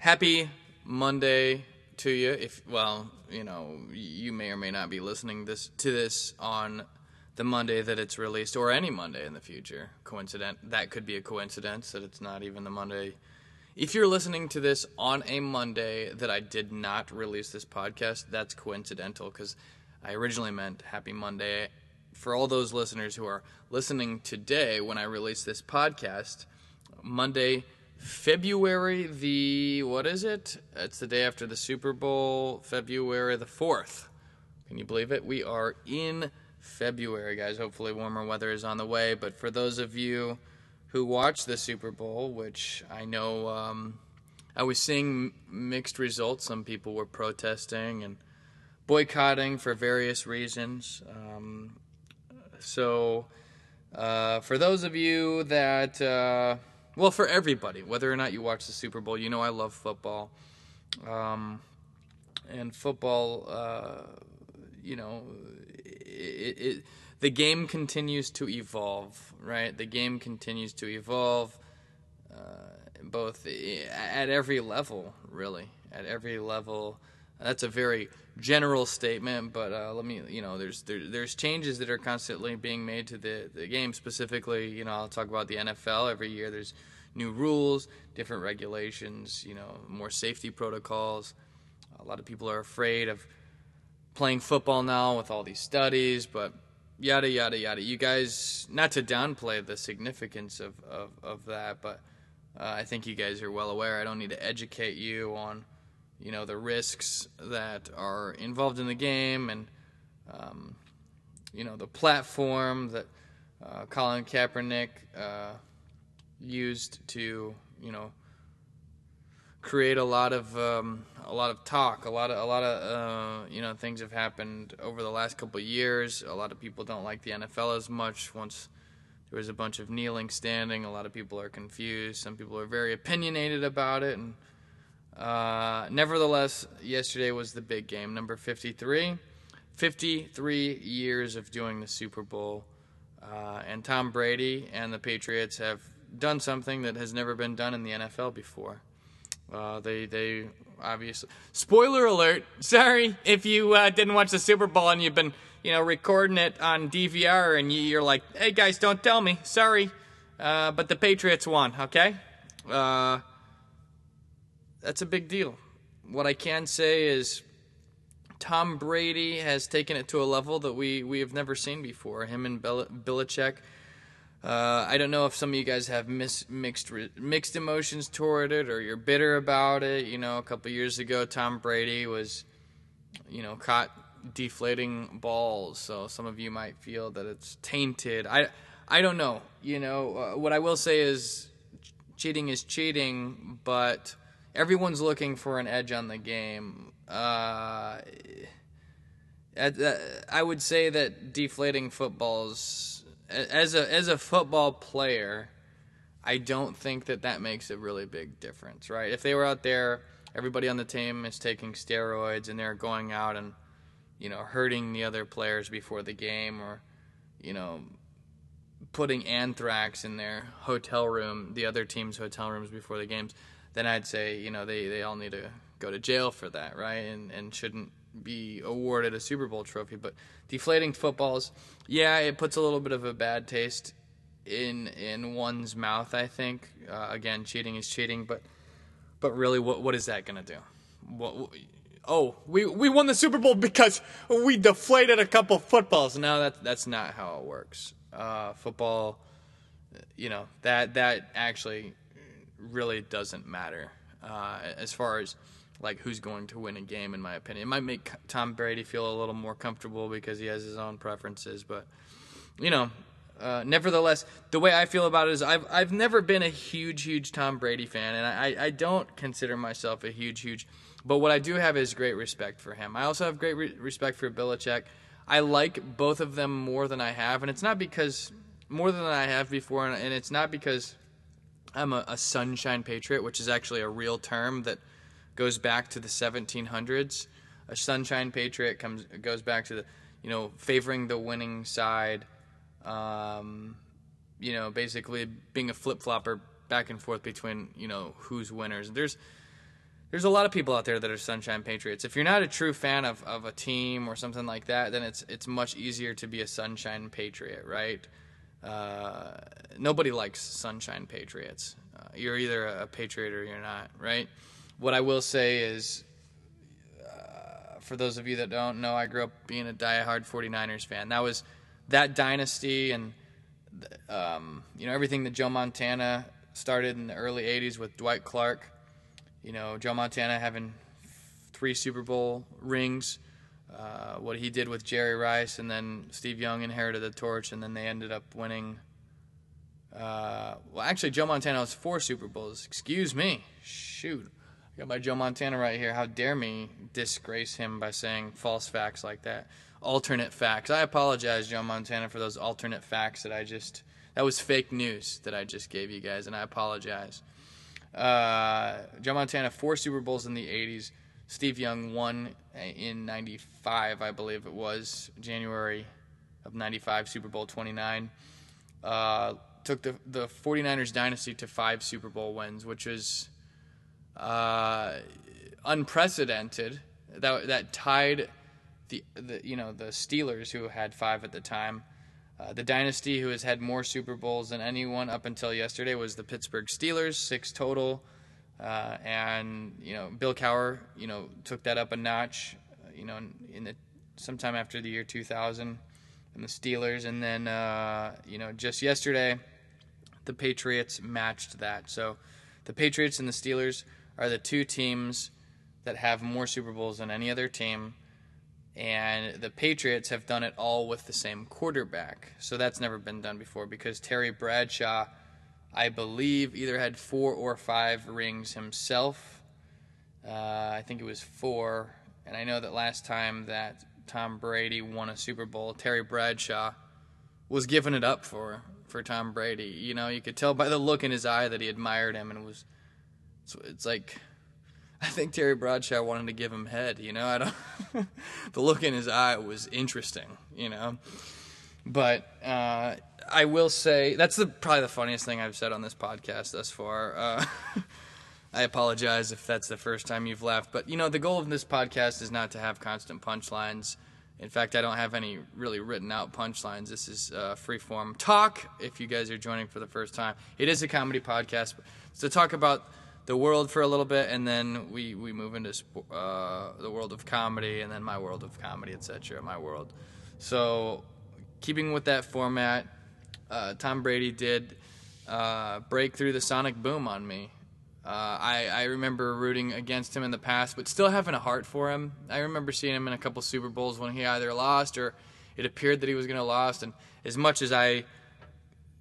Happy Monday to you. If well, you know, you may or may not be listening this to this on the Monday that it's released, or any Monday in the future. Coincident that could be a coincidence that it's not even the Monday. If you're listening to this on a Monday that I did not release this podcast, that's coincidental because I originally meant Happy Monday. For all those listeners who are listening today when I release this podcast, Monday, February the what is it? It's the day after the Super Bowl, February the 4th. Can you believe it? We are in February, guys. Hopefully, warmer weather is on the way. But for those of you who watch the Super Bowl, which I know um, I was seeing mixed results, some people were protesting and boycotting for various reasons. Um, so, uh, for those of you that, uh, well, for everybody, whether or not you watch the Super Bowl, you know I love football. Um, and football, uh, you know, it, it, the game continues to evolve, right? The game continues to evolve, uh, both at every level, really, at every level. That's a very general statement, but uh, let me, you know, there's there, there's changes that are constantly being made to the the game. Specifically, you know, I'll talk about the NFL every year. There's new rules, different regulations, you know, more safety protocols. A lot of people are afraid of playing football now with all these studies, but yada yada yada. You guys, not to downplay the significance of of, of that, but uh, I think you guys are well aware. I don't need to educate you on, you know, the risks that are involved in the game and, um, you know, the platform that uh, Colin Kaepernick uh, used to, you know, create a lot of um, a lot of talk. A lot of a lot of uh, you know things have happened over the last couple years. A lot of people don't like the NFL as much. Once there was a bunch of kneeling, standing. A lot of people are confused. Some people are very opinionated about it. And uh, nevertheless, yesterday was the big game, number 53. 53 years of doing the Super Bowl. Uh, and Tom Brady and the Patriots have done something that has never been done in the NFL before. Uh, they they obviously spoiler alert. Sorry if you uh, didn't watch the Super Bowl and you've been you know recording it on DVR and you, are like, hey guys, don't tell me. Sorry, uh, but the Patriots won. Okay, uh, that's a big deal. What I can say is. Tom Brady has taken it to a level that we, we have never seen before. Him and Bel- Belichick uh, I don't know if some of you guys have mis- mixed re- mixed emotions toward it, or you're bitter about it. You know, a couple years ago, Tom Brady was, you know, caught deflating balls, so some of you might feel that it's tainted. I, I don't know. You know, uh, what I will say is, cheating is cheating, but everyone's looking for an edge on the game. Uh, I would say that deflating footballs as a as a football player, I don't think that that makes a really big difference, right? If they were out there, everybody on the team is taking steroids and they're going out and you know hurting the other players before the game, or you know putting anthrax in their hotel room, the other team's hotel rooms before the games, then I'd say you know they they all need to go to jail for that, right? And and shouldn't be awarded a Super Bowl trophy. But deflating footballs, yeah, it puts a little bit of a bad taste in in one's mouth. I think uh, again, cheating is cheating, but but really, what what is that gonna do? What, oh, we we won the Super Bowl because we deflated a couple footballs. No, that that's not how it works. Uh, football, you know that that actually really doesn't matter uh, as far as like who's going to win a game, in my opinion. It might make Tom Brady feel a little more comfortable because he has his own preferences, but you know, Uh, nevertheless, the way I feel about it is I've I've never been a huge huge Tom Brady fan, and I I don't consider myself a huge huge. But what I do have is great respect for him. I also have great re- respect for Belichick. I like both of them more than I have, and it's not because more than I have before, and, and it's not because I'm a, a sunshine patriot, which is actually a real term that goes back to the 1700s. A sunshine patriot comes goes back to the you know favoring the winning side, um, you know basically being a flip flopper back and forth between you know who's winners. There's there's a lot of people out there that are sunshine patriots. If you're not a true fan of, of a team or something like that, then it's it's much easier to be a sunshine patriot, right? Uh, nobody likes sunshine patriots. Uh, you're either a patriot or you're not, right? What I will say is, uh, for those of you that don't know, I grew up being a diehard 49ers fan. That was that dynasty and um, you know everything that Joe Montana started in the early 80s with Dwight Clark. You know, Joe Montana having three Super Bowl rings uh, what he did with Jerry Rice, and then Steve Young inherited the torch, and then they ended up winning. Uh, well, actually, Joe Montana has four Super Bowls. Excuse me. Shoot. I got my Joe Montana right here. How dare me disgrace him by saying false facts like that? Alternate facts. I apologize, Joe Montana, for those alternate facts that I just. That was fake news that I just gave you guys, and I apologize. Uh, Joe Montana, four Super Bowls in the 80s. Steve Young won in 95, I believe it was, January of 95, Super Bowl 29. Uh, took the, the 49ers dynasty to five Super Bowl wins, which was uh, unprecedented. That, that tied the, the, you know, the Steelers, who had five at the time. Uh, the dynasty who has had more Super Bowls than anyone up until yesterday was the Pittsburgh Steelers, six total. Uh, and you know, Bill Cowher, you know, took that up a notch. Uh, you know, in, in, the sometime after the year 2000, and the Steelers, and then uh, you know, just yesterday, the Patriots matched that. So, the Patriots and the Steelers are the two teams that have more Super Bowls than any other team. And the Patriots have done it all with the same quarterback. So that's never been done before because Terry Bradshaw I believe, either had four or five rings himself. Uh, I think it was four. And I know that last time that Tom Brady won a Super Bowl, Terry Bradshaw was giving it up for for Tom Brady. You know, you could tell by the look in his eye that he admired him, and was it's, it's like I think Terry Bradshaw wanted to give him head. You know, I don't. the look in his eye was interesting. You know, but uh, I will say that's the probably the funniest thing I've said on this podcast thus far. Uh, I apologize if that's the first time you've laughed, but you know the goal of this podcast is not to have constant punchlines. In fact, I don't have any really written out punchlines. This is uh, free form talk. If you guys are joining for the first time, it is a comedy podcast. To talk about the world for a little bit, and then we we move into uh, the world of comedy, and then my world of comedy, etc. My world. So, keeping with that format, uh, Tom Brady did uh, break through the sonic boom on me. Uh, I, I remember rooting against him in the past, but still having a heart for him. I remember seeing him in a couple Super Bowls when he either lost or it appeared that he was going to lose. And as much as I,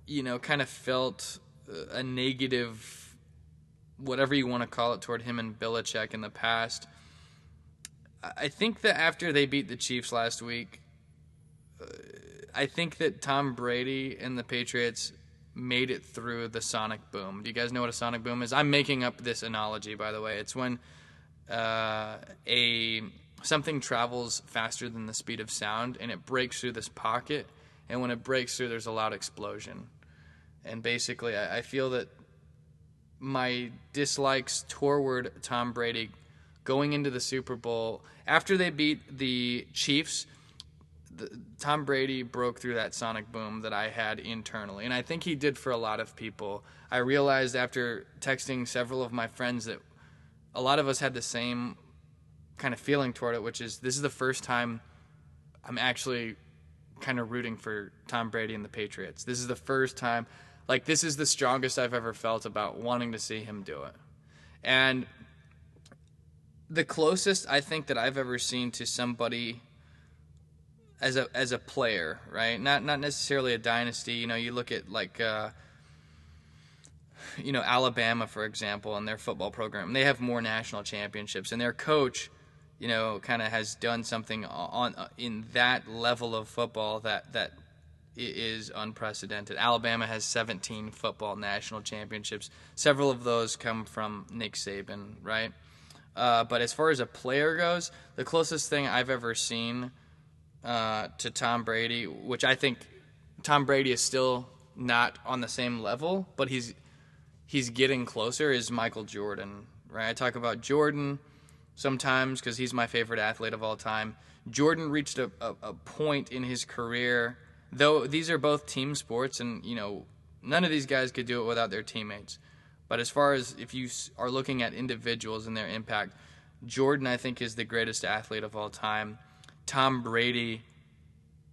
you know, kind of felt a negative, whatever you want to call it, toward him and Belichick in the past, I think that after they beat the Chiefs last week, uh, I think that Tom Brady and the Patriots made it through the sonic boom. Do you guys know what a sonic boom is? I'm making up this analogy, by the way. It's when uh, a something travels faster than the speed of sound and it breaks through this pocket. And when it breaks through, there's a loud explosion. And basically, I, I feel that my dislikes toward Tom Brady going into the Super Bowl after they beat the Chiefs the, Tom Brady broke through that sonic boom that I had internally, and I think he did for a lot of people. I realized after texting several of my friends that a lot of us had the same kind of feeling toward it, which is this is the first time I'm actually kind of rooting for Tom Brady and the Patriots. This is the first time, like, this is the strongest I've ever felt about wanting to see him do it. And the closest I think that I've ever seen to somebody as a as a player, right? Not not necessarily a dynasty. You know, you look at like uh, you know Alabama, for example, and their football program. They have more national championships, and their coach, you know, kind of has done something on uh, in that level of football that that is unprecedented. Alabama has 17 football national championships. Several of those come from Nick Saban, right? Uh, but as far as a player goes, the closest thing I've ever seen uh, to Tom Brady, which I think Tom Brady is still not on the same level, but he's he's getting closer, is Michael Jordan, right? I talk about Jordan sometimes because he's my favorite athlete of all time. Jordan reached a, a, a point in his career though these are both team sports, and you know none of these guys could do it without their teammates. But as far as if you are looking at individuals and their impact, Jordan I think is the greatest athlete of all time. Tom Brady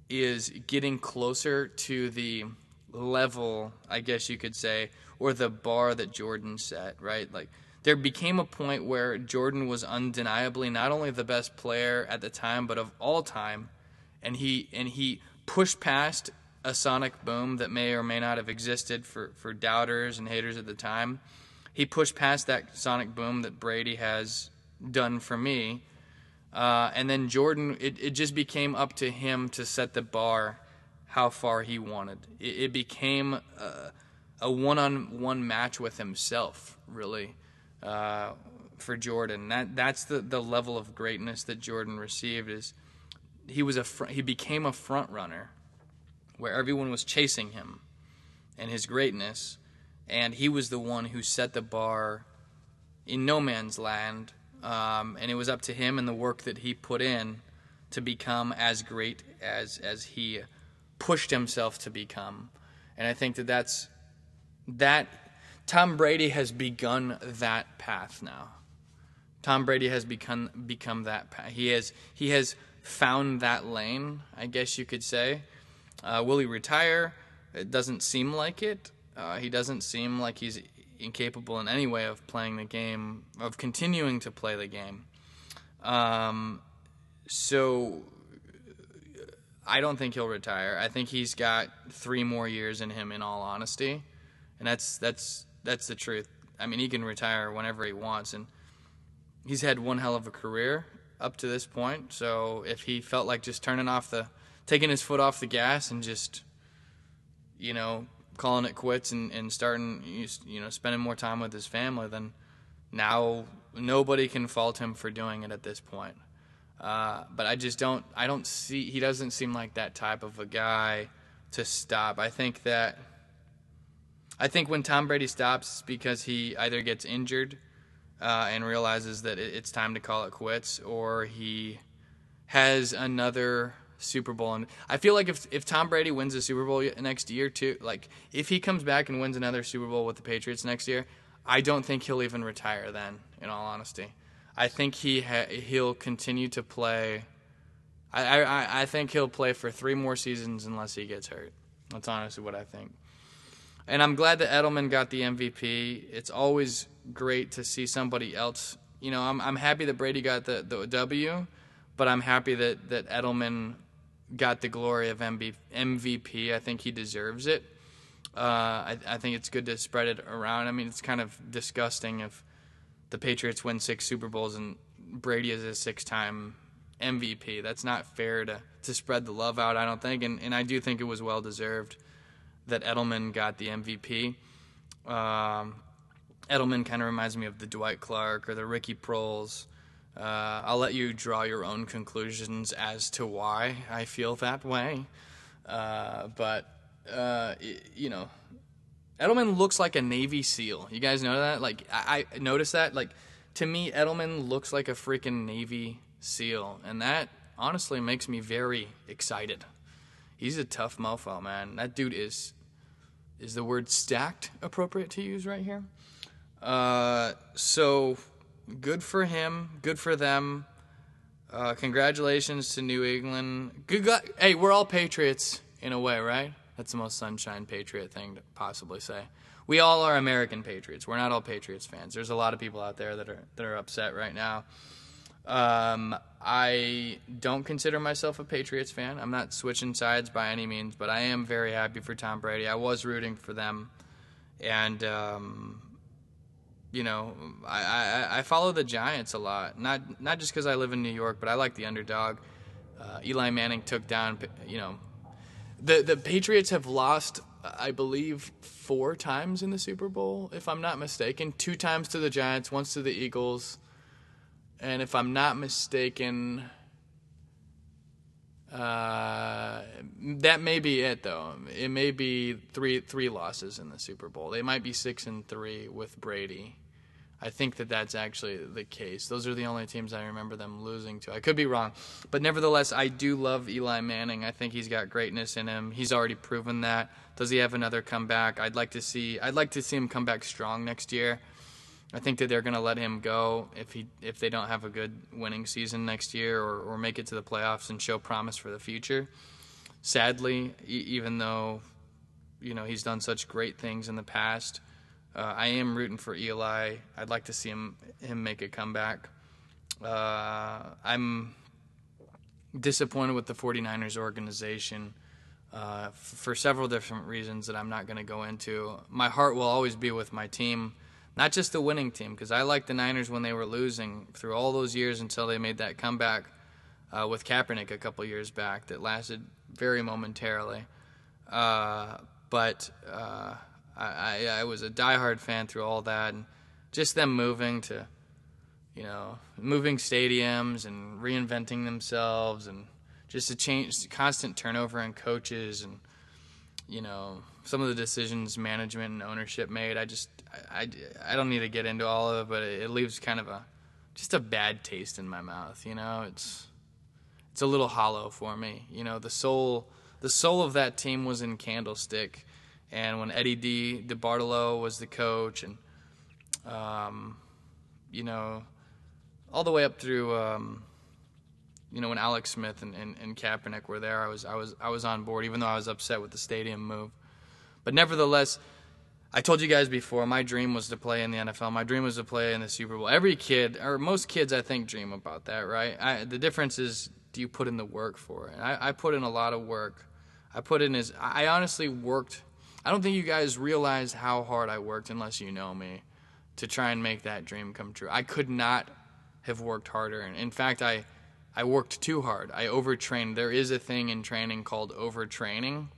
is getting closer to the level, I guess you could say, or the bar that Jordan set, right? Like there became a point where Jordan was undeniably not only the best player at the time, but of all time, and he and he pushed past a sonic boom that may or may not have existed for, for doubters and haters at the time. He pushed past that sonic boom that Brady has done for me. Uh, and then Jordan, it, it just became up to him to set the bar how far he wanted. It, it became a one on one match with himself, really, uh, for Jordan. That That's the, the level of greatness that Jordan received is he was a fr- he became a front runner where everyone was chasing him and his greatness and he was the one who set the bar in no man's land um, and it was up to him and the work that he put in to become as great as as he pushed himself to become and i think that that's that tom brady has begun that path now tom brady has become become that path he has he has found that lane, I guess you could say. Uh, will he retire? It doesn't seem like it. Uh, he doesn't seem like he's incapable in any way of playing the game, of continuing to play the game. Um, so I don't think he'll retire. I think he's got three more years in him, in all honesty, and that's that's that's the truth. I mean, he can retire whenever he wants, and he's had one hell of a career up to this point. So if he felt like just turning off the, taking his foot off the gas and just, you know, calling it quits and, and starting, you know, spending more time with his family, then now nobody can fault him for doing it at this point. Uh, but I just don't, I don't see, he doesn't seem like that type of a guy to stop. I think that, I think when Tom Brady stops because he either gets injured uh, and realizes that it's time to call it quits, or he has another Super Bowl. And I feel like if if Tom Brady wins the Super Bowl next year too, like if he comes back and wins another Super Bowl with the Patriots next year, I don't think he'll even retire then. In all honesty, I think he ha- he'll continue to play. I, I I think he'll play for three more seasons unless he gets hurt. That's honestly what I think. And I'm glad that Edelman got the MVP. It's always great to see somebody else. You know, I'm I'm happy that Brady got the, the W, but I'm happy that that Edelman got the glory of MVP. I think he deserves it. Uh, I, I think it's good to spread it around. I mean, it's kind of disgusting if the Patriots win six Super Bowls and Brady is a six-time MVP. That's not fair to, to spread the love out, I don't think. And, and I do think it was well deserved that Edelman got the MVP. Um, Edelman kind of reminds me of the Dwight Clark or the Ricky Proehls. Uh, I'll let you draw your own conclusions as to why I feel that way. Uh, but, uh, you know, Edelman looks like a Navy SEAL. You guys know that? Like, I, I noticed that. Like, to me, Edelman looks like a freaking Navy SEAL. And that honestly makes me very excited. He's a tough mofo, man. That dude is. Is the word stacked appropriate to use right here? Uh, so good for him. Good for them. Uh, congratulations to New England. Good. God. Hey, we're all patriots in a way, right? That's the most sunshine patriot thing to possibly say. We all are American patriots. We're not all Patriots fans. There's a lot of people out there that are that are upset right now. Um, I don't consider myself a Patriots fan. I'm not switching sides by any means, but I am very happy for Tom Brady. I was rooting for them, and um, you know, I, I, I follow the Giants a lot. Not not just because I live in New York, but I like the underdog. Uh, Eli Manning took down, you know, the the Patriots have lost, I believe, four times in the Super Bowl, if I'm not mistaken. Two times to the Giants, once to the Eagles, and if I'm not mistaken, uh, that may be it though. It may be three three losses in the Super Bowl. They might be six and three with Brady. I think that that's actually the case. Those are the only teams I remember them losing to. I could be wrong, but nevertheless, I do love Eli Manning. I think he's got greatness in him. He's already proven that. Does he have another comeback? I'd like to see. I'd like to see him come back strong next year. I think that they're going to let him go if he if they don't have a good winning season next year or, or make it to the playoffs and show promise for the future. Sadly, e- even though you know he's done such great things in the past, uh, I am rooting for Eli. I'd like to see him him make a comeback. Uh, I'm disappointed with the 49ers organization uh, f- for several different reasons that I'm not going to go into. My heart will always be with my team, not just the winning team, because I liked the Niners when they were losing through all those years until they made that comeback uh, with Kaepernick a couple years back that lasted very momentarily. Uh, but uh, I, I, I was a diehard fan through all that, and just them moving to, you know, moving stadiums and reinventing themselves, and just a change, constant turnover in coaches, and you know, some of the decisions management and ownership made. I just, I, I, I don't need to get into all of it, but it, it leaves kind of a, just a bad taste in my mouth. You know, it's, it's a little hollow for me. You know, the soul, the soul of that team was in Candlestick and when Eddie D. DeBartolo was the coach, and um, you know, all the way up through, um, you know, when Alex Smith and, and, and Kaepernick were there, I was I was I was on board, even though I was upset with the stadium move. But nevertheless, I told you guys before, my dream was to play in the NFL. My dream was to play in the Super Bowl. Every kid, or most kids, I think, dream about that, right? I, the difference is, do you put in the work for it? I, I put in a lot of work. I put in as I honestly worked I don't think you guys realize how hard I worked unless you know me to try and make that dream come true. I could not have worked harder. And in fact, I I worked too hard. I overtrained. There is a thing in training called overtraining.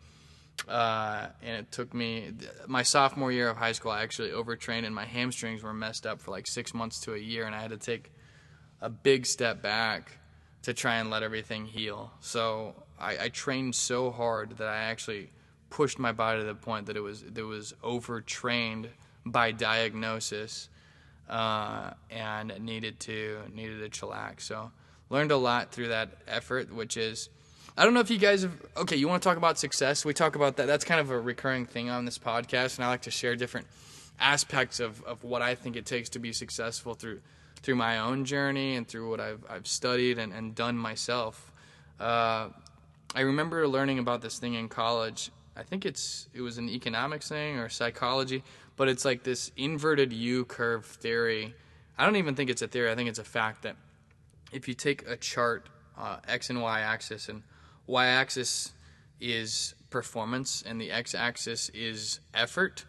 Uh, and it took me my sophomore year of high school. I actually overtrained, and my hamstrings were messed up for like six months to a year, and I had to take a big step back to try and let everything heal. So I, I trained so hard that I actually pushed my body to the point that it was that it was overtrained by diagnosis uh, and needed to needed to chillax. So learned a lot through that effort, which is I don't know if you guys have okay, you want to talk about success? We talk about that. That's kind of a recurring thing on this podcast, and I like to share different aspects of, of what I think it takes to be successful through through my own journey and through what I've I've studied and, and done myself. Uh, I remember learning about this thing in college I think it's it was an economics thing or psychology, but it's like this inverted U curve theory. I don't even think it's a theory. I think it's a fact that if you take a chart, uh, x and y axis, and y axis is performance and the x axis is effort,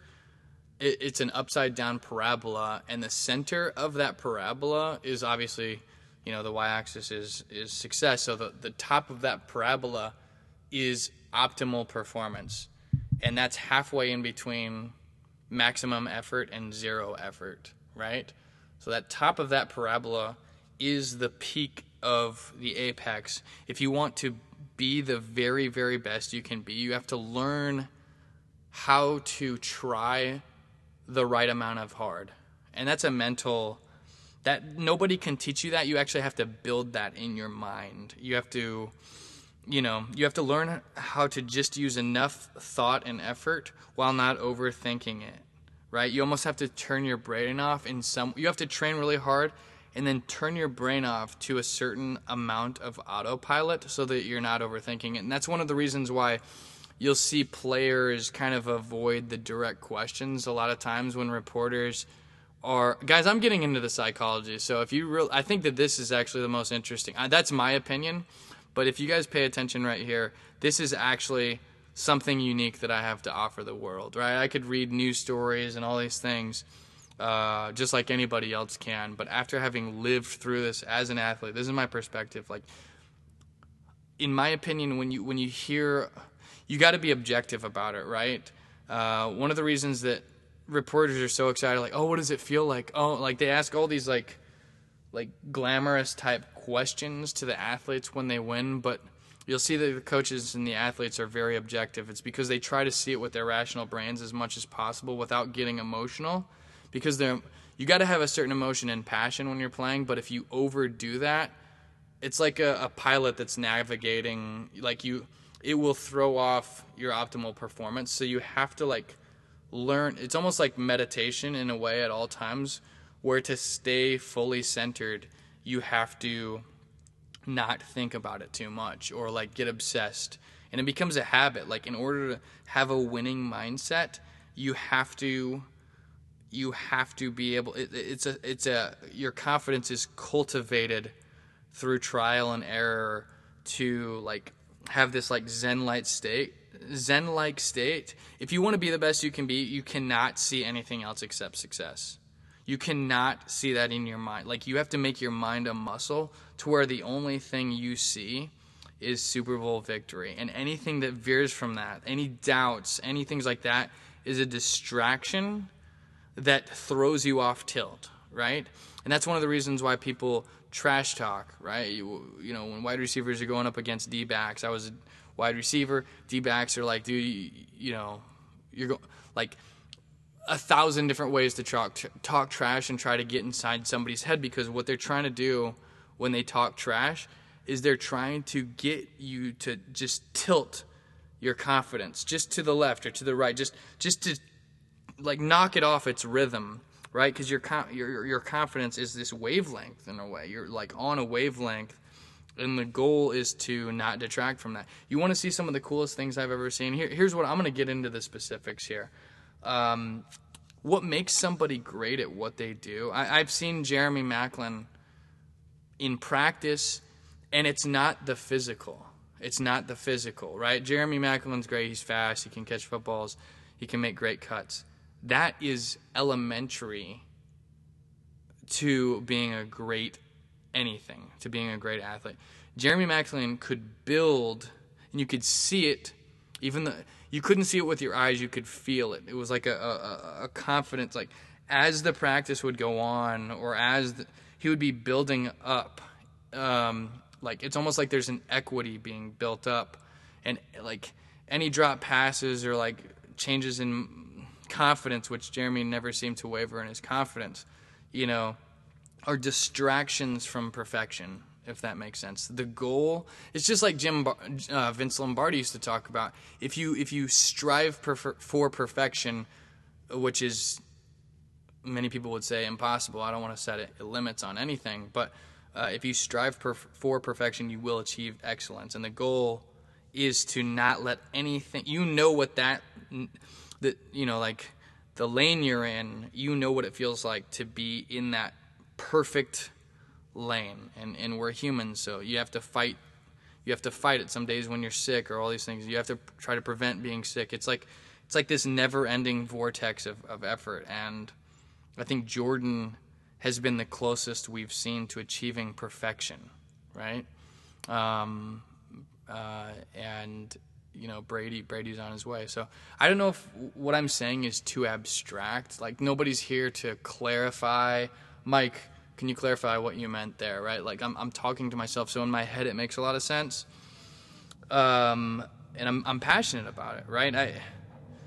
it, it's an upside down parabola, and the center of that parabola is obviously, you know, the y axis is is success. So the the top of that parabola is optimal performance. And that's halfway in between maximum effort and zero effort, right? So that top of that parabola is the peak of the apex. If you want to be the very, very best you can be, you have to learn how to try the right amount of hard. And that's a mental that nobody can teach you that. You actually have to build that in your mind. You have to you know, you have to learn how to just use enough thought and effort while not overthinking it, right? You almost have to turn your brain off in some, you have to train really hard and then turn your brain off to a certain amount of autopilot so that you're not overthinking it. And that's one of the reasons why you'll see players kind of avoid the direct questions a lot of times when reporters are guys. I'm getting into the psychology, so if you real, I think that this is actually the most interesting. That's my opinion, but if you guys pay attention right here, this is actually something unique that I have to offer the world. Right? I could read news stories and all these things. Uh, just like anybody else can, but after having lived through this as an athlete, this is my perspective. Like, in my opinion, when you when you hear, you got to be objective about it, right? Uh, one of the reasons that reporters are so excited, like, oh, what does it feel like? Oh, like they ask all these like, like glamorous type questions to the athletes when they win, but you'll see that the coaches and the athletes are very objective. It's because they try to see it with their rational brains as much as possible without getting emotional, because they're you got to have a certain emotion and passion when you're playing, but if you overdo that it's like a, a pilot that's navigating like you it will throw off your optimal performance so you have to like learn it's almost like meditation in a way at all times where to stay fully centered you have to not think about it too much or like get obsessed. And it becomes a habit. Like in order to have a winning mindset you have to you have to be able it, it's a it's a your confidence is cultivated through trial and error to like have this like zen like state zen like state. If you want to be the best you can be you cannot see anything else except success you cannot see that in your mind like you have to make your mind a muscle to where the only thing you see is super bowl victory and anything that veers from that any doubts any things like that is a distraction that throws you off tilt right and that's one of the reasons why people trash talk, right? You, you know, when wide receivers are going up against D backs, I was a wide receiver. D backs are like, dude, you, you know, you're going like a thousand different ways to talk talk trash and try to get inside somebody's head because what they're trying to do when they talk trash is they're trying to get you to just tilt your confidence just to the left or to the right, just just to like knock it off its rhythm right? Because your, your your confidence is this wavelength in a way. You're like on a wavelength, and the goal is to not detract from that. You want to see some of the coolest things I've ever seen. Here, here's what I'm going to get into the specifics here. Um, what makes somebody great at what they do? I, I've seen Jeremy Maclin in practice, and it's not the physical. It's not the physical, right? Jeremy Maclin's great. He's fast. He can catch footballs. He can make great cuts that is elementary to being a great anything, to being a great athlete. Jeremy Macklin could build, and you could see it, even though you couldn't see it with your eyes, you could feel it. It was like a, a, a confidence, like as the practice would go on, or as the, he would be building up. Um, like it's almost like there's an equity being built up, and like any drop passes or like changes in confidence, which Jeremy never seemed to waver in his confidence, you know, are distractions from perfection, if that makes sense. The goal it's just like Jim uh, Vince Lombardi used to talk about. If you if you strive for perfection, which is many people would say impossible. I don't want to set it limits on anything, but uh, if you strive per- for perfection, you will achieve excellence. And the goal is to not let anything. You know what that that you know like the lane you're in you know what it feels like to be in that perfect lane and and we're humans so you have to fight you have to fight it some days when you're sick or all these things you have to try to prevent being sick it's like it's like this never ending vortex of, of effort and i think jordan has been the closest we've seen to achieving perfection right um, uh, and you know Brady Brady's on his way. So I don't know if what I'm saying is too abstract. Like nobody's here to clarify. Mike, can you clarify what you meant there? Right? Like I'm I'm talking to myself, so in my head it makes a lot of sense. Um, and I'm I'm passionate about it. Right? I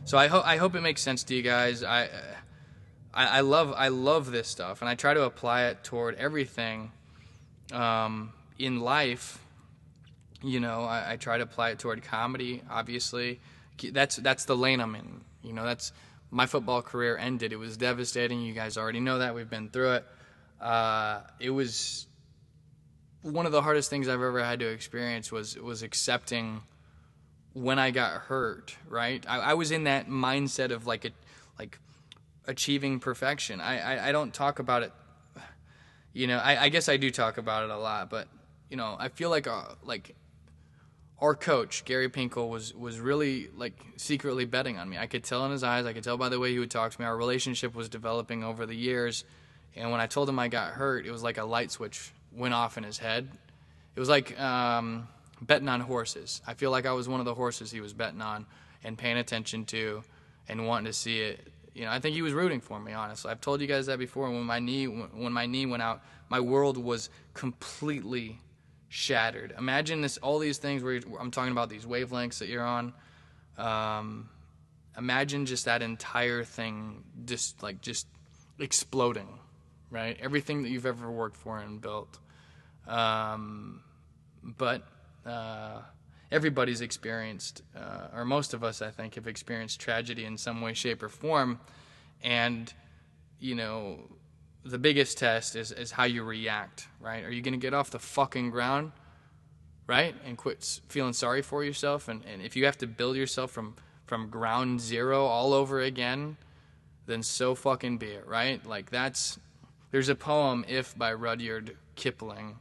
so I hope I hope it makes sense to you guys. I. I, I love I love this stuff, and I try to apply it toward everything um, in life you know, I, I, try to apply it toward comedy. Obviously, that's that's the lane I'm in. You know, that's my football career ended. It was devastating. You guys already know that. We've been through it. Uh, it was one of the hardest things I've ever had to experience was was accepting when I got hurt. Right, I, I was in that mindset of like a like achieving perfection. I, I, I don't talk about it. You know, I, I guess I do talk about it a lot, but you know, I feel like uh, like our coach Gary Pinkel was was really like secretly betting on me. I could tell in his eyes. I could tell by the way he would talk to me. Our relationship was developing over the years, and when I told him I got hurt, it was like a light switch went off in his head. It was like um, betting on horses. I feel like I was one of the horses he was betting on and paying attention to and wanting to see it. You know, I think he was rooting for me. Honestly, I've told you guys that before. When my knee when my knee went out, my world was completely shattered. Imagine this, all these things where I'm talking about these wavelengths that you're on. Um, imagine just that entire thing, just like just exploding, right? Everything that you've ever worked for and built. Um, but uh, everybody's experienced, uh, or most of us, I think, have experienced tragedy in some way, shape, or form. And, you know, the biggest test is, is how you react, right? Are you going to get off the fucking ground, right? And quit feeling sorry for yourself? And, and if you have to build yourself from, from ground zero all over again, then so fucking be it, right? Like that's, there's a poem, If by Rudyard Kipling,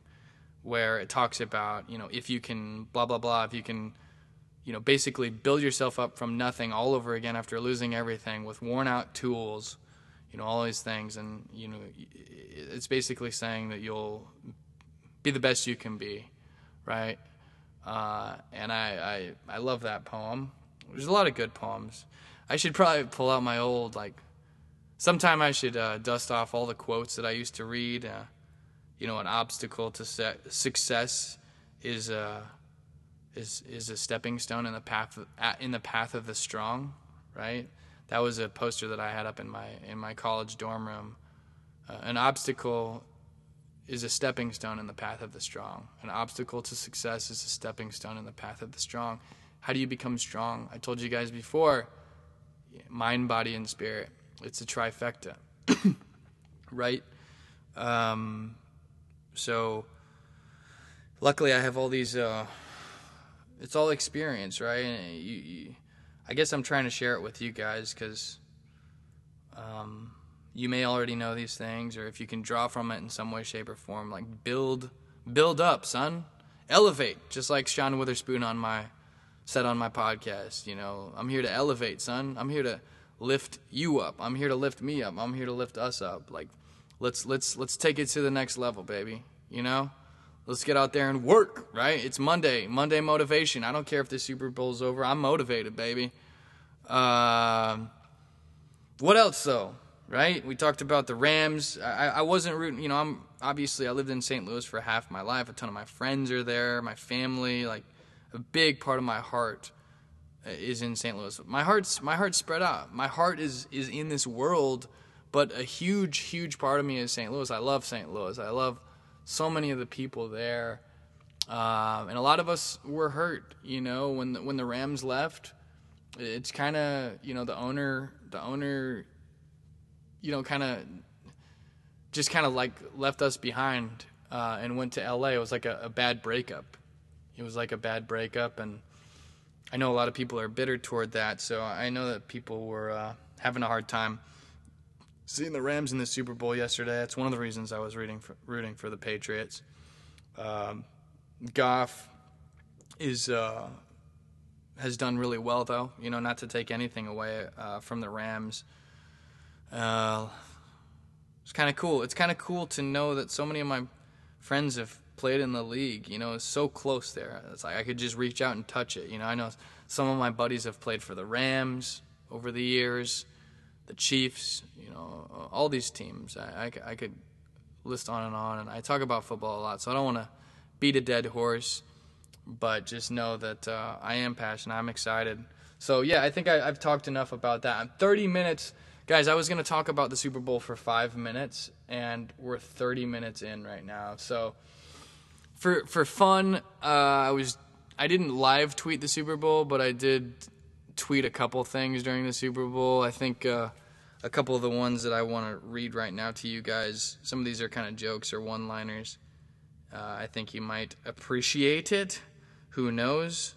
where it talks about, you know, if you can blah, blah, blah, if you can, you know, basically build yourself up from nothing all over again after losing everything with worn out tools – you know all these things. And you know it's basically saying that you'll be the best you can be right? Uh, and I, I i love that poem. There's a lot of good poems. I should probably pull out my old like sometime i should uh, dust off all the quotes that i used to read uh, you know an obstacle to success is a uh, is is a stepping stone in the path of, in the path of the strong right that was a poster that I had up in my in my college dorm room. Uh, an obstacle is a stepping stone in the path of the strong. An obstacle to success is a stepping stone in the path of the strong. How do you become strong? I told you guys before mind, body, and spirit. It's a trifecta, right? Um, so, luckily, I have all these. Uh, it's all experience, right? You, you, I guess I'm trying to share it with you guys because um, you may already know these things, or if you can draw from it in some way, shape, or form, like build, build up, son, elevate. Just like Sean Weatherspoon on my said on my podcast. You know, I'm here to elevate, son. I'm here to lift you up. I'm here to lift me up. I'm here to lift us up. Like, let's let's let's take it to the next level, baby. You know. Let's get out there and work, right? It's Monday. Monday motivation. I don't care if the Super Bowl's over. I'm motivated, baby. Uh, what else, though? Right? We talked about the Rams. I, I wasn't rooting, you know, I'm obviously, I lived in St. Louis for half my life. A ton of my friends are there, my family. Like, a big part of my heart is in St. Louis. My heart's my heart's spread out. My heart is is in this world, but a huge huge part of me is St. Louis. I love St. Louis. I love so many of the people there. Um, and a lot of us were hurt, you know, when the, when the Rams left. It's kind of, you know, the owner, the owner, you know, kind of just kind of like left us behind uh, and went to LA. It was like a, a bad breakup. It was like a bad breakup, and I know a lot of people are bitter toward that. So I know that people were uh, having a hard time seeing the Rams in the Super Bowl yesterday. That's one of the reasons I was for, rooting for the Patriots. Um, Goff is uh, has done really well, though. You know, not to take anything away uh, from the Rams. Uh, it's kind of cool. It's kind of cool to know that so many of my friends have played in the league. You know, it's so close there. It's like I could just reach out and touch it. You know, I know some of my buddies have played for the Rams over the years the Chiefs, you know, all these teams. I, I, I, could list on and on, and I talk about football a lot, so I don't want to beat a dead horse, but just know that uh, I am passionate. I'm excited. So yeah, I think I, have talked enough about that. I'm 30 minutes, guys. I was going to talk about the Super Bowl for five minutes, and we're 30 minutes in right now. So for for fun, uh, I was I didn't live tweet the Super Bowl, but I did tweet a couple things during the Super Bowl. I think uh, a couple of the ones that I want to read right now to you guys. Some of these are kind of jokes or one liners. Uh, I think you might appreciate it. Who knows?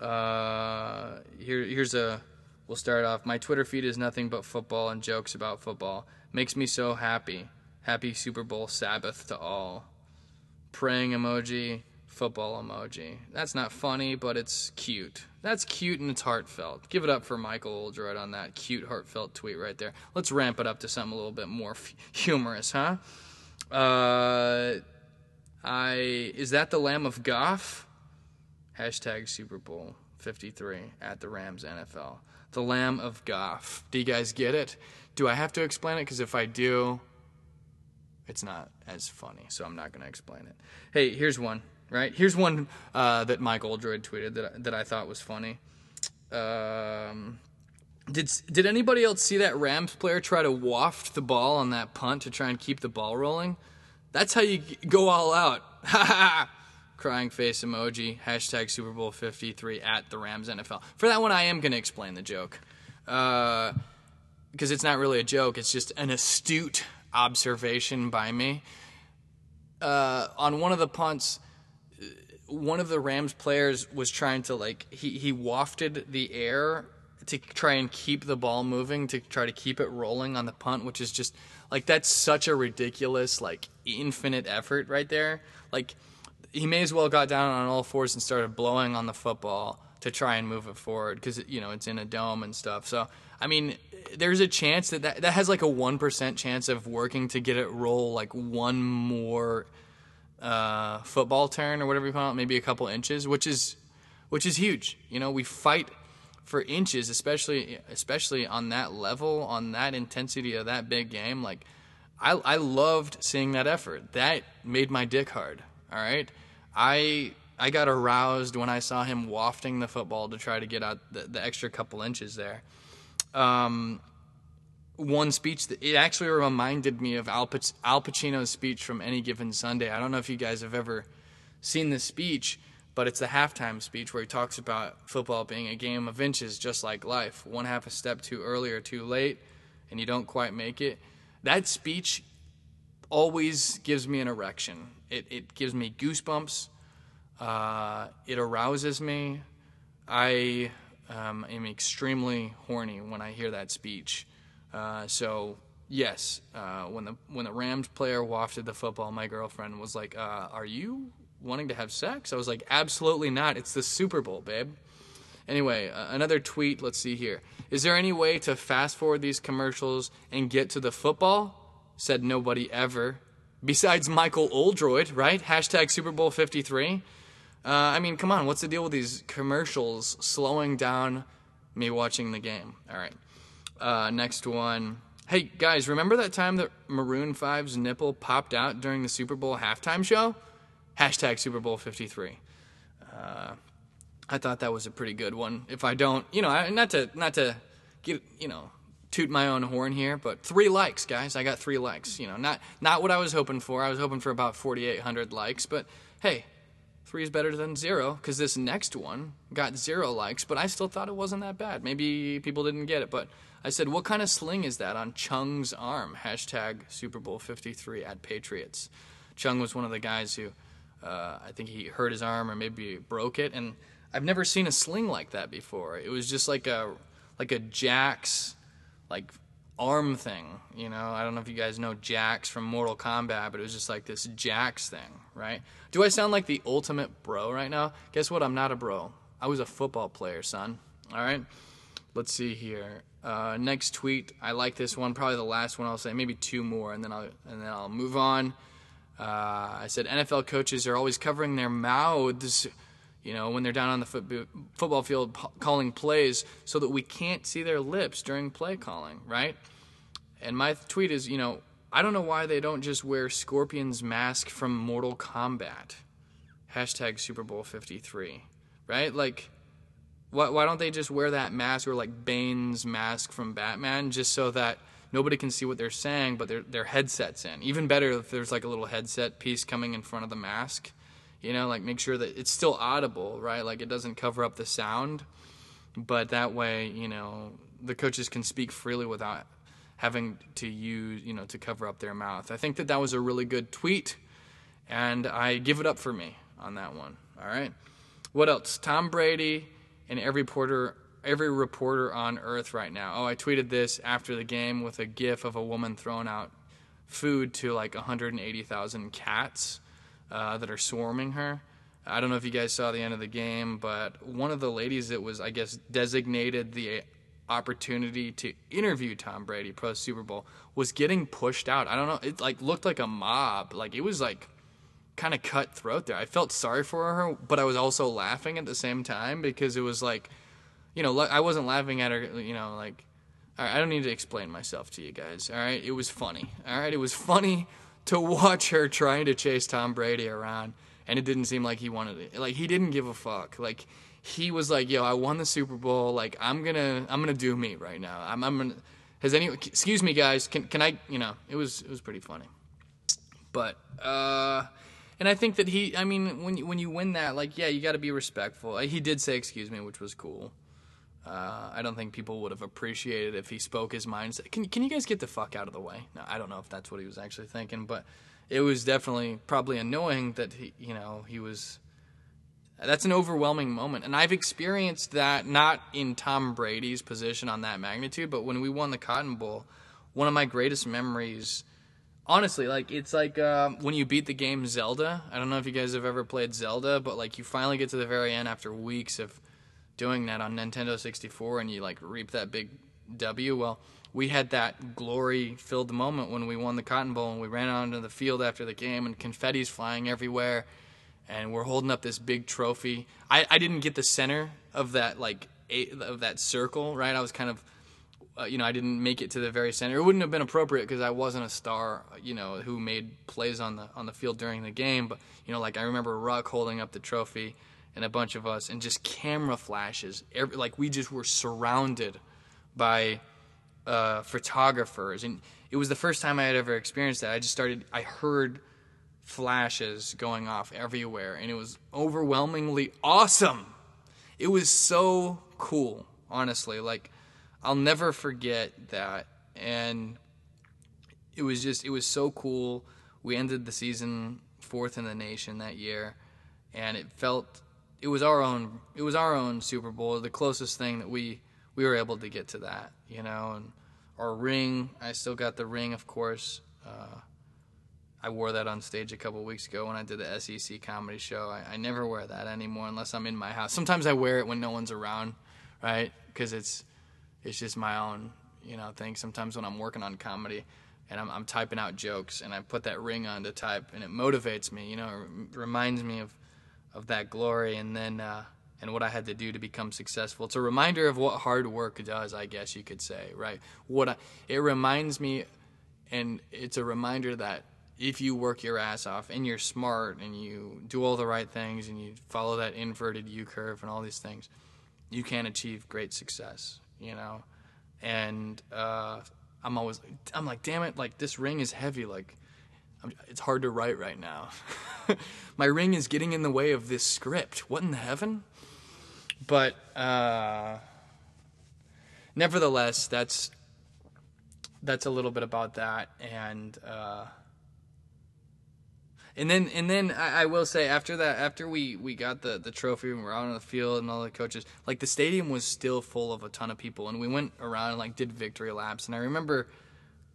Uh, here, here's a We'll start off. My Twitter feed is nothing but football and jokes about football. Makes me so happy. Happy Super Bowl Sabbath to all. Praying emoji, football emoji. That's not funny, but it's cute. That's cute and it's heartfelt. Give it up for Michael Oldroyd on that cute, heartfelt tweet right there. Let's ramp it up to something a little bit more f- humorous, huh? Uh, I is that the Lamb of Goff? Hashtag Super Bowl 53 at the Rams NFL. The Lamb of Goff. Do you guys get it? Do I have to explain it? Because if I do, it's not as funny, so I'm not going to explain it. Hey, here's one, right? Here's one uh, that Mike Oldroyd tweeted that, that I thought was funny. Um, did, did anybody else see that Rams player try to waft the ball on that punt to try and keep the ball rolling? That's how you go all out. Ha ha! Crying face emoji. Hashtag Super Bowl 53 at the Rams NFL. For that one, I am going to explain the joke. Because uh, it's not really a joke, it's just an astute observation by me. Uh, on one of the punts, one of the Rams players was trying to like he he wafted the air to try and keep the ball moving to try to keep it rolling on the punt, which is just like that's such a ridiculous like infinite effort right there. Like he may as well got down on all fours and started blowing on the football to try and move it forward because you know it's in a dome and stuff. So I mean, there's a chance that, that that has like a one percent chance of working to get it roll like one more uh, football turn or whatever you call it, maybe a couple inches, which is which is huge. You know, we fight for inches, especially especially on that level, on that intensity of that big game. Like, I I loved seeing that effort. That made my dick hard. All right, I I got aroused when I saw him wafting the football to try to get out the, the extra couple inches there. Um, one speech that it actually reminded me of Al, Pac- Al Pacino's speech from Any Given Sunday. I don't know if you guys have ever seen this speech, but it's the halftime speech where he talks about football being a game of inches, just like life. One half a step too early or too late, and you don't quite make it. That speech always gives me an erection. It, it gives me goosebumps. Uh, it arouses me. I um, am extremely horny when I hear that speech. Uh, so yes, uh, when the when the Rams player wafted the football, my girlfriend was like, uh, "Are you wanting to have sex?" I was like, "Absolutely not. It's the Super Bowl, babe." Anyway, uh, another tweet. Let's see here. Is there any way to fast forward these commercials and get to the football? Said nobody ever. Besides Michael Oldroyd, right? Hashtag Super Bowl 53. Uh, I mean, come on, what's the deal with these commercials slowing down me watching the game? All right. Uh, next one. Hey, guys, remember that time that Maroon 5's nipple popped out during the Super Bowl halftime show? Hashtag Super Bowl 53. Uh, I thought that was a pretty good one. If I don't, you know, not to not to get, you know, toot my own horn here, but three likes, guys. I got three likes. You know, not not what I was hoping for. I was hoping for about 4,800 likes, but hey, three is better than zero because this next one got zero likes, but I still thought it wasn't that bad. Maybe people didn't get it, but I said, "What kind of sling is that on Chung's arm?" Hashtag Super Bowl 53 at Patriots. Chung was one of the guys who, uh, I think he hurt his arm or maybe broke it, and I've never seen a sling like that before. It was just like a like a Jax like arm thing. You know, I don't know if you guys know Jax from Mortal Kombat, but it was just like this Jax thing, right? Do I sound like the ultimate bro right now? Guess what? I'm not a bro. I was a football player, son. All right. Let's see here. Uh, next tweet. I like this one. Probably the last one. I'll say maybe two more, and then I'll and then I'll move on. Uh, I said NFL coaches are always covering their mouths you know, when they're down on the foot, football field calling plays so that we can't see their lips during play calling, right? And my tweet is, you know, I don't know why they don't just wear Scorpion's mask from Mortal Kombat. Hashtag Super Bowl 53, right? Like, why, why don't they just wear that mask or like Bane's mask from Batman just so that nobody can see what they're saying, but their, their headset's in? Even better if there's like a little headset piece coming in front of the mask you know like make sure that it's still audible right? Like it doesn't cover up the sound. But that way you know the coaches can speak freely without having to use you know to cover up their mouth. I think that that was a really good tweet and i give it up for me on that one. All right. What else? Tom brady and every reporter every reporter on earth right now. Oh, I tweeted this after the game with a gif of a woman throwing out food to like 180,000 cats uh, that are swarming her. I don't know if you guys saw the end of the game, but one of the ladies that was, I guess, designated the opportunity to interview Tom Brady post Super Bowl was getting pushed out. I don't know. It like looked like a mob. Like it was like kind of cutthroat there. I felt sorry for her, but I was also laughing at the same time because it was like, you know, I wasn't laughing at her. You know, like I don't need to explain myself to you guys. All right, it was funny. All right, it was funny to watch her trying to chase Tom Brady around, and it didn't seem like he wanted it. Like he didn't give a fuck. Like he was like, "Yo, I won the Super Bowl. Like I'm gonna, I'm gonna do me right now. I'm, I'm gonna." Has any? Excuse me, guys. Can can I? You know, it was it was pretty funny. But uh, and I think that he. I mean, when you, when you win that, like, yeah, you got to be respectful. He did say "excuse me," which was cool. Uh, I don't think people would have appreciated if he spoke his mind. Can can you guys get the fuck out of the way? I don't know if that's what he was actually thinking, but it was definitely probably annoying that he, you know, he was. That's an overwhelming moment, and I've experienced that not in Tom Brady's position on that magnitude, but when we won the Cotton Bowl, one of my greatest memories. Honestly, like it's like um, when you beat the game Zelda. I don't know if you guys have ever played Zelda, but like you finally get to the very end after weeks of doing that on Nintendo 64 and you like reap that big W. Well, we had that glory filled moment when we won the Cotton Bowl and we ran onto the field after the game and confetti's flying everywhere and we're holding up this big trophy. I, I didn't get the center of that like eight, of that circle, right? I was kind of uh, you know, I didn't make it to the very center. It wouldn't have been appropriate because I wasn't a star, you know, who made plays on the on the field during the game. But you know, like I remember Ruck holding up the trophy, and a bunch of us, and just camera flashes. Every, like we just were surrounded by uh, photographers, and it was the first time I had ever experienced that. I just started. I heard flashes going off everywhere, and it was overwhelmingly awesome. It was so cool, honestly. Like I'll never forget that, and it was just it was so cool. We ended the season fourth in the nation that year, and it felt it was our own it was our own Super Bowl, the closest thing that we we were able to get to that, you know, and our ring. I still got the ring, of course. Uh, I wore that on stage a couple weeks ago when I did the SEC comedy show. I, I, never wear that anymore unless I'm in my house. Sometimes I wear it when no one's around, right? Because it's it's just my own, you know, thing. Sometimes when I'm working on comedy and I'm, I'm typing out jokes and I put that ring on to type and it motivates me, you know, it reminds me of of that glory and then uh, and what I had to do to become successful. It's a reminder of what hard work does, I guess you could say, right? What I, it reminds me, and it's a reminder that if you work your ass off and you're smart and you do all the right things and you follow that inverted U curve and all these things, you can achieve great success, you know. And uh, I'm always, I'm like, damn it, like this ring is heavy, like it's hard to write right now. My ring is getting in the way of this script. What in the heaven? But uh, nevertheless, that's that's a little bit about that, and uh, and then and then I, I, will say after that, after we we got the the trophy and we're out on the field and all the coaches, like the stadium was still full of a ton of people, and we went around and like did victory laps, and I remember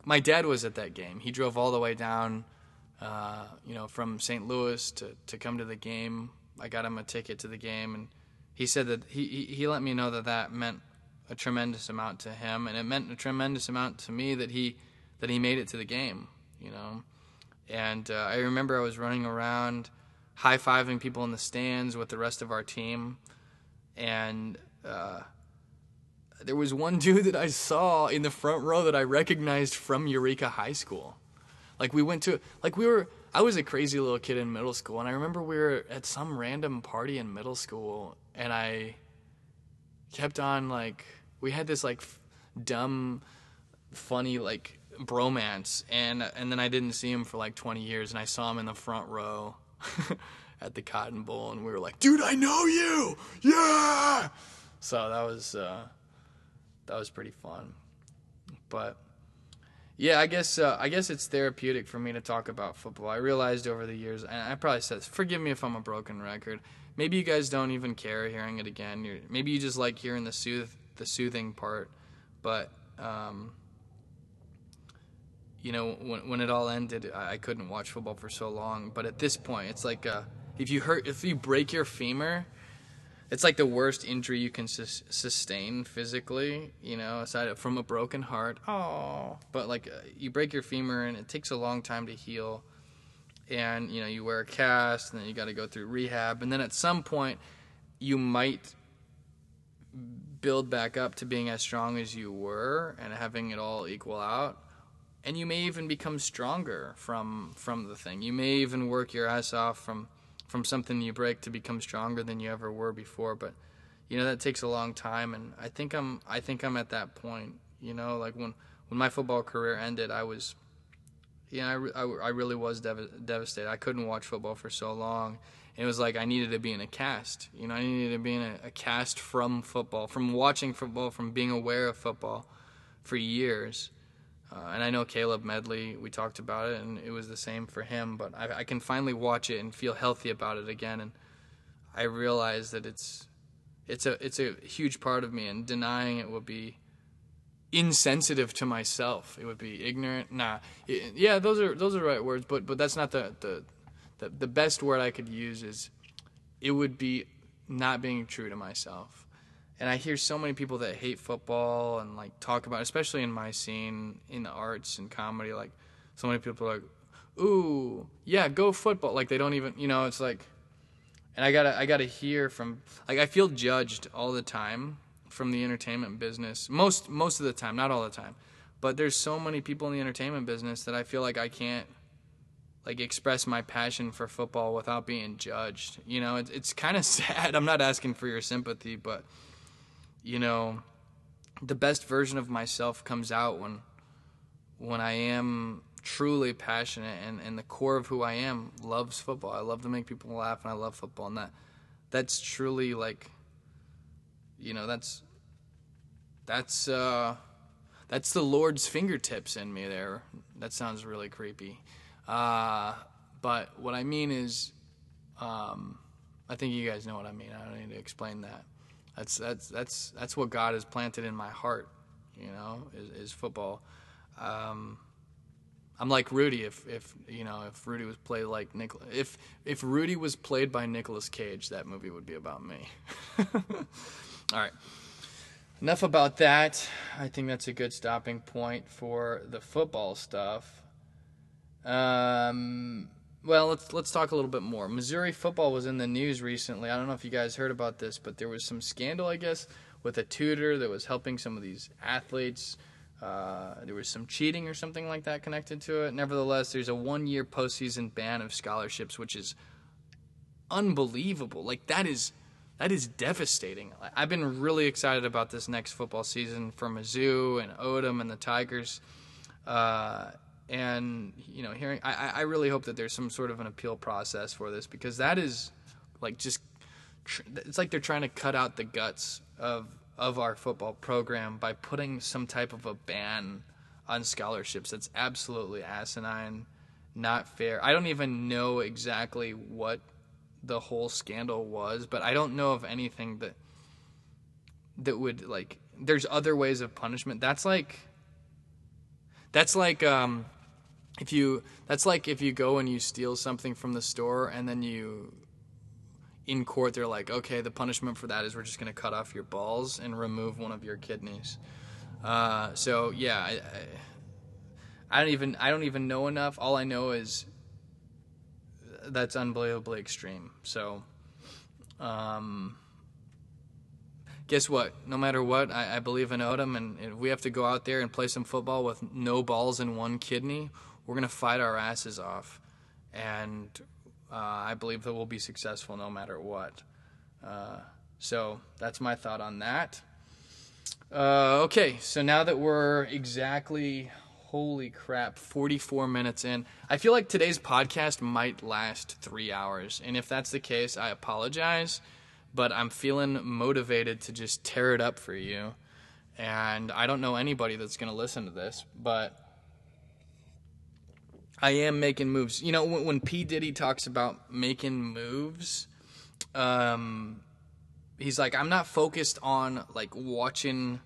my dad was at that game. He drove all the way down uh, you know, from St. Louis to, to come to the game. I got him a ticket to the game, and he said that he, he let me know that that meant a tremendous amount to him, and it meant a tremendous amount to me that he that he made it to the game. You know, and uh, I remember I was running around, high fiving people in the stands with the rest of our team, and. Uh, there was one dude that I saw in the front row that I recognized from Eureka High School. Like we went to like we were I was a crazy little kid in middle school and I remember we were at some random party in middle school and I kept on like we had this like f- dumb funny like bromance and and then I didn't see him for like 20 years and I saw him in the front row at the Cotton Bowl and we were like, "Dude, I know you." Yeah. So that was uh that was pretty fun. But Yeah, I guess uh, I guess it's therapeutic for me to talk about football. I realized over the years, and I probably said, forgive me if I'm a broken record. Maybe you guys don't even care hearing it again. You're, maybe you just like hearing the sooth the soothing part, but um, you know, when when it all ended, I, I couldn't watch football for so long. But at this point, it's like uh, if you hurt, if you break your femur, it's like the worst injury you can sus- sustain physically, you know, aside from a broken heart. Oh, but like uh, you break your femur and it takes a long time to heal, and you know you wear a cast and then you got to go through rehab, and then at some point you might build back up to being as strong as you were and having it all equal out. And you may even become stronger from from the thing. You may even work your ass off from from something you break to become stronger than you ever were before but you know that takes a long time and i think i'm i think i'm at that point you know like when when my football career ended i was you know i, I, I really was dev- devastated. I couldn't watch football for so long. It was like i needed to be in a cast you know i needed to be in a, a cast from football from watching football from being aware of football for years uh, and I know Caleb Medley, we talked about it, and it was the same for him. But I, I, can finally watch it and feel healthy about it again, and I realize that it's it's a it's a huge part of me, and denying it would be insensitive to myself. It would be ignorant. Nah, it, yeah, those are those are the right words, but but that's not the, the the the best word I could use. Is it would be not being true to myself and I hear so many people that hate football and like talk about, especially in my scene in the arts and comedy, like so many people are like, "Ooh, yeah, go football!" Like they don't even, you know, it's like, and I gotta, I gotta hear from, like I feel judged all the time from the entertainment business, most most of the time, not all the time, but there's so many people in the entertainment business that I feel like I can't like express my passion for football without being judged. You know, it's it's kind of sad. I'm not asking for your sympathy, but you know, the best version of myself comes out when when I am truly passionate and, and the core of who I am loves football. I love to make people laugh and I love football and that that's truly like you know, that's that's uh that's the Lord's fingertips in me there. That sounds really creepy. Uh but what I mean is um I think you guys know what I mean. I don't need to explain that. That's that's that's that's what God has planted in my heart. You know, is, is football. Um, I'm like Rudy. If if you know if Rudy was played like Nick, if if Rudy was played by Nicolas Cage, that movie would be about me. All right. Enough about that. I think that's a good stopping point for the football stuff. Um, well, let's let's talk a little bit more. Missouri football was in the news recently. I don't know if you guys heard about this, but there was some scandal, I guess, with a tutor that was helping some of these athletes. Uh, there was some cheating or something like that connected to it. Nevertheless, there's a one-year postseason ban of scholarships, which is unbelievable. Like that is that is devastating. I've been really excited about this next football season for Mizzou and Odom and the Tigers. Uh, and you know, hearing I, I really hope that there's some sort of an appeal process for this because that is like just it's like they're trying to cut out the guts of of our football program by putting some type of a ban on scholarships. That's absolutely asinine, not fair. I don't even know exactly what the whole scandal was, but I don't know of anything that that would like there's other ways of punishment. That's like that's like um, if you that's like if you go and you steal something from the store and then you in court they're like, okay, the punishment for that is we're just going to cut off your balls and remove one of your kidneys. Uh, so yeah, I, I, I don't even I don't even know enough. All I know is that's unbelievably extreme. So, um, guess what? No matter what, I, I believe in Odom, and if we have to go out there and play some football with no balls and one kidney, we're gonna fight our asses off, and uh, I believe that we'll be successful no matter what. Uh, so that's my thought on that. Uh, okay, so now that we're exactly holy crap 44 minutes in i feel like today's podcast might last three hours and if that's the case i apologize but i'm feeling motivated to just tear it up for you and i don't know anybody that's going to listen to this but I am making moves. You know, when, when P Diddy talks about making moves, um, he's like, I'm not focused on like watching.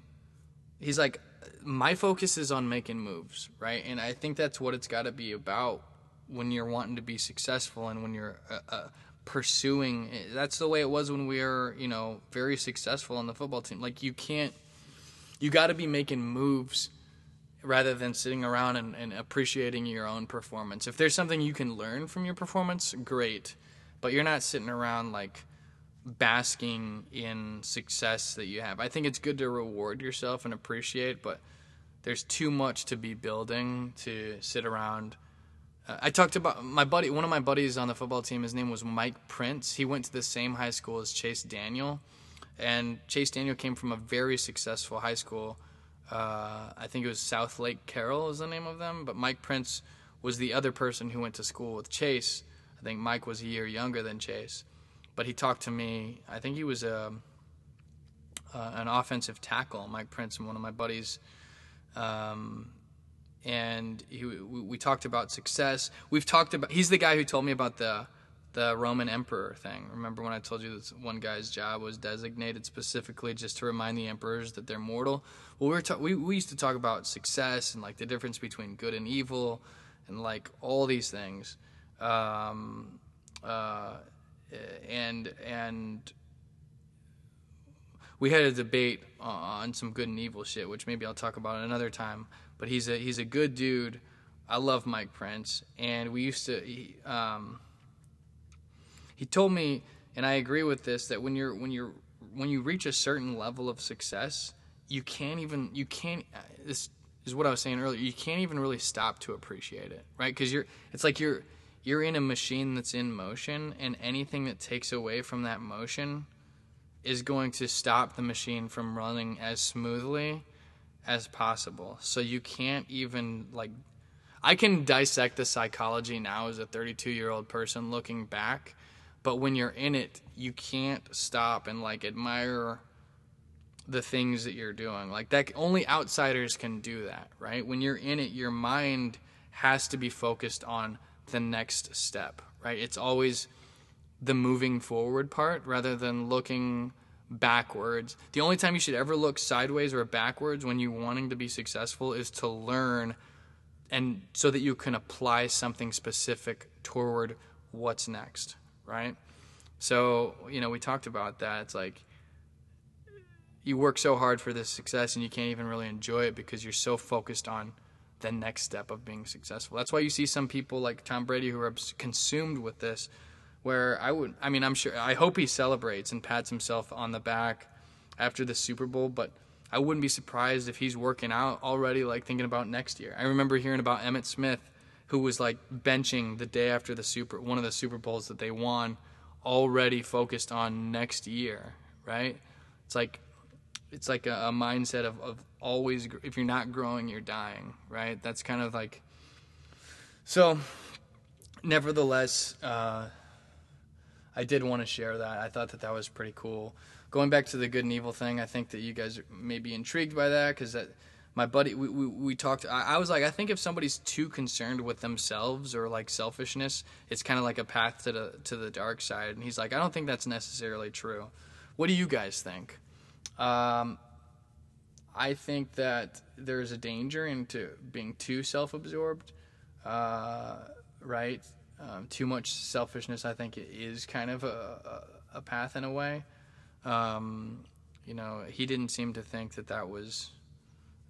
He's like, my focus is on making moves, right? And I think that's what it's got to be about when you're wanting to be successful and when you're uh, uh, pursuing. That's the way it was when we were, you know, very successful on the football team. Like you can't, you got to be making moves rather than sitting around and, and appreciating your own performance. If there's something you can learn from your performance, great. But you're not sitting around like basking in success that you have. I think it's good to reward yourself and appreciate, but there's too much to be building to sit around. Uh, I talked about my buddy, one of my buddies on the football team. His name was Mike Prince. He went to the same high school as Chase Daniel, and Chase Daniel came from a very successful high school. Uh, I think it was Southlake Carroll is the name of them, but Mike Prince was the other person who went to school with Chase. I think Mike was a year younger than Chase, but he talked to me. I think he was a, uh, an offensive tackle, Mike Prince, and one of my buddies um, and he, we, we, talked about success. We've talked about. He's the guy who told me about the the Roman emperor thing. Remember when I told you that one guy's job was designated specifically just to remind the emperors that they're mortal? Well, we were ta- we we used to talk about success and like the difference between good and evil, and like all these things. Um, uh, and and we had a debate on some good and evil shit, which maybe I'll talk about another time. But he's a he's a good dude. I love Mike Prince, and we used to. He, um, he told me, and I agree with this, that when you're when you're when you reach a certain level of success, you can't even you can't. This is what I was saying earlier. You can't even really stop to appreciate it, right? Because you're it's like you're you're in a machine that's in motion, and anything that takes away from that motion is going to stop the machine from running as smoothly as possible. So you can't even like I can dissect the psychology now as a 32 year old person looking back, but when you're in it, you can't stop and like admire the things that you're doing. Like that only outsiders can do that, right? When you're in it, your mind has to be focused on the next step, right? It's always the moving forward part rather than looking backwards. The only time you should ever look sideways or backwards when you're wanting to be successful is to learn and so that you can apply something specific toward what's next, right? So, you know, we talked about that. It's like you work so hard for this success and you can't even really enjoy it because you're so focused on the next step of being successful. That's why you see some people like Tom Brady who are consumed with this where I would I mean I'm sure I hope he celebrates and pats himself on the back after the Super Bowl, but I wouldn't be surprised if he's working out already like thinking about next year. I remember hearing about Emmitt Smith who was like benching the day after the Super one of the Super Bowls that they won already focused on next year, right? It's like it's like a, a mindset of, of always if you're not growing you're dying right that's kind of like so nevertheless uh, I did want to share that. I thought that that was pretty cool. Going back to the good and evil thing, I think that you guys may be intrigued by that because that my buddy we, we, we talked I, I, was like i think if somebody's too concerned with themselves or like selfishness it's kind of like a path to the to the dark side. And he's like i don't think that's necessarily true. What do you guys think? Um, i think that there's a danger into being too self-absorbed uh, right? Um, too much selfishness, I think, is kind of a, a, a path in a way. Um, you know, he didn't seem to think that that was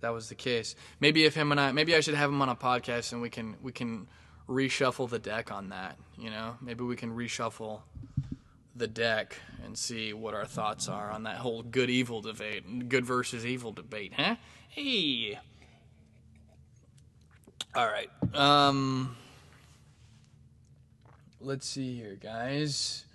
that was the case. Maybe if him and I, maybe I should have him on a podcast and we can we can reshuffle the deck on that. You know, maybe we can reshuffle the deck and see what our thoughts are on that whole good evil debate, good versus evil debate, huh? Hey. All right. Um let's see here, guys.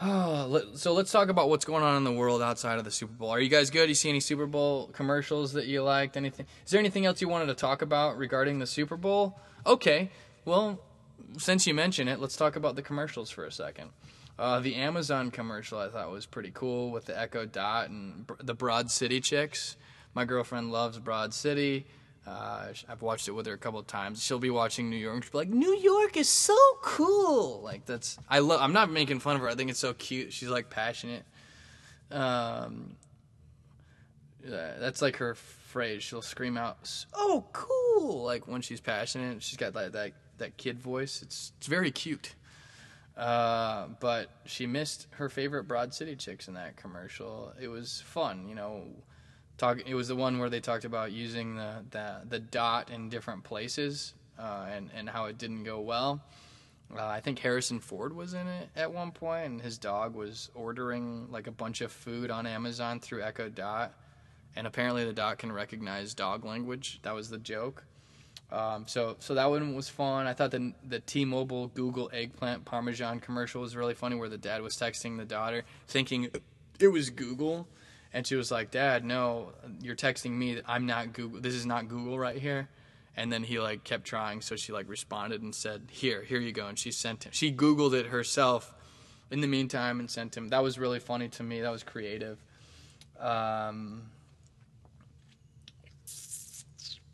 so let's talk about what's going on in the world outside of the Super Bowl. Are you guys good? You see any Super Bowl commercials that you liked? Anything? Is there anything else you wanted to talk about regarding the Super Bowl? Okay. Well, since you mention it, let's talk about the commercials for a second. Uh, the Amazon commercial I thought was pretty cool with the Echo Dot and the Broad City chicks. My girlfriend loves Broad City. Uh, I've watched it with her a couple of times. She'll be watching New York. She'll be like, "New York is so cool." Like that's I love. I'm not making fun of her. I think it's so cute. She's like passionate. Um, yeah, that's like her phrase. She'll scream out, "Oh, cool!" Like when she's passionate. She's got that that, that kid voice. It's it's very cute. Uh, but she missed her favorite Broad City chicks in that commercial. It was fun, you know. Talk. It was the one where they talked about using the the, the dot in different places uh, and and how it didn't go well. Uh, I think Harrison Ford was in it at one point, and his dog was ordering like a bunch of food on Amazon through Echo Dot, and apparently the dot can recognize dog language. That was the joke. Um, so so that one was fun. I thought the the T-Mobile Google eggplant Parmesan commercial was really funny, where the dad was texting the daughter, thinking it was Google, and she was like, "Dad, no, you're texting me. I'm not Google. This is not Google right here." And then he like kept trying, so she like responded and said, "Here, here you go." And she sent him. She Googled it herself in the meantime and sent him. That was really funny to me. That was creative. Um,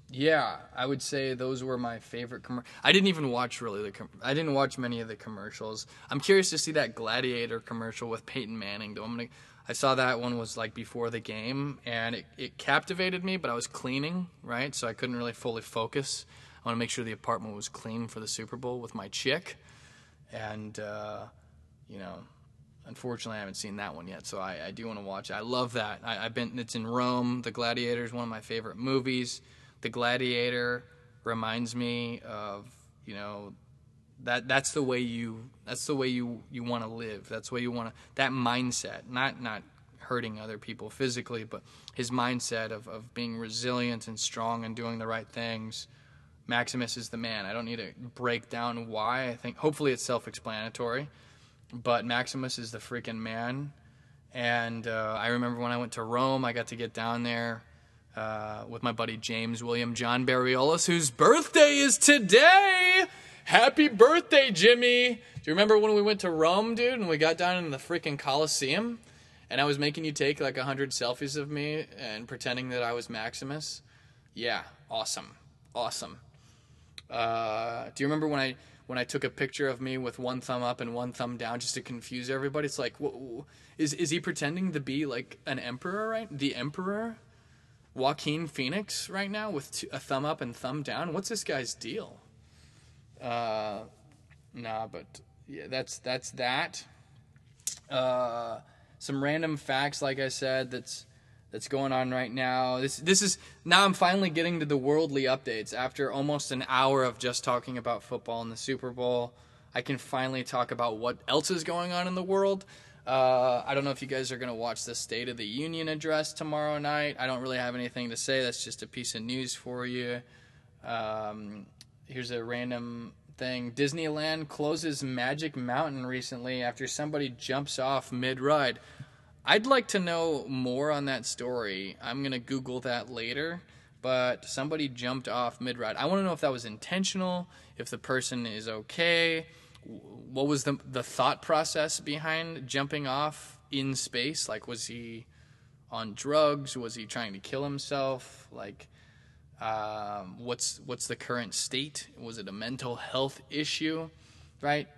yeah, I would say those were my favorite. Com- I didn't even watch really the. Com- I didn't watch many of the commercials. I'm curious to see that Gladiator commercial with Peyton Manning. Though I'm gonna. I saw that one was like before the game, and it, it captivated me. But I was cleaning, right, so I couldn't really fully focus. I want to make sure the apartment was clean for the Super Bowl with my chick, and uh, you know, unfortunately, I haven't seen that one yet. So I, I do want to watch it. I love that. I, I've been. It's in Rome. The Gladiator is one of my favorite movies. The Gladiator reminds me of you know that that's the way you that's the way you you want to live. That's the way you want to that mindset. Not not hurting other people physically, but his mindset of of being resilient and strong and doing the right things. Maximus is the man. I don't need to break down why. I think hopefully it's self-explanatory, but Maximus is the freaking man. And uh, I remember when I went to Rome, I got to get down there uh, with my buddy James William John Barriolas, whose birthday is today. Happy birthday, Jimmy! Do you remember when we went to Rome, dude, and we got down in the freaking Colosseum, and I was making you take like a hundred selfies of me and pretending that I was Maximus? Yeah, awesome, awesome. Uh, do you remember when I when I took a picture of me with one thumb up and one thumb down just to confuse everybody? It's like, wh- wh- is is he pretending to be like an emperor, right? The emperor, Joaquin Phoenix, right now with a thumb up and thumb down. What's this guy's deal? Uh, nah, but yeah, that's that's that. Uh, some random facts, like I said, that's that's going on right now. This this is now I'm finally getting to the worldly updates after almost an hour of just talking about football and the Super Bowl. I can finally talk about what else is going on in the world. Uh, I don't know if you guys are going to watch the State of the Union address tomorrow night. I don't really have anything to say. That's just a piece of news for you. Um, here's a random thing Disneyland closes Magic Mountain recently after somebody jumps off mid ride. I'd like to know more on that story. I'm going to Google that later. But somebody jumped off mid ride. I want to know if that was intentional, if the person is okay. What was the the thought process behind jumping off in space? Like, was he on drugs? Was he trying to kill himself? Like, um, what's what's the current state? Was it a mental health issue? Right.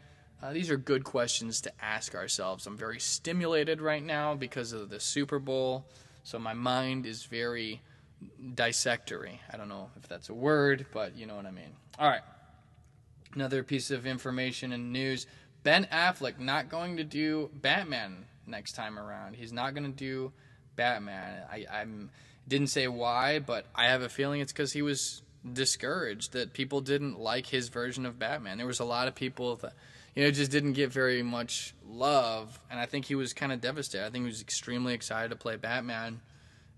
Uh, these are good questions to ask ourselves. I'm very stimulated right now because of the Super Bowl, so my mind is very dissectory. I don't know if that's a word, but you know what I mean. All right. Another piece of information and news Ben Affleck not going to do Batman next time around. He's not going to do Batman. I, I'm didn't say why, but I have a feeling it's because he was discouraged that people didn't like his version of Batman. There was a lot of people that you know just didn't get very much love, and I think he was kind of devastated. I think he was extremely excited to play Batman,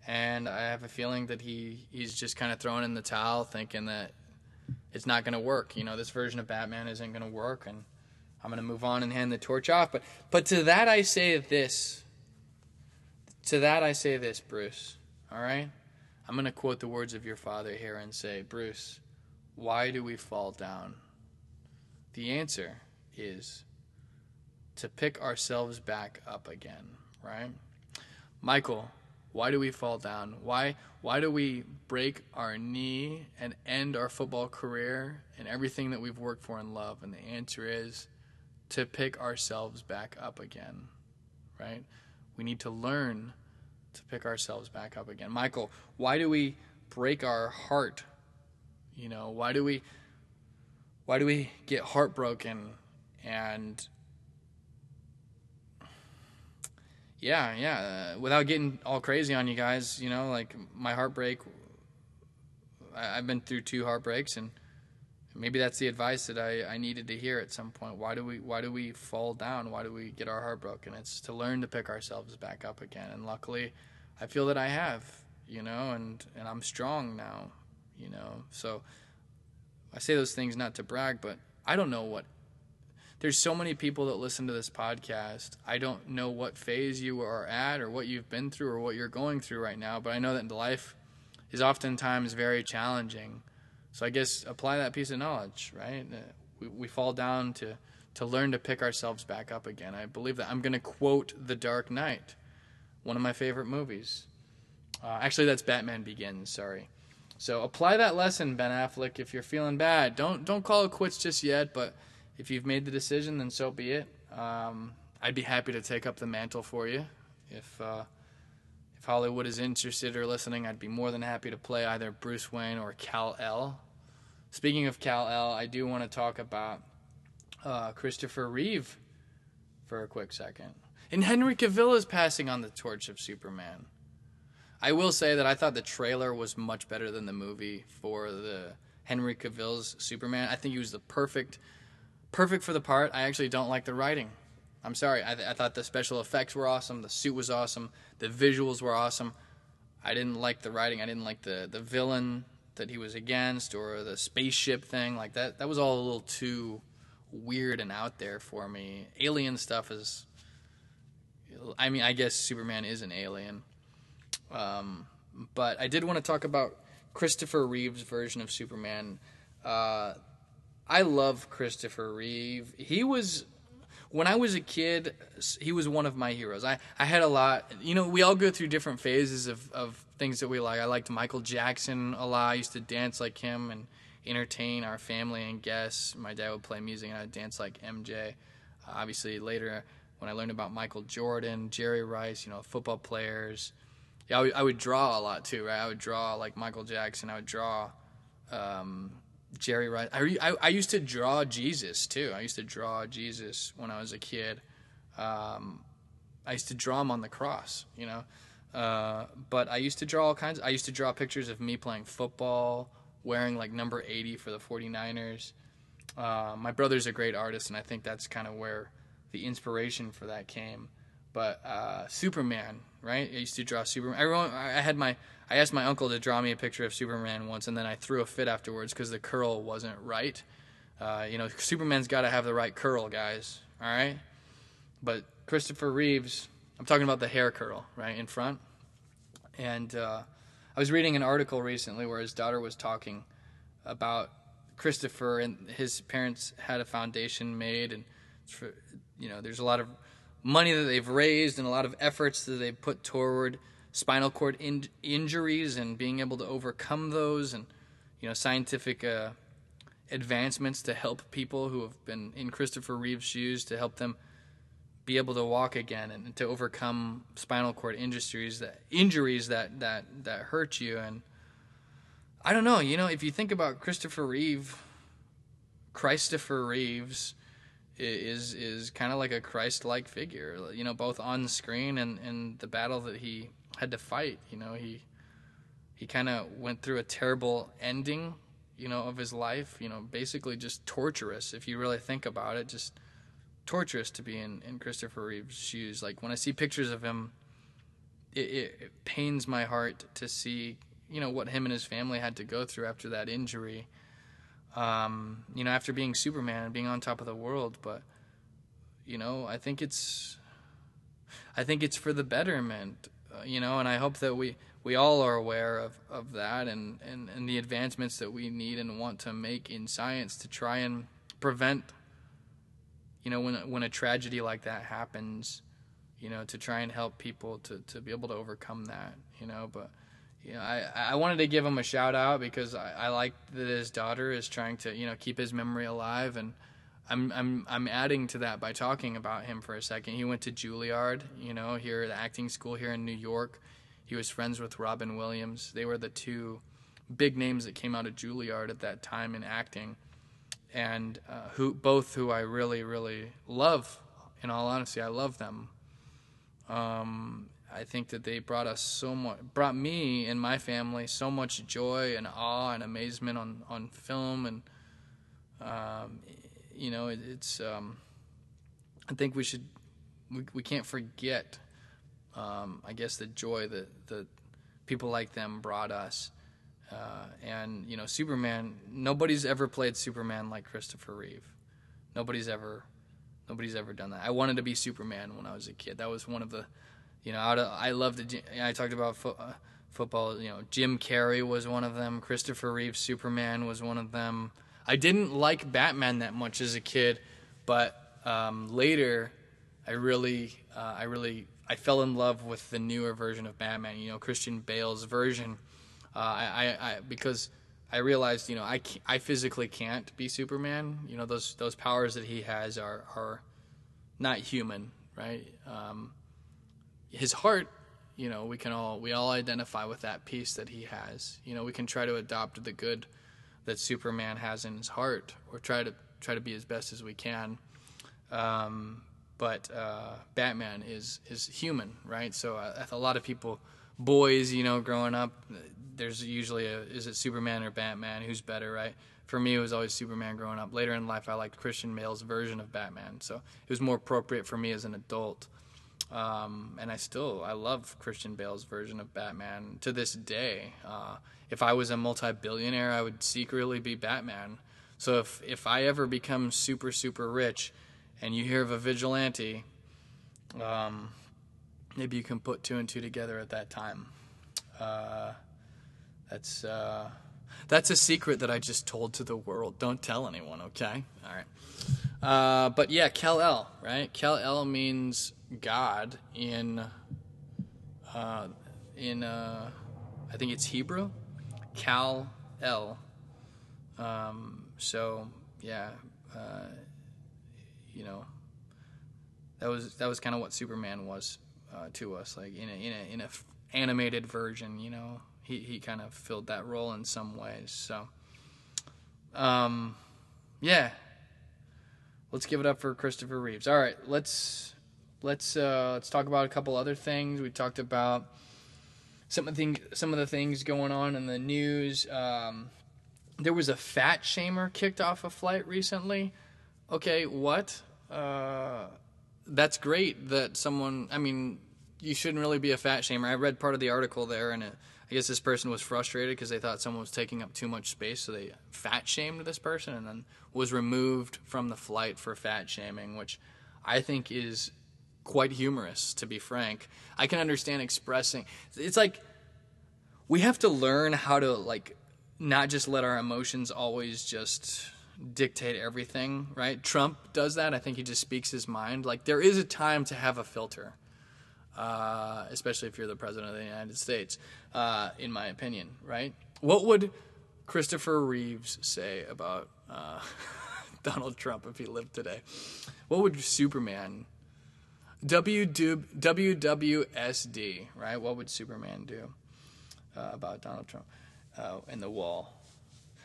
and I have a feeling that he he's just kind of throwing in the towel, thinking that it's not going to work. You know, this version of Batman isn't going to work, and I'm going to move on and hand the torch off. But but to that I say this. To that I say this, Bruce. All right? I'm going to quote the words of your father here and say, Bruce, why do we fall down? The answer is to pick ourselves back up again, right? Michael, why do we fall down? Why why do we break our knee and end our football career and everything that we've worked for in love? And the answer is to pick ourselves back up again. Right? We need to learn to pick ourselves back up again. Michael, why do we break our heart? You know, why do we why do we get heartbroken and yeah, yeah. Uh, without getting all crazy on you guys, you know, like my heartbreak. I, I've been through two heartbreaks, and maybe that's the advice that I, I needed to hear at some point. Why do we Why do we fall down? Why do we get our heart broken? It's to learn to pick ourselves back up again. And luckily, I feel that I have, you know, and and I'm strong now, you know. So I say those things not to brag, but I don't know what there's so many people that listen to this podcast. I don't know what phase you are at or what you've been through or what you're going through right now, but I know that life is oftentimes very challenging. So I guess apply that piece of knowledge, right? Uh, we, we fall down to, to learn to pick ourselves back up again. I believe that. I'm going to quote The Dark Knight, one of my favorite movies. Uh, actually, that's Batman Begins, sorry. So apply that lesson, Ben Affleck, if you're feeling bad. Don't don't call it quits just yet, but – if you've made the decision, then so be it. Um, I'd be happy to take up the mantle for you. If uh, Hollywood is interested or listening, I'd be more than happy to play either Bruce Wayne or Kal-El. Speaking of Kal-El, I do want to talk about uh, Christopher Reeve for a quick second. And Henry Cavill is passing on the torch of Superman. I will say that I thought the trailer was much better than the movie for the Henry Cavill's Superman. I think he was the perfect perfect for the part. I actually don't like the writing. I'm sorry. I, th- I thought the special effects were awesome. The suit was awesome. The visuals were awesome. I didn't like the writing. I didn't like the, the villain that he was against or the spaceship thing. Like that. That was all a little too weird and out there for me. Alien stuff is. I mean, I guess Superman is an alien. Um, but I did want to talk about Christopher Reeve's version of Superman. Uh, I love Christopher Reeve. He was when I was a kid, he was one of my heroes. I, I had a lot, you know, we all go through different phases of, of things that we like. I liked Michael Jackson a lot. I used to dance like him and entertain our family and guests. My dad would play music and I'd dance like MJ. Uh, obviously, later when I learned about Michael Jordan, Jerry Rice, you know, football players, yeah, I would, would draw a lot too, right? I would draw like Michael Jackson. I would draw um, Jerry Rice. I, I, I, used to draw Jesus too. I used to draw Jesus when I was a kid. Um, I used to draw him on the cross, you know. Uh, but I used to draw all kinds. I used to draw pictures of me playing football, wearing like number 80 for the 49ers. Uh, my brother's a great artist, and I think that's kind of where the inspiration for that came. But uh, Superman, right? I used to draw Superman. Everyone, I had my I asked my uncle to draw me a picture of Superman once, and then I threw a fit afterwards because the curl wasn't right. Uh, you know, Superman's got to have the right curl, guys. All right. But Christopher Reeves, I'm talking about the hair curl, right in front. And uh, I was reading an article recently where his daughter was talking about Christopher and his parents had a foundation made, and you know, there's a lot of money that they've raised and a lot of efforts that they've put toward spinal cord in- injuries and being able to overcome those and you know scientific uh, advancements to help people who have been in Christopher Reeve's shoes to help them be able to walk again and to overcome spinal cord injuries that injuries that that that hurt you. And I don't know you know if you think about Christopher Reeve Christopher Reeves is is kind of like a Christ-like figure you know both on screen and and the battle that he had to fight. You know, he he kind of went through a terrible ending, you know, of his life. You know, basically just torturous if you really think about it. Just torturous to be in in Christopher Reeve's shoes. Like when I see pictures of him, it, it, it pains my heart to see you know what him and his family had to go through after that injury. Um, you know, after being Superman and being on top of the world, but you know, I think it's I think it's for the betterment you know, and I hope that we, we all are aware of, of that and, and, and the advancements that we need and want to make in science to try and prevent, you know, when, when a tragedy like that happens, you know, to try and help people to, to be able to overcome that, you know. But, you know, I, I wanted to give him a shout out because I, I like that his daughter is trying to, you know, keep his memory alive. And I'm, I'm, I'm adding to that by talking about him for a second. He went to Juilliard, you know, here the acting school here in New York. He was friends with Robin Williams. They were the two big names that came out of Juilliard at that time in acting. And uh, who both who I really, really love. In all honesty, I love them um, I think that they brought us so much, brought me and my family so much joy and awe and amazement on, on film, and um, you know, it, it's. Um, I think we should, we, we can't forget. Um, I guess the joy that that people like them brought us, uh, and you know, Superman. Nobody's ever played Superman like Christopher Reeve. Nobody's ever Nobody's ever done that. I wanted to be Superman when I was a kid. That was one of the, you know, I love the. I talked about fo- uh, football. You know, Jim Carrey was one of them. Christopher Reeve Superman was one of them. I didn't like Batman that much as a kid, but um, later, I really, uh, I really, I fell in love with the newer version of Batman. You know, Christian Bale's version. Uh, I, I, I, because I realized, you know, I, I physically can't be Superman. You know, those those powers that he has are are not human, right? Um, his heart, you know, we can all we all identify with that piece that he has. You know, we can try to adopt the good that Superman has in his heart, or try to try to be as best as we can. Um, but uh, Batman is is human, right? So uh, a lot of people, boys, you know, growing up, there's usually a is it Superman or Batman? Who's better, right? For me, it was always Superman growing up. Later in life, I liked Christian Bale's version of Batman, so it was more appropriate for me as an adult. Um, and I still I love Christian Bale's version of Batman to this day. Uh, if I was a multi-billionaire, I would secretly be Batman. So if if I ever become super super rich, and you hear of a vigilante, um, maybe you can put two and two together at that time. Uh, that's uh, that's a secret that I just told to the world. Don't tell anyone, okay? All right. Uh, but yeah, Kal-El, right? Kal-El means God in uh, in uh, I think it's Hebrew. Cal El. Um, so yeah, uh, you know, that was that was kind of what Superman was uh, to us, like in a in a in a f- animated version, you know he, he kind of filled that role in some ways. So, um, yeah, let's give it up for Christopher Reeves. All right, let's let's uh, let's talk about a couple other things. We talked about some of the things, some of the things going on in the news. Um, there was a fat shamer kicked off a flight recently. Okay, what? Uh, that's great that someone. I mean, you shouldn't really be a fat shamer. I read part of the article there, and it I guess this person was frustrated because they thought someone was taking up too much space, so they fat shamed this person and then was removed from the flight for fat shaming, which I think is quite humorous, to be frank. I can understand expressing. It's like we have to learn how to like not just let our emotions always just dictate everything, right? Trump does that. I think he just speaks his mind. Like there is a time to have a filter uh, especially if you're the president of the United States, uh, in my opinion, right? What would Christopher Reeves say about uh, Donald Trump if he lived today? What would Superman, WWSD, right? What would Superman do uh, about Donald Trump uh, and the wall?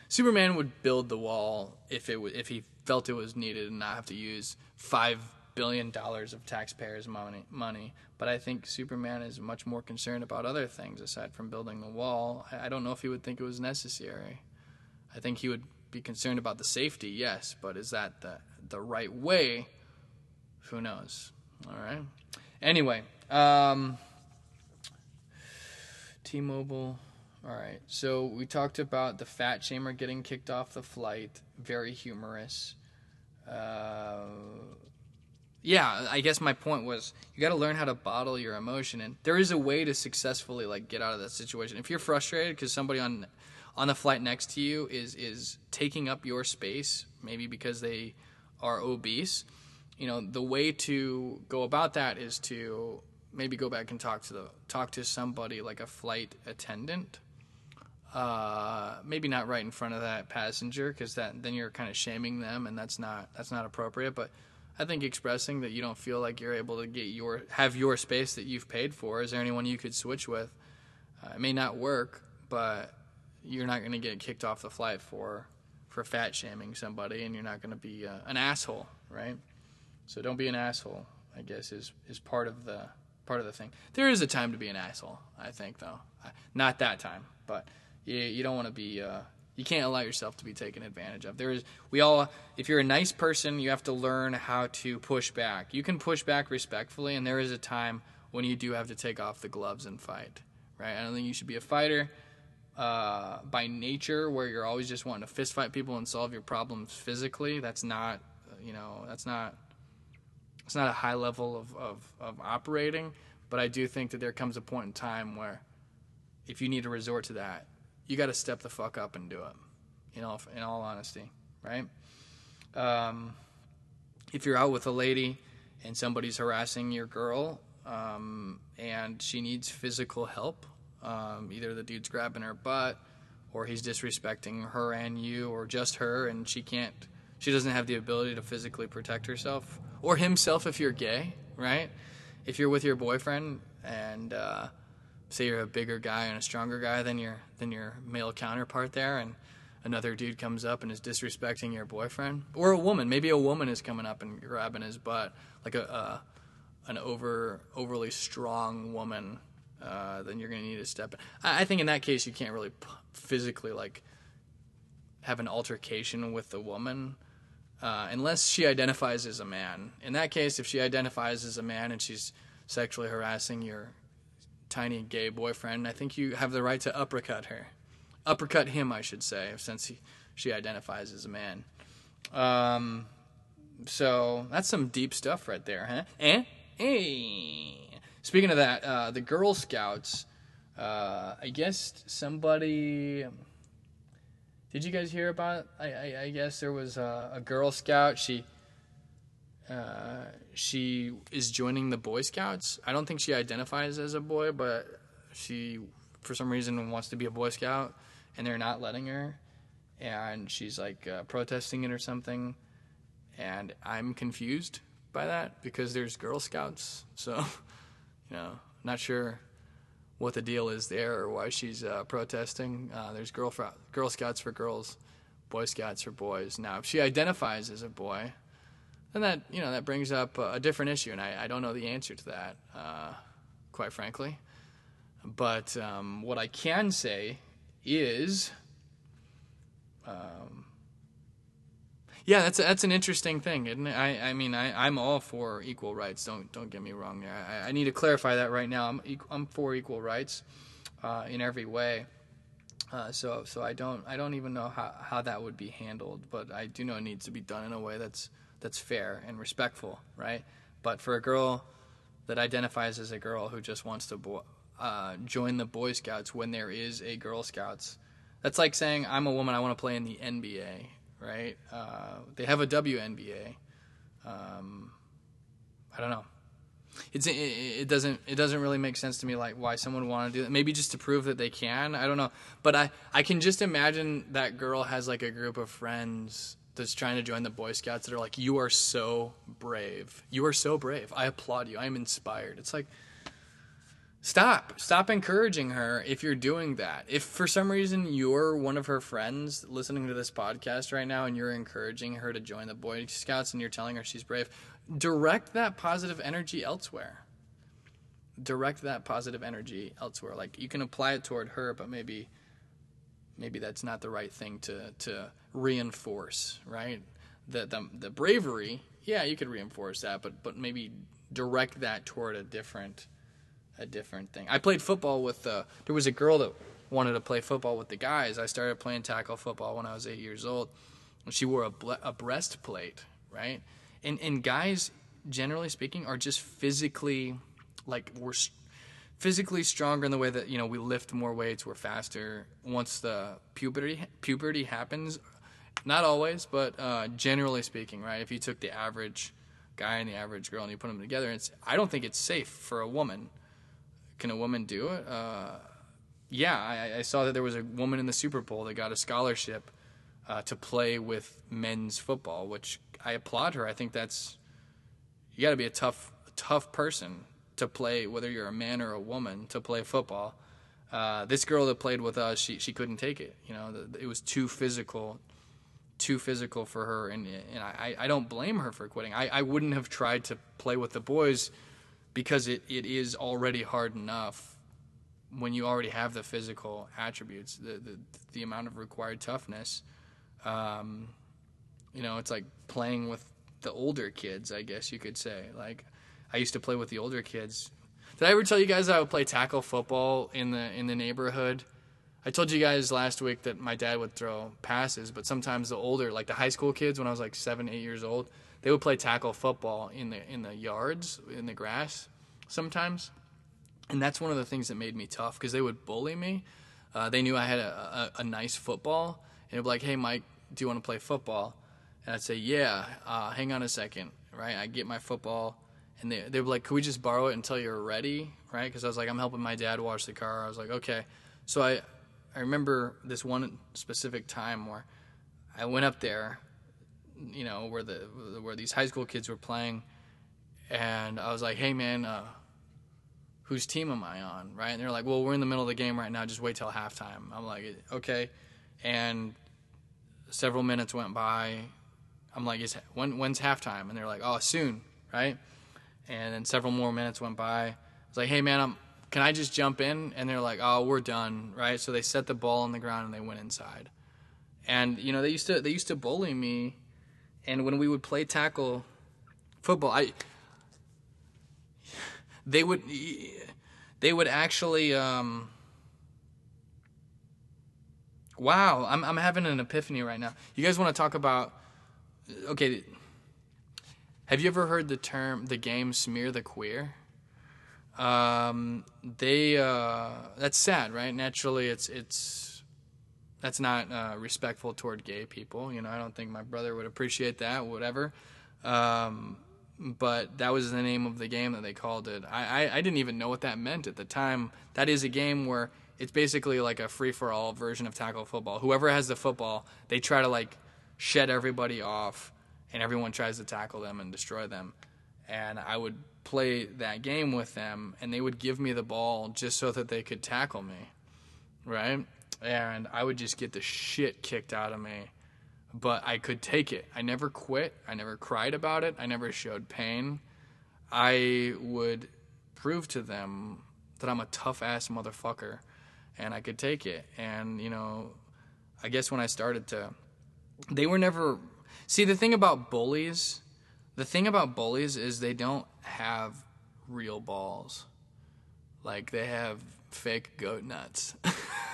Superman would build the wall if it w- if he felt it was needed and not have to use five billion dollars of taxpayers' money. Money, but I think Superman is much more concerned about other things aside from building the wall. I, I don't know if he would think it was necessary. I think he would be concerned about the safety, yes, but is that the the right way? Who knows? All right. Anyway, um, T-Mobile. All right. So we talked about the fat shamer getting kicked off the flight. Very humorous. Uh, yeah, I guess my point was you got to learn how to bottle your emotion, and there is a way to successfully like get out of that situation. If you're frustrated because somebody on on the flight next to you is is taking up your space, maybe because they are obese, you know, the way to go about that is to maybe go back and talk to the talk to somebody like a flight attendant. Uh, maybe not right in front of that passenger because that then you're kind of shaming them and that's not that's not appropriate. But I think expressing that you don't feel like you're able to get your have your space that you've paid for. Is there anyone you could switch with? Uh, it may not work, but you're not going to get kicked off the flight for for fat shaming somebody, and you're not going to be uh, an asshole, right? So don't be an asshole. I guess is is part of the part of the thing. There is a time to be an asshole, I think, though. Not that time, but you you don't want to be. Uh, you can't allow yourself to be taken advantage of. There is we all. If you're a nice person, you have to learn how to push back. You can push back respectfully, and there is a time when you do have to take off the gloves and fight. Right? I don't think you should be a fighter uh, by nature, where you're always just wanting to fist fight people and solve your problems physically. That's not, you know, that's not. It's not a high level of, of, of operating, but I do think that there comes a point in time where, if you need to resort to that, you got to step the fuck up and do it. You know, in all honesty, right? Um, if you're out with a lady and somebody's harassing your girl um, and she needs physical help, um, either the dude's grabbing her butt or he's disrespecting her and you or just her and she can't she doesn't have the ability to physically protect herself or himself if you're gay right if you're with your boyfriend and uh, say you're a bigger guy and a stronger guy than your than your male counterpart there and another dude comes up and is disrespecting your boyfriend or a woman maybe a woman is coming up and grabbing his butt like a, an over overly strong woman uh, then you're going to need to step in. I, I, think in that case you can't really p- physically like have an altercation with the woman uh, unless she identifies as a man. In that case, if she identifies as a man and she's sexually harassing your tiny gay boyfriend, I think you have the right to uppercut her, uppercut him, I should say, since he, she identifies as a man. Um, so that's some deep stuff right there, huh? Eh? Hey. Speaking of that, uh, the Girl Scouts, uh, I guess somebody. Did you guys hear about? I, I, I guess there was a, a Girl Scout. She uh, she is joining the Boy Scouts. I don't think she identifies as a boy, but she, for some reason, wants to be a Boy Scout, and they're not letting her. And she's like uh, protesting it or something. And I'm confused by that because there's Girl Scouts. So you know, not sure what the deal is there or why she's uh, protesting. Uh, there's Girl, Girl Scouts for girls, Boy Scouts for boys. Now, if she identifies as a boy, then that you know that brings up a different issue, and I, I don't know the answer to that, uh, quite frankly. But um, what I can say is, um, yeah, that's that's an interesting thing, isn't it? I, I mean, I, I'm all for equal rights. Don't don't get me wrong there. I, I need to clarify that right now. I'm I'm for equal rights uh, in every way. Uh, so so I don't I don't even know how, how that would be handled, but I do know it needs to be done in a way that's that's fair and respectful, right? But for a girl that identifies as a girl who just wants to bo- uh, join the Boy Scouts when there is a Girl Scouts, that's like saying I'm a woman I want to play in the NBA right? Uh, they have a WNBA. Um, I don't know. It's it, it, doesn't it doesn't really make sense to me like why someone would want to do that. Maybe just to prove that they can. I don't know. But I I can just imagine that girl has like a group of friends that's trying to join the Boy Scouts that are like, "You are so brave. You are so brave. I applaud you. I am inspired." It's like Stop. Stop encouraging her if you're doing that. If for some reason you're one of her friends listening to this podcast right now and you're encouraging her to join the Boy Scouts and you're telling her she's brave, direct that positive energy elsewhere. Direct that positive energy elsewhere. Like you can apply it toward her, but maybe maybe that's not the right thing to to reinforce, right? The the the bravery, yeah, you could reinforce that, but but maybe direct that toward a different a different thing. I played football with. Uh, there was a girl that wanted to play football with the guys. I started playing tackle football when I was eight years old. And she wore a, ble- a breastplate, right? And and guys, generally speaking, are just physically like we're physically stronger in the way that you know we lift more weights, we're faster. Once the puberty puberty happens, not always, but uh, generally speaking, right? If you took the average guy and the average girl, and you put them together. It's I don't think it's safe for a woman. Can a woman do it? Uh, yeah, I, I saw that there was a woman in the Super Bowl that got a scholarship uh, to play with men's football, which I applaud her. I think that's you got to be a tough, tough person to play, whether you're a man or a woman, to play football. Uh, this girl that played with us, she she couldn't take it. You know, it was too physical, too physical for her, and and I, I don't blame her for quitting. I, I wouldn't have tried to play with the boys because it, it is already hard enough when you already have the physical attributes, the the, the amount of required toughness. Um, you know, it's like playing with the older kids, I guess you could say. Like I used to play with the older kids. Did I ever tell you guys I would play tackle football in the in the neighborhood? I told you guys last week that my dad would throw passes, but sometimes the older, like the high school kids, when I was like seven, eight years old, they would play tackle football in the in the yards, in the grass, sometimes, and that's one of the things that made me tough because they would bully me. Uh, they knew I had a, a, a nice football, and it'd be like, "Hey, Mike, do you want to play football?" And I'd say, "Yeah." Uh, hang on a second, right? I get my football, and they they were like, "Could we just borrow it until you're ready?" Right? Because I was like, "I'm helping my dad wash the car." I was like, "Okay." So I I remember this one specific time where I went up there, you know, where the where these high school kids were playing, and I was like, "Hey, man." Uh, whose team am I on? Right? And they're like, well, we're in the middle of the game right now. Just wait till halftime. I'm like, okay. And several minutes went by. I'm like, is when when's halftime? And they're like, oh, soon, right? And then several more minutes went by. I was like, hey man, I'm can I just jump in? And they're like, oh, we're done, right? So they set the ball on the ground and they went inside. And you know, they used to they used to bully me, and when we would play tackle football, I they would they would actually um, wow I'm, I'm having an epiphany right now. You guys want to talk about okay have you ever heard the term the game smear the queer? Um, they uh, that's sad right? Naturally it's it's that's not uh, respectful toward gay people you know i don't think my brother would appreciate that whatever um, but that was the name of the game that they called it. I, I, I, didn't even know what that meant at the time. That is a game where it's basically like a free for all version of tackle football. Whoever has the football, they try to like shed everybody off, and everyone tries to tackle them and destroy them. And I would play that game with them, and they would give me the ball just so that they could tackle me, right? And I would just get the shit kicked out of me but I could take it. I never quit. I never cried about it. I never showed pain. I would prove to them that I'm a tough ass motherfucker and I could take it. And, you know, I guess when I started to, they were never. See, the thing about bullies, the thing about bullies is they don't have real balls. Like, they have fake goat nuts.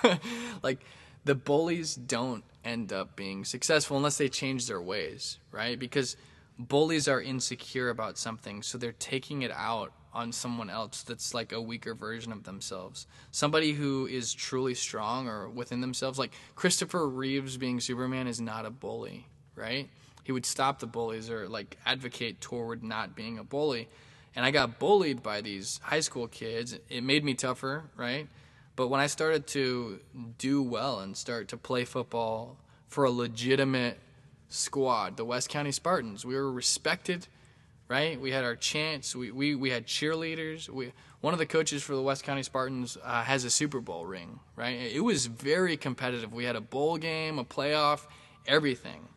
like, the bullies don't end up being successful unless they change their ways, right? Because bullies are insecure about something, so they're taking it out on someone else that's like a weaker version of themselves. Somebody who is truly strong or within themselves, like Christopher Reeves being Superman is not a bully, right? He would stop the bullies or like advocate toward not being a bully. And I got bullied by these high school kids. It made me tougher, right? But when I started to do well and start to play football for a legitimate squad, the West County Spartans, we were respected, right? We had our chance. We, we, we had cheerleaders. We, one of the coaches for the West County Spartans uh, has a Super Bowl ring, right? It was very competitive. We had a bowl game, a playoff, everything.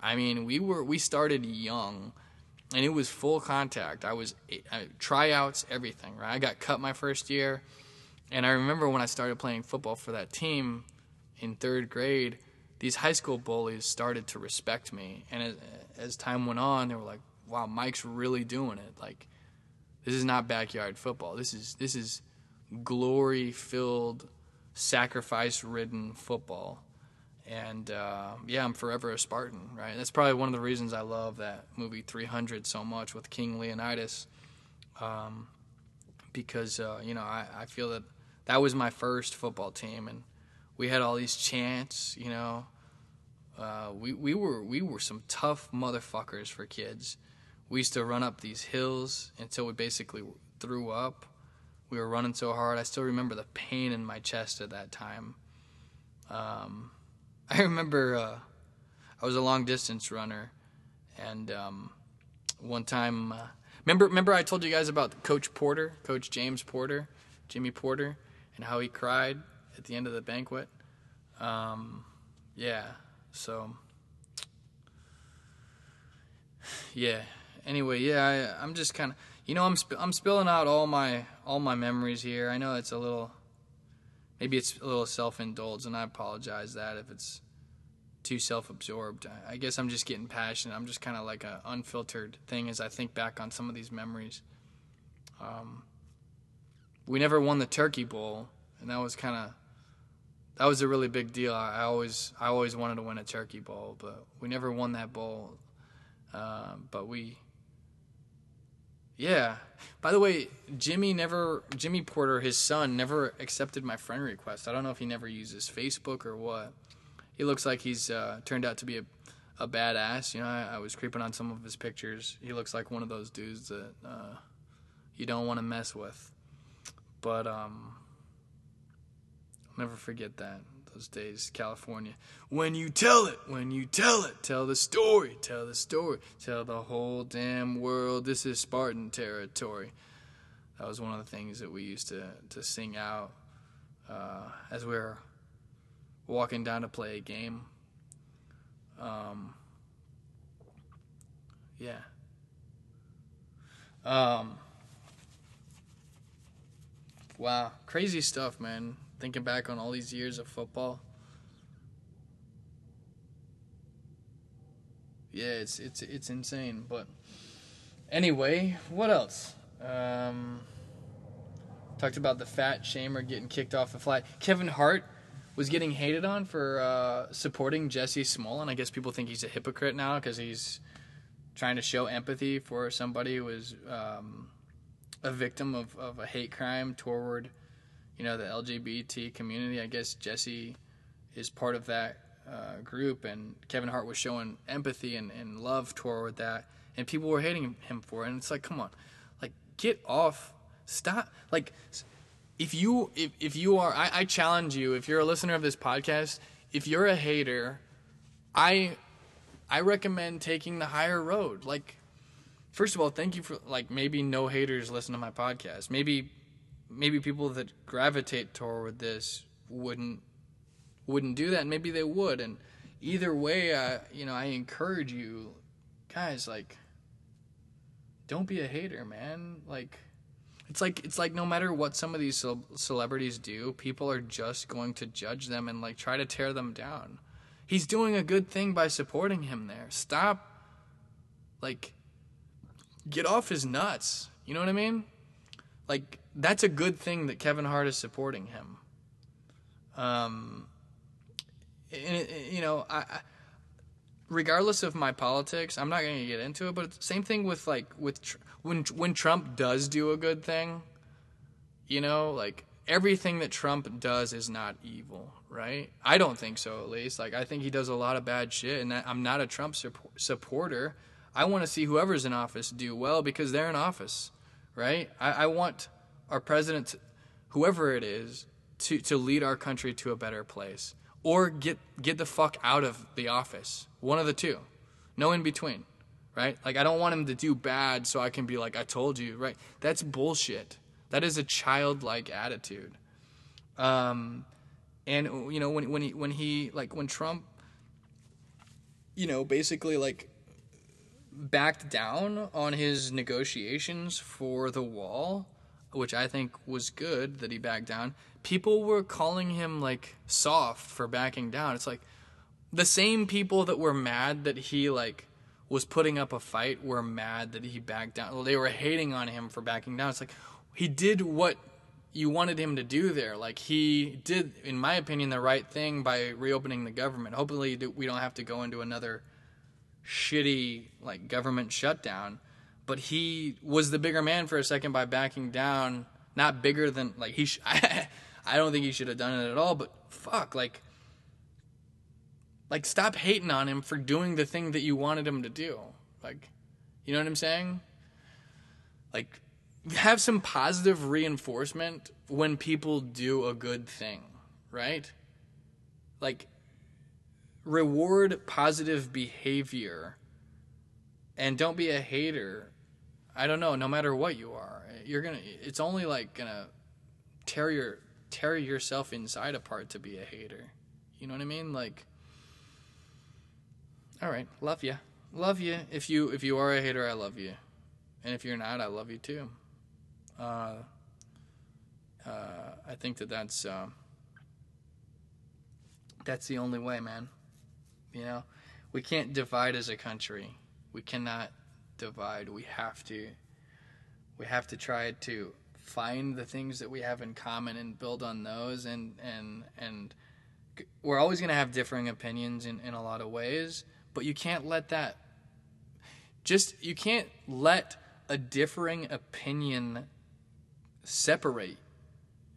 I mean, we were we started young, and it was full contact. I was I, tryouts, everything. Right? I got cut my first year. And I remember when I started playing football for that team in third grade, these high school bullies started to respect me. And as, as time went on, they were like, "Wow, Mike's really doing it. Like, this is not backyard football. This is this is glory-filled, sacrifice-ridden football." And uh, yeah, I'm forever a Spartan, right? That's probably one of the reasons I love that movie 300 so much with King Leonidas, um, because uh, you know I, I feel that that was my first football team, and we had all these chants. You know, uh, we we were we were some tough motherfuckers for kids. we used to run up these hills until we basically threw up. We were running so hard. I still remember the pain in my chest at that time. Um, I remember uh, I was a long distance runner, and um, one time, uh, remember remember I told you guys about Coach Porter, Coach James Porter, Jimmy Porter, and how he cried at the end of the banquet. Um, yeah, so yeah. Anyway, yeah, I, I'm just kind of, you know, I'm sp- I'm spilling out all my all my memories here. I know it's a little, maybe it's a little self indulged, and I apologize that if it's too self absorbed. I, guess I'm just getting passionate. I'm just kind of like an unfiltered thing as I think back on some of these memories. Um, we never won the Turkey Bowl, and that was kind of that was a really big deal. I, I always I always wanted to win a Turkey Bowl, but we never won that bowl. Uh, but we, yeah. By the way, Jimmy never Jimmy Porter, his son, never accepted my friend request. I don't know if he never uses Facebook or what. He looks like he's uh, turned out to be a a badass. You know, I, I, was creeping on some of his pictures. He looks like one of those dudes that uh, you don't want to mess with. But um, I'll never forget that those days, California. When you tell it, when you tell it, tell the story, tell the story, tell the whole damn world this is Spartan territory. That was one of the things that we used to, to sing out uh, as we were walking down to play a game. Um, yeah. Um, wow, crazy stuff, man thinking back on all these years of football. Yeah, it's it's it's insane. But anyway, what else? Um, talked about the fat shamer getting kicked off the flight. Kevin Hart was getting hated on for uh, supporting Jussie Smollett. I guess people think he's a hypocrite now because he's trying to show empathy for somebody who was um, a victim of, of a hate crime toward you know the LGBT community. I guess Jesse is part of that uh, group, and Kevin Hart was showing empathy and, and love toward that, and people were hating him for it. And it's like, come on, like get off, stop, like if you if, if you are, I, I challenge you, if you're a listener of this podcast, if you're a hater, I I recommend taking the higher road. Like, first of all, thank you for like maybe no haters listen to my podcast. Maybe maybe people that gravitate toward this wouldn't wouldn't do that maybe they would and either way I you know I encourage you guys like don't be a hater man. Like it's like it's like no matter what some of these ce- celebrities do people are just going to judge them and like try to tear them down. He's doing a good thing by supporting him there. Stop like get off his nuts. You know what i mean? Like that's a good thing that Kevin Hart is supporting him. Um, and, you know, I, regardless of my politics, I'm not going to get into it. But same thing with like with when when Trump does do a good thing, you know, like everything that Trump does is not evil, right? I don't think so, at least. Like I think he does a lot of bad shit, and I'm not a Trump supporter. I want to see whoever's in office do well because they're in office, right? I, I want our president, whoever it is, to, to lead our country to a better place or get get the fuck out of the office. One of the two. No in between. Right? Like I don't want him to do bad so I can be like I told you, right? That's bullshit. That is a childlike attitude. Um and you know when when he when he like when Trump you know basically like backed down on his negotiations for the wall which I think was good that he backed down. People were calling him like soft for backing down. It's like the same people that were mad that he like was putting up a fight were mad that he backed down. They were hating on him for backing down. It's like he did what you wanted him to do there. Like he did, in my opinion, the right thing by reopening the government. Hopefully, we don't have to go into another shitty like government shutdown but he was the bigger man for a second by backing down. Not bigger than like he. Sh- I, I don't think he should have done it at all. But fuck, like, like stop hating on him for doing the thing that you wanted him to do. Like, You know what I'm saying? Like, have some positive reinforcement when people do a good thing, right? Like, reward positive behavior and don't be a hater. I don't know, no matter what you are. You're to it's only like to tear your tear yourself inside apart to be a hater. You know what I mean? Like All right, love you. Love you. If you if you are a hater, I love you. And if you're not, I love you too. Uh, uh, I think that that's uh, that's the only way, man. You know, we can't divide as a country. We cannot divide. We have to. We have to try to find the things that we have in common and build on those. And and and we're always going to have differing opinions in in a lot of ways. But you can't let that. Just you can't let a differing opinion separate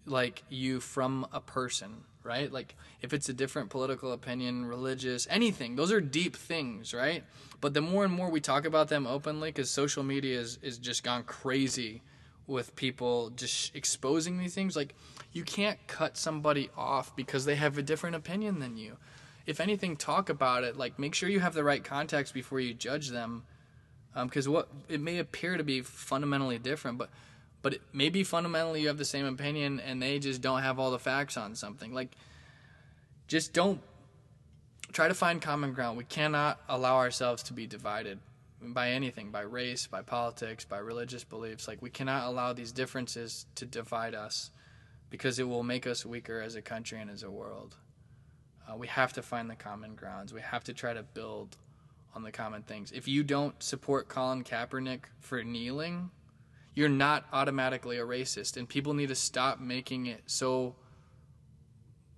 like you from a person right? Like if it's a different political opinion religious anything those are deep things right? But the more and more we talk about them openly because social media is, is just gone crazy with people just exposing these things like you can't cut somebody off because they have a different opinion than you. If anything talk about it like make sure you have the right context before you judge them because um, what it may appear to be fundamentally different but but maybe fundamentally you have the same opinion and they just don't have all the facts on something. Like, just don't try to find common ground. We cannot allow ourselves to be divided by anything, by race, by politics, by religious beliefs. Like, we cannot allow these differences to divide us because it will make us weaker as a country and as a world. Uh, we have to find the common grounds. We have to try to build on the common things. If you don't support Colin Kaepernick for kneeling, you're not automatically a racist. And people need to stop making it so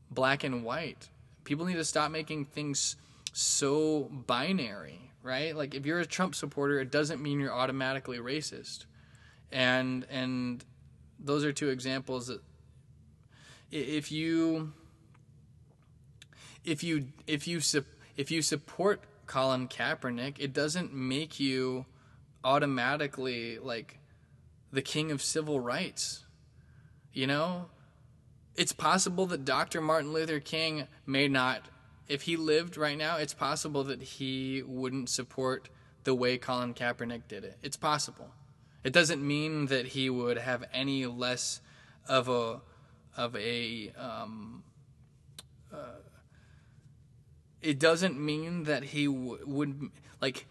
black and white. People need to stop making things so binary, right? Like if you're a Trump supporter, it doesn't mean you're automatically racist. And and those are two examples that if you if you if you if you support Colin Kaepernick, it doesn't make you automatically like the king of civil rights. You know, it's possible that Dr. Martin Luther King may not, if he lived right now, it's possible that he wouldn't support the way Colin Kaepernick did it. It's possible. It doesn't mean that he would have any less of a of a um, uh, it doesn't mean that he w- would like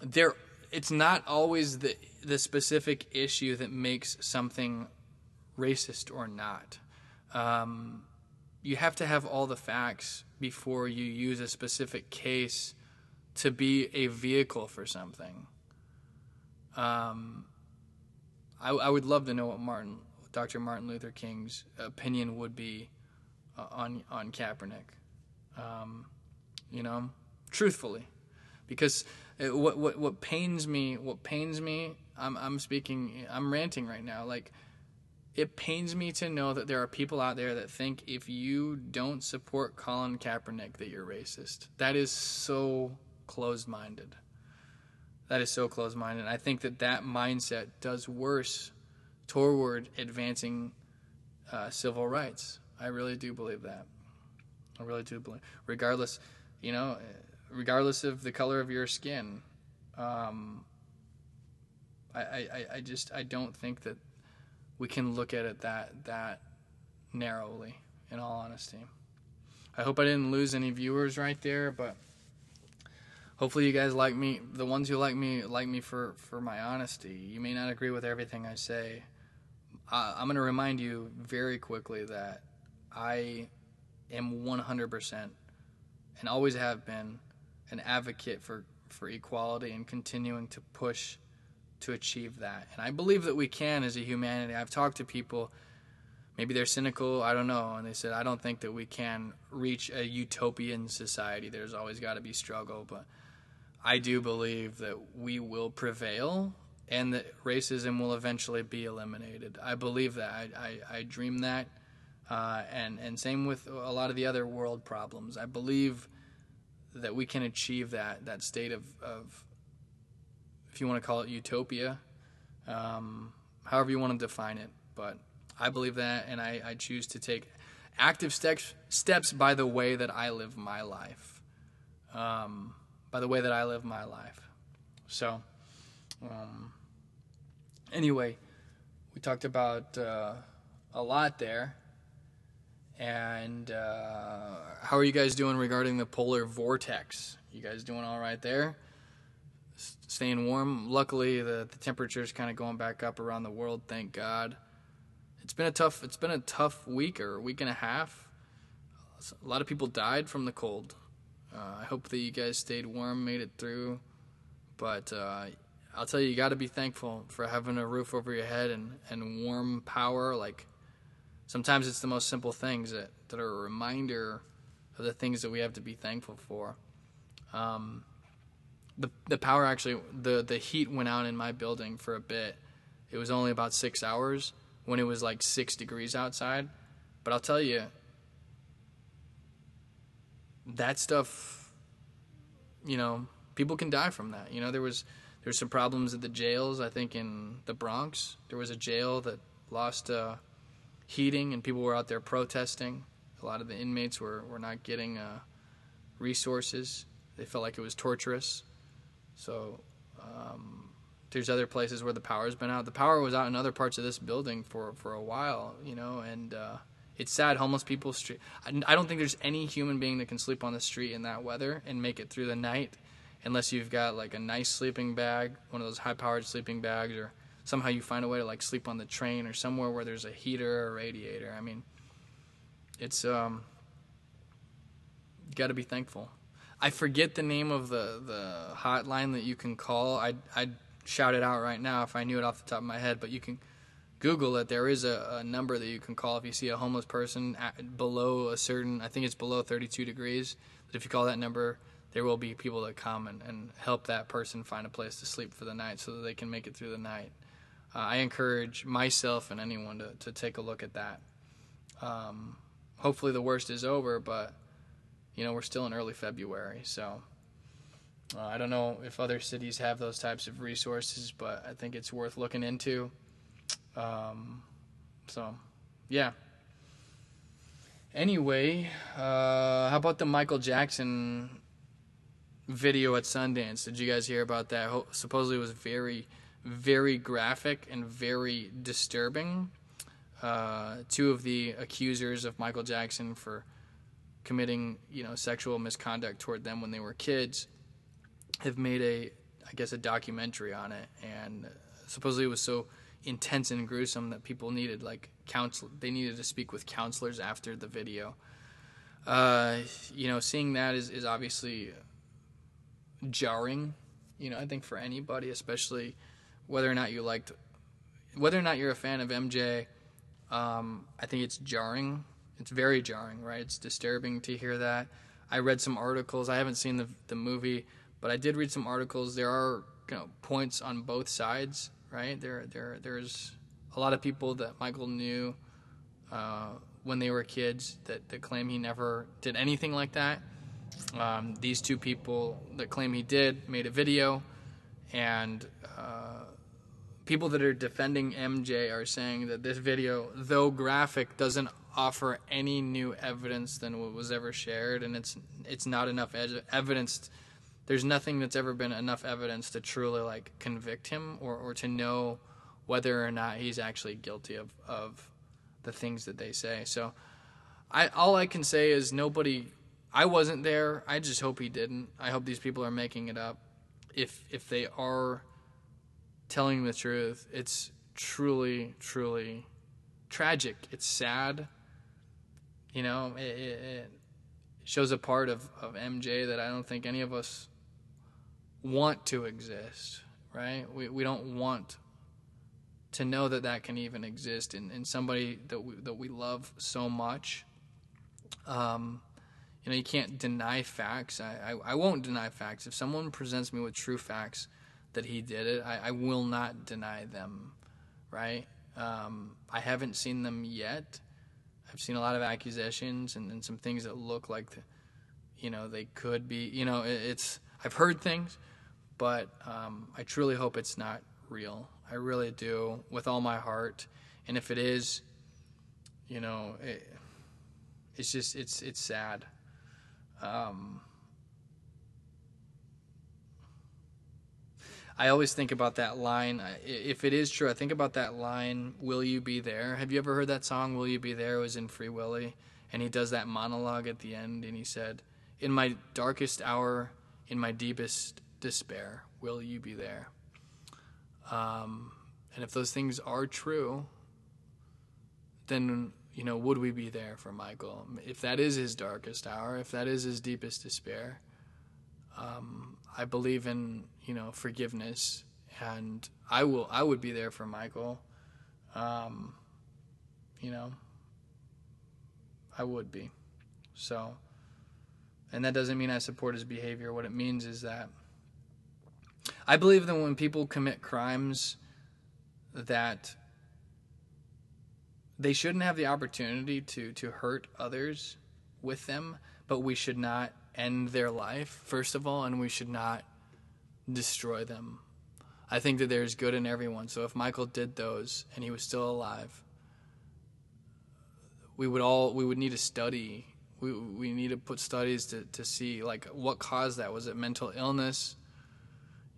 there it's not always the the specific issue that makes something racist or not. Um, you have to have all the facts before you use a specific case to be a vehicle for something. Um, I, I, would love to know what Martin, Dr. Martin Luther King's opinion would be uh, on on Kaepernick. Um, you know, truthfully, because it, what what what pains me, what pains me, I'm I'm speaking, I'm ranting right now. Like, it pains me to know that there are people out there that think if you don't support Colin Kaepernick that you're racist. That is so closed-minded. That is so closed-minded. I think that that mindset does worse toward advancing uh, civil rights. I really do believe that. I really do believe, regardless, you know regardless of the color of your skin. Um, I, I, I just I don't think that we can look at it that that narrowly. In all honesty, I hope I didn't lose any viewers right there, but hopefully you guys like me. The ones who like me like me for for my honesty. You may not agree with everything I say. I, I'm going to remind you very quickly that I am 100% and always have been an advocate for, for equality and continuing to push to achieve that. And I believe that we can as a humanity. I've talked to people, maybe they're cynical, I don't know, and they said, I don't think that we can reach a utopian society. There's always got to be struggle, but I do believe that we will prevail and that racism will eventually be eliminated. I believe that. I, I, I dream that. Uh, and, and same with a lot of the other world problems. I believe that we can achieve that that state of, of you want to call it utopia, um, however you want to define it. But I believe that, and I, I choose to take active steps steps by the way that I live my life. Um, by the way that I live my life. So, um, anyway, we talked about uh, a lot there. And uh, how are you guys doing regarding the polar vortex? You guys doing all right there? Staying warm. Luckily, the, the temperature's kind of going back up around the world. Thank God. It's been a tough. It's been a tough week or week and a half. A lot of people died from the cold. Uh, I hope that you guys stayed warm, made it through. But uh, I'll tell you, you got to be thankful for having a roof over your head and, and warm power. Like sometimes it's the most simple things that, that are a reminder of the things that we have to be thankful for. Um, the the power actually the the heat went out in my building for a bit. It was only about six hours when it was like six degrees outside. But I'll tell you, that stuff, you know, people can die from that. You know, there was there's some problems at the jails. I think in the Bronx, there was a jail that lost uh, heating, and people were out there protesting. A lot of the inmates were were not getting uh, resources. They felt like it was torturous. So um, there's other places where the power's been out. The power was out in other parts of this building for for a while, you know, and. Uh, it's sad. Homeless people street. I don't think there's any human being that can sleep on the street in that weather and make it through the night, unless you've got like a nice sleeping bag, one of those high-powered sleeping bags, or somehow you find a way to like sleep on the train or somewhere where there's a heater or a radiator. I mean, it's um, got to be thankful. I forget the name of the the hotline that you can call. I I'd shout it out right now if I knew it off the top of my head, but you can Google it. There is a, a, number that you can call if you see a homeless person at, below a certain, I think it's below 32 degrees. If you call that number, there will be people that come and, and help that person find a place to sleep for the night so that they can make it through the night. Uh, I encourage myself and anyone to, to take a look at that. Um, hopefully, the worst is over, but you know we're still in early February, so uh, I don't know if other cities have those types of resources, but I think it's worth looking into. Um, so, yeah. Anyway, uh, how about the Michael Jackson video at Sundance? Did you guys hear about that? Supposedly was very, very graphic and very disturbing. Uh, two of the accusers of Michael Jackson for committing, you know, sexual misconduct toward them when they were kids have made a, I guess, a documentary on it, and supposedly it was so intense and gruesome that people needed like counsel they needed to speak with counselors after the video. Uh, you know seeing that is, is obviously jarring you know i think for anybody especially whether or not you liked whether or not you're a fan of mj um, i think it's jarring it's very jarring right it's disturbing to hear that i read some articles i haven't seen the, the movie but i did read some articles there are you know points on both sides right? There, there, there's a lot of people that Michael knew uh, when they were kids that, that claim he never did anything like that. Um, these two people that claim he did made a video, and uh, people that are defending MJ are saying that this video, though graphic, doesn't offer any new evidence than what was ever shared, and it's it's not enough evidence there's nothing that's ever been enough evidence to truly like convict him or, or to know whether or not he's actually guilty of, of the things that they say. So I all I can say is nobody I wasn't there. I just hope he didn't. I hope these people are making it up. If if they are telling the truth, it's truly truly tragic. It's sad. You know, it, it, shows a part of, of MJ that I don't think any of us want to exist, right? We, we don't want to know that that can even exist in, in somebody that we, that we love so much. Um, you know, you can't deny facts. I, I, I, won't deny facts. If someone presents me with true facts that he did it, I, I will not deny them, right? Um, I haven't seen them yet. I've seen a lot of accusations and, and some things that look like, the, you know, they could be. You know, it, it's. I've heard things, but um, I truly hope it's not real. I really do, with all my heart. And if it is, you know, it, it's just it's it's sad. Um, I always think about that line. If it is true, I think about that line, Will you be there? Have you ever heard that song, Will you be there? It was in Free Willy. And he does that monologue at the end, and he said, In my darkest hour, in my deepest despair, will you be there? Um, and if those things are true, then, you know, would we be there for Michael? If that is his darkest hour, if that is his deepest despair, um, I believe in you know forgiveness, and I will I would be there for Michael. Um, you know, I would be. So, and that doesn't mean I support his behavior. What it means is that I believe that when people commit crimes, that they shouldn't have the opportunity to to hurt others with them, but we should not end their life first of all, and we should not destroy them. I think that there's good in everyone. So if Michael did those and he was still alive, we would all we would need to study. We we need to put studies to, to see like what caused that. Was it mental illness?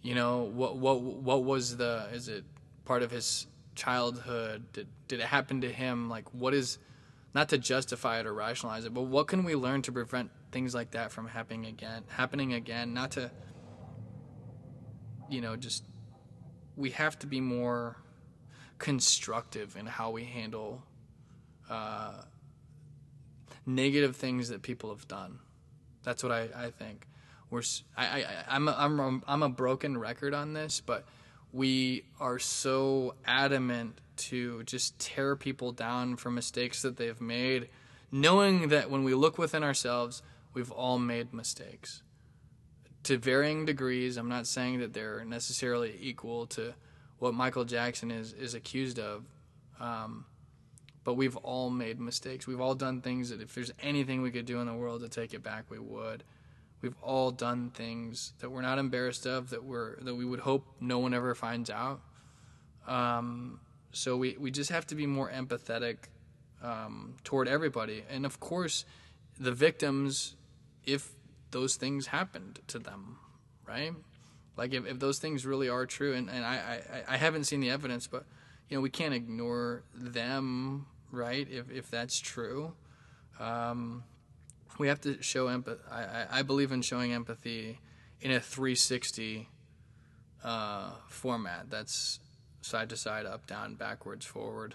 You know, what what what was the is it part of his childhood? Did did it happen to him? Like what is not to justify it or rationalize it, but what can we learn to prevent things like that from happening again happening again? Not to you know, just we have to be more constructive in how we handle uh, negative things that people have done. That's what I, I think. We're I, I, I'm a, I'm a, I'm a broken record on this, but we are so adamant to just tear people down for mistakes that they've made, knowing that when we look within ourselves, we've all made mistakes to varying degrees. I'm not saying that they're necessarily equal to what Michael Jackson is is accused of, um, but we've all made mistakes. We've all done things that if there's anything we could do in the world to take it back, we would. We've all done things that we're not embarrassed of, that we're that we would hope no one ever finds out. Um, so we we just have to be more empathetic um, toward everybody, and of course, the victims, if those things happened to them, right? Like if, if those things really are true, and, and I, I, I haven't seen the evidence, but you know we can't ignore them, right? If if that's true, um, we have to show empathy. I, I, believe in showing empathy in a 360 uh, format. That's side to side, up down, backwards, forward,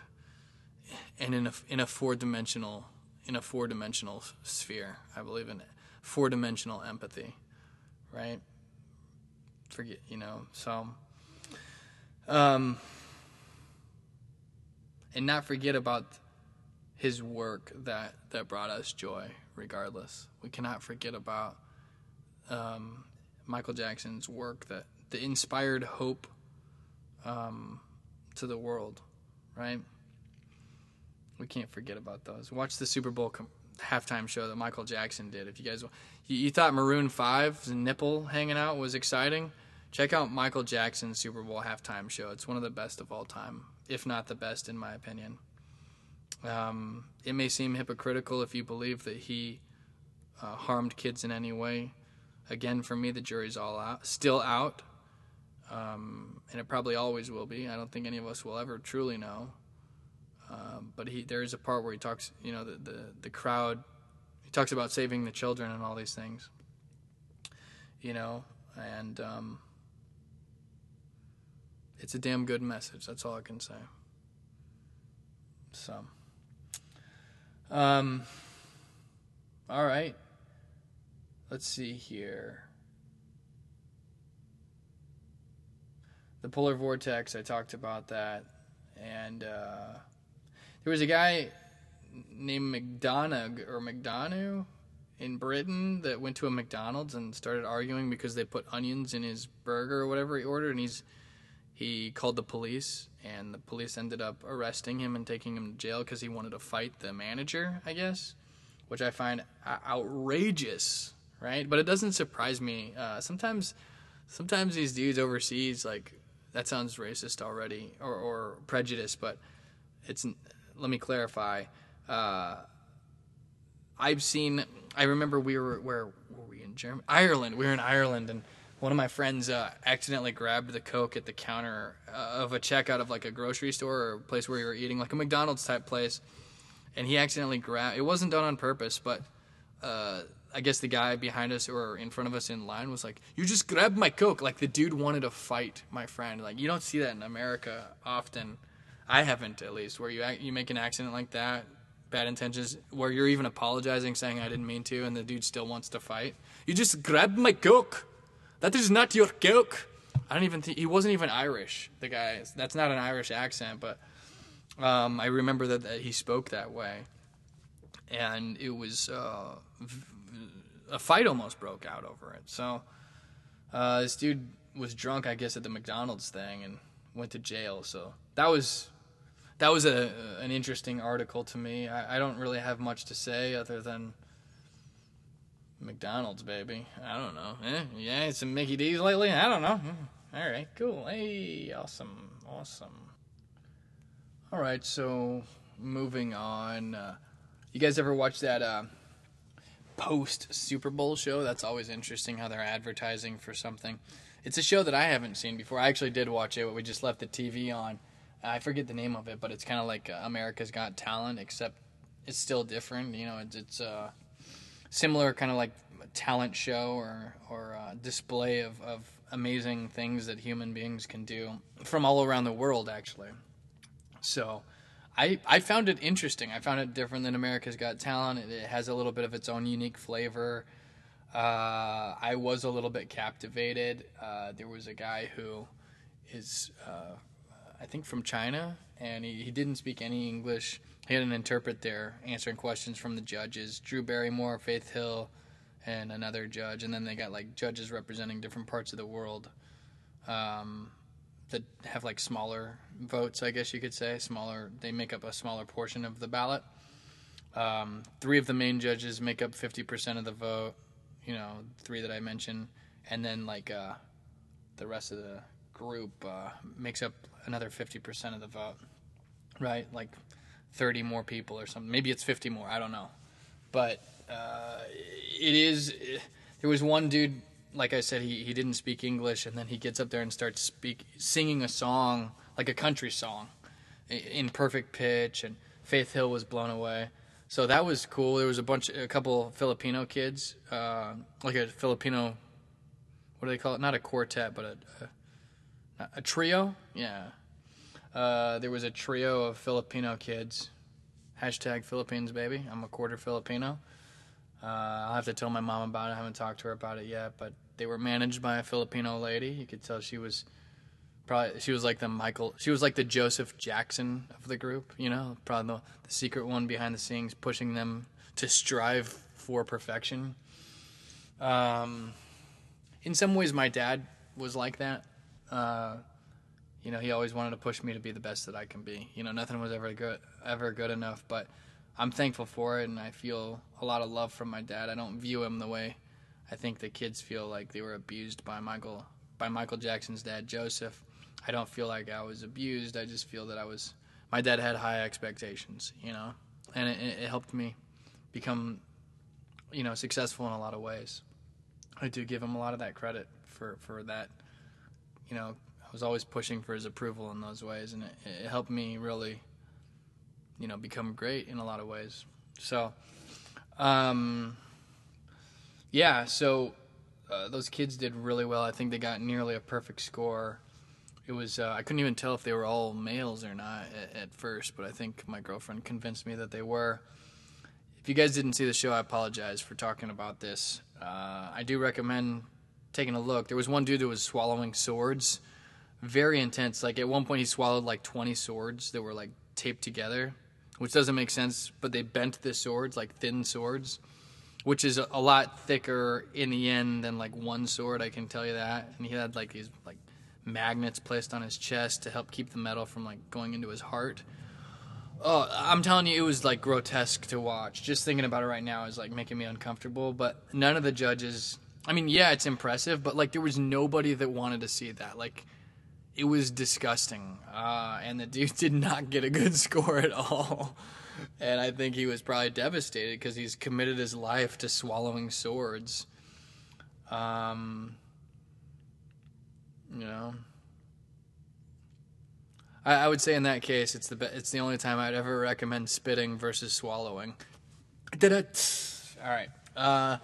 and in a in a four dimensional in a four dimensional sphere. I believe in four dimensional empathy, right? Forget you know so. Um, and not forget about his work that that brought us joy. Regardless, we cannot forget about um, Michael Jackson's work that that inspired hope um, to the world, right? We can't forget about those. Watch the Super Bowl com- halftime show that Michael Jackson did. If you guys, you, you thought Maroon 5's nipple hanging out was exciting, check out Michael Jackson's Super Bowl halftime show. It's one of the best of all time, if not the best, in my opinion. Um, it may seem hypocritical if you believe that he uh, harmed kids in any way. Again, for me, the jury's all out, still out, um, and it probably always will be. I don't think any of us will ever truly know. Um, but he, there is a part where he talks, you know, the, the the crowd. He talks about saving the children and all these things. You know, and um, it's a damn good message. That's all I can say. So, um, all right. Let's see here. The polar vortex. I talked about that, and uh, there was a guy named McDonough or McDonough in Britain that went to a McDonald's and started arguing because they put onions in his burger or whatever he ordered, and he's he called the police, and the police ended up arresting him and taking him to jail because he wanted to fight the manager, I guess, which I find outrageous, right? But it doesn't surprise me. Uh, sometimes sometimes these dudes overseas, like that sounds racist already or, or prejudiced, but it's. Let me clarify. Uh, I've seen. I remember we were where were we in Germany? Ireland. We were in Ireland, and one of my friends uh, accidentally grabbed the coke at the counter uh, of a checkout of like a grocery store or a place where you were eating, like a McDonald's type place, and he accidentally grabbed. It wasn't done on purpose, but. Uh, I guess the guy behind us or in front of us in line was like, "You just grabbed my coke." Like the dude wanted to fight my friend. Like you don't see that in America often. I haven't at least where you you make an accident like that, bad intentions, where you're even apologizing, saying I didn't mean to, and the dude still wants to fight. You just grabbed my coke. That is not your coke. I don't even think he wasn't even Irish. The guy. That's not an Irish accent, but um, I remember that, that he spoke that way, and it was uh, a fight almost broke out over it. So uh, this dude was drunk, I guess, at the McDonald's thing and went to jail. So that was that was a an interesting article to me. I, I don't really have much to say other than McDonald's, baby. I don't know. Eh, yeah, it's some Mickey D's lately. I don't know. Hmm. All right, cool. Hey, awesome, awesome. All right, so moving on. Uh, you guys ever watch that uh, post Super Bowl show? That's always interesting how they're advertising for something. It's a show that I haven't seen before. I actually did watch it. But we just left the TV on. I forget the name of it, but it's kind of like uh, America's Got Talent, except it's still different. You know, it's, it's uh, similar kind of like talent show or or uh, display of, of amazing things that human beings can do from all around the world, actually. So. I, I found it interesting. I found it different than America's Got Talent. It, it has a little bit of its own unique flavor. Uh, I was a little bit captivated. Uh, there was a guy who is, uh, I think, from China, and he, he didn't speak any English. He had an interpret there answering questions from the judges Drew Barrymore, Faith Hill, and another judge. And then they got like judges representing different parts of the world. Um, that have like smaller votes, I guess you could say. Smaller, they make up a smaller portion of the ballot. Um, three of the main judges make up 50% of the vote, you know, three that I mentioned. And then, like, uh, the rest of the group uh, makes up another 50% of the vote, right? Like 30 more people or something. Maybe it's 50 more, I don't know. But uh, it is, there was one dude like I said, he, he didn't speak English, and then he gets up there and starts speak singing a song like a country song in perfect pitch, and Faith Hill was blown away. So that was cool. There was a bunch, a couple Filipino kids, uh, like a Filipino, what do they call it? Not a quartet, but a a, a trio. Yeah. Uh, there was a trio of Filipino kids. Hashtag Philippines, baby. I'm a quarter Filipino. Uh, I'll have to tell my mom about it. I haven't talked to her about it yet, but they were managed by a Filipino lady. You could tell she was probably she was like the Michael. She was like the Joseph Jackson of the group. You know, probably the, the secret one behind the scenes, pushing them to strive for perfection. Um, in some ways, my dad was like that. Uh, you know, he always wanted to push me to be the best that I can be. You know, nothing was ever good, ever good enough, but I'm thankful for it, and I feel a lot of love from my dad. I don't view him the way I think the kids feel like they were abused by Michael by Michael Jackson's dad, Joseph. I don't feel like I was abused. I just feel that I was. My dad had high expectations, you know, and it, it helped me become, you know, successful in a lot of ways. I do give him a lot of that credit for for that. You know, I was always pushing for his approval in those ways, and it, it helped me really you know become great in a lot of ways. So, um, yeah, so uh, those kids did really well. I think they got nearly a perfect score. It was uh, I couldn't even tell if they were all males or not at, at, first, but I think my girlfriend convinced me that they were. If you guys didn't see the show, I apologize for talking about this. Uh, I do recommend taking a look. There was one dude that was swallowing swords, very intense. Like at one point, he swallowed like 20 swords that were like taped together which doesn't make sense. But they bent the swords like thin swords, which is a, lot thicker in the end than like one sword. I can tell you that. And he had like these like magnets placed on his chest to help keep the metal from like going into his heart. Oh, I'm telling you, it was like grotesque to watch. Just thinking about it right now is like making me uncomfortable. But none of the judges I mean, yeah, it's impressive, but like there was nobody that wanted to see that. Like it was disgusting, uh, and the dude did not get a good score at all. And I think he was probably devastated because he's committed his life to swallowing swords. Um, you know, I, I would say in that case, it's the be- it's the only time I'd ever recommend spitting versus swallowing. All right. Uh,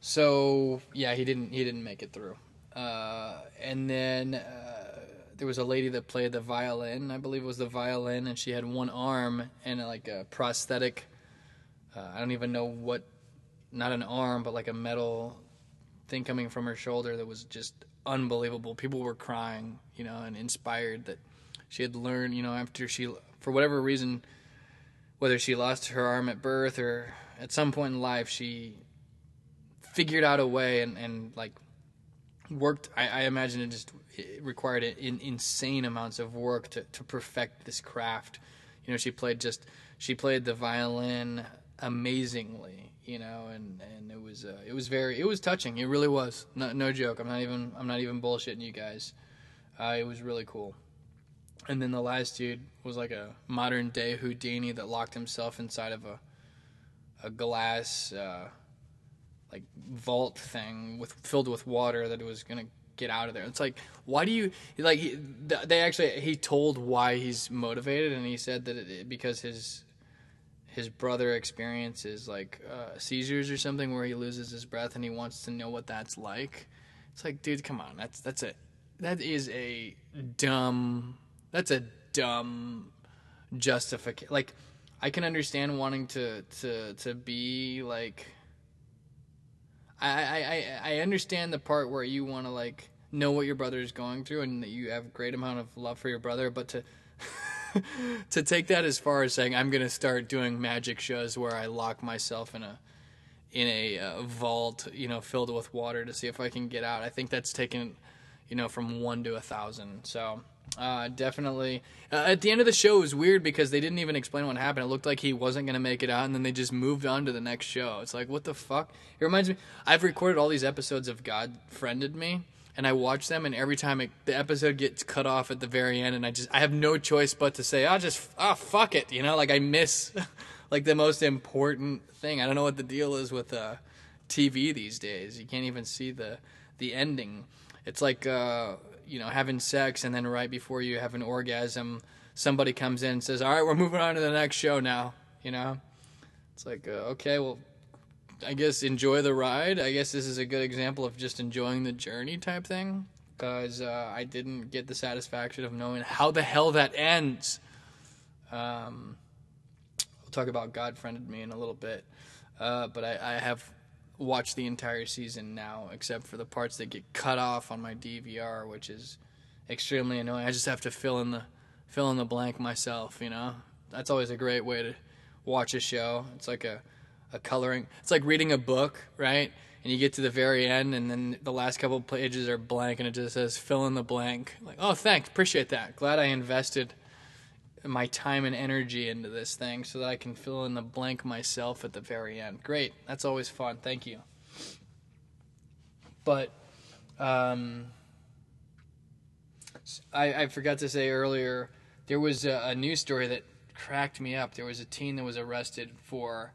so yeah, he didn't he didn't make it through. Uh, and then uh, there was a lady that played the violin. I believe it was the violin, and she had one arm and like a prosthetic. Uh, I don't even know what, not an arm, but like a metal thing coming from her shoulder that was just unbelievable. People were crying, you know, and inspired that she had learned, you know, after she, for whatever reason, whether she lost her arm at birth or at some point in life, she figured out a way and, and like worked. I, I imagine it just it required in, insane amounts of work to, to perfect this craft. You know, she played just she played the violin amazingly. You know, and and it was uh, it was very it was touching. It really was. No, no joke. I'm not even I'm not even bullshitting you guys. Uh, it was really cool. And then the last dude was like a modern day Houdini that locked himself inside of a a glass uh, like vault thing with filled with water that it was gonna get out of there. It's like why do you like? He, they actually he told why he's motivated, and he said that it, because his his brother experiences like uh, seizures or something where he loses his breath, and he wants to know what that's like. It's like, dude, come on, that's that's it. That is a dumb. That's a dumb justification. Like, I can understand wanting to to to be like I, I, I understand the part where you want to like know what your brother is going through and that you have a great amount of love for your brother, but to to take that as far as saying I'm going to start doing magic shows where I lock myself in a in a uh, vault, you know, filled with water to see if I can get out. I think that's taken, you know, from one to a thousand. So uh, definitely. Uh, at the end of the show, it was weird because they didn't even explain what happened. It looked like he wasn't going to make it out, and then they just moved on to the next show. It's like, what the fuck? It reminds me. I've recorded all these episodes of God Friended Me, and I watch them, and every time it, the episode gets cut off at the very end, and I just I have no choice but to say, "I'll oh, just ah oh, fuck it," you know, like I miss like the most important thing. I don't know what the deal is with uh, TV these days. You can't even see the the ending. It's like. Uh, you know having sex and then right before you have an orgasm somebody comes in and says all right we're moving on to the next show now you know? It's like uh, okay well i guess enjoy the ride. I guess this is a good example of just enjoying the journey type thing because uh, i didn't get the satisfaction of knowing how the hell that ends. Um, we'll talk about god friended me in a little bit uh, but I, I have watch the entire season now, except for the parts that get cut off on my DVR, which is extremely annoying. I just have to fill in the fill in the blank myself. You know, that's always a great way to watch a show. It's like a a coloring. It's like reading a book, right? And you get to the very end, and then the last couple pages are blank, and it just says fill in the blank. Like, oh, thanks, appreciate that. Glad I invested my time and energy into this thing so that I can fill in the blank myself at the very end. Great. That's always fun. Thank you. But um, I, I forgot to say earlier, there was a, a news story that cracked me up. There was a teen that was arrested for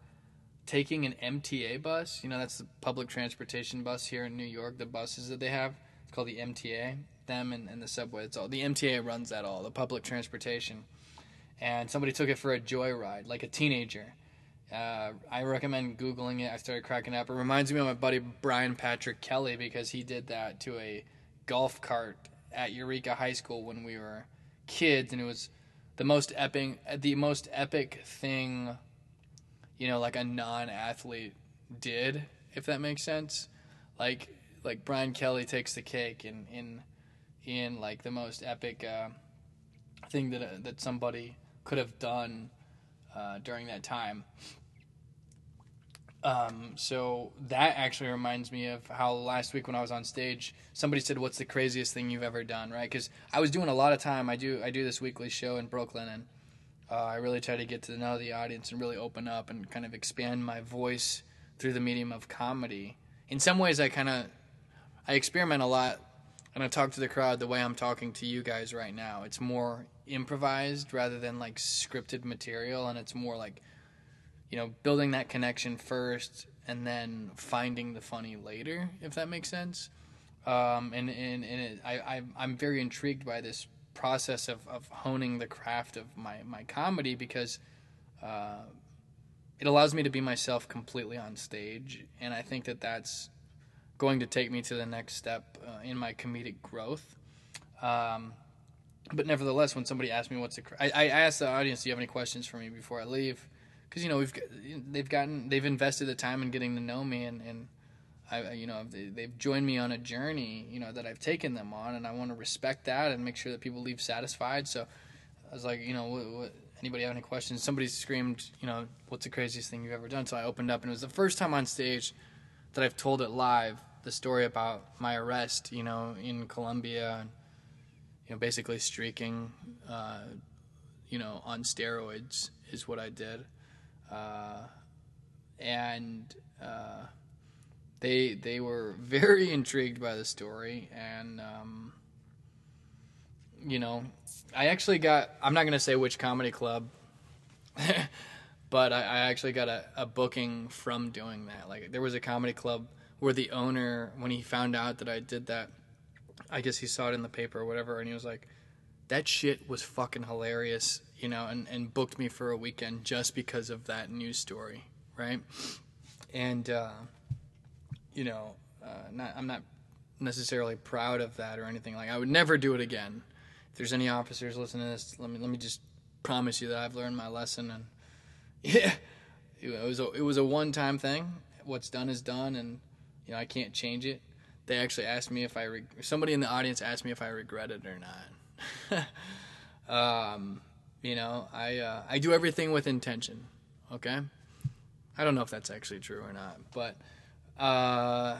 taking an MTA bus. You know, that's the public transportation bus here in New York, the buses that they have. It's called the MTA. Them and, and the subway. It's all the MTA runs that all, the public transportation and somebody took it for a joyride, like a teenager. Uh, I recommend Googling it. I started cracking up. It reminds me of my buddy Brian Patrick Kelly because he did that to a golf cart at Eureka High School when we were kids, and it was the most epic, the most epic thing, you know, like a non-athlete did, if that makes sense. Like, like Brian Kelly takes the cake in in in like the most epic uh, thing that uh, that somebody could have done uh, during that time. Um, so that actually reminds me of how last week when I was on stage, somebody said, "What's the craziest thing you've ever done?" Right? Because I was doing a lot of time. I do I do this weekly show in Brooklyn, and uh, I really try to get to know the audience and really open up and kind of expand my voice through the medium of comedy in some ways I kind of I experiment a lot and I talk to the crowd the way I'm talking to you guys right now. It's more improvised rather than like scripted material and it's more like you know building that connection first and then finding the funny later if that makes sense um, and and, and it, I, I I'm very intrigued by this process of, of honing the craft of my, my comedy because uh, it allows me to be myself completely on stage and I think that that's going to take me to the next step uh, in my comedic growth um, but nevertheless, when somebody asks me what's the, I, I ask the audience, do you have any questions for me before I leave? Because you know we've they've gotten they've invested the time in getting to know me, and and I you know they, they've joined me on a journey you know that I've taken them on, and I want to respect that and make sure that people leave satisfied. So I was like, you know, what, what, anybody have any questions? Somebody screamed, you know, what's the craziest thing you've ever done? So I opened up, and it was the first time on stage that I've told it live. The story about my arrest, you know, in Colombia. And, you know, basically streaking, uh, you know, on steroids is what I did, uh, and uh, they they were very intrigued by the story, and um, you know, I actually got I'm not gonna say which comedy club. but I, I, actually got a, a booking from doing that. Like there was a comedy club where the owner, when he found out that I did that, I guess he saw it in the paper or whatever, and he was like, "That shit was fucking hilarious," you know, and and booked me for a weekend just because of that news story, right? And uh, you know, uh, not I'm not necessarily proud of that or anything. Like I would never do it again. If there's any officers listening to this, let me let me just promise you that I've learned my lesson and yeah, it was a, it was a one time thing. What's done is done, and you know I can't change it they actually asked me if I reg- somebody in the audience asked me if I regret it or not. um, you know, I uh, I do everything with intention. Okay, I don't know if that's actually true or not, but uh,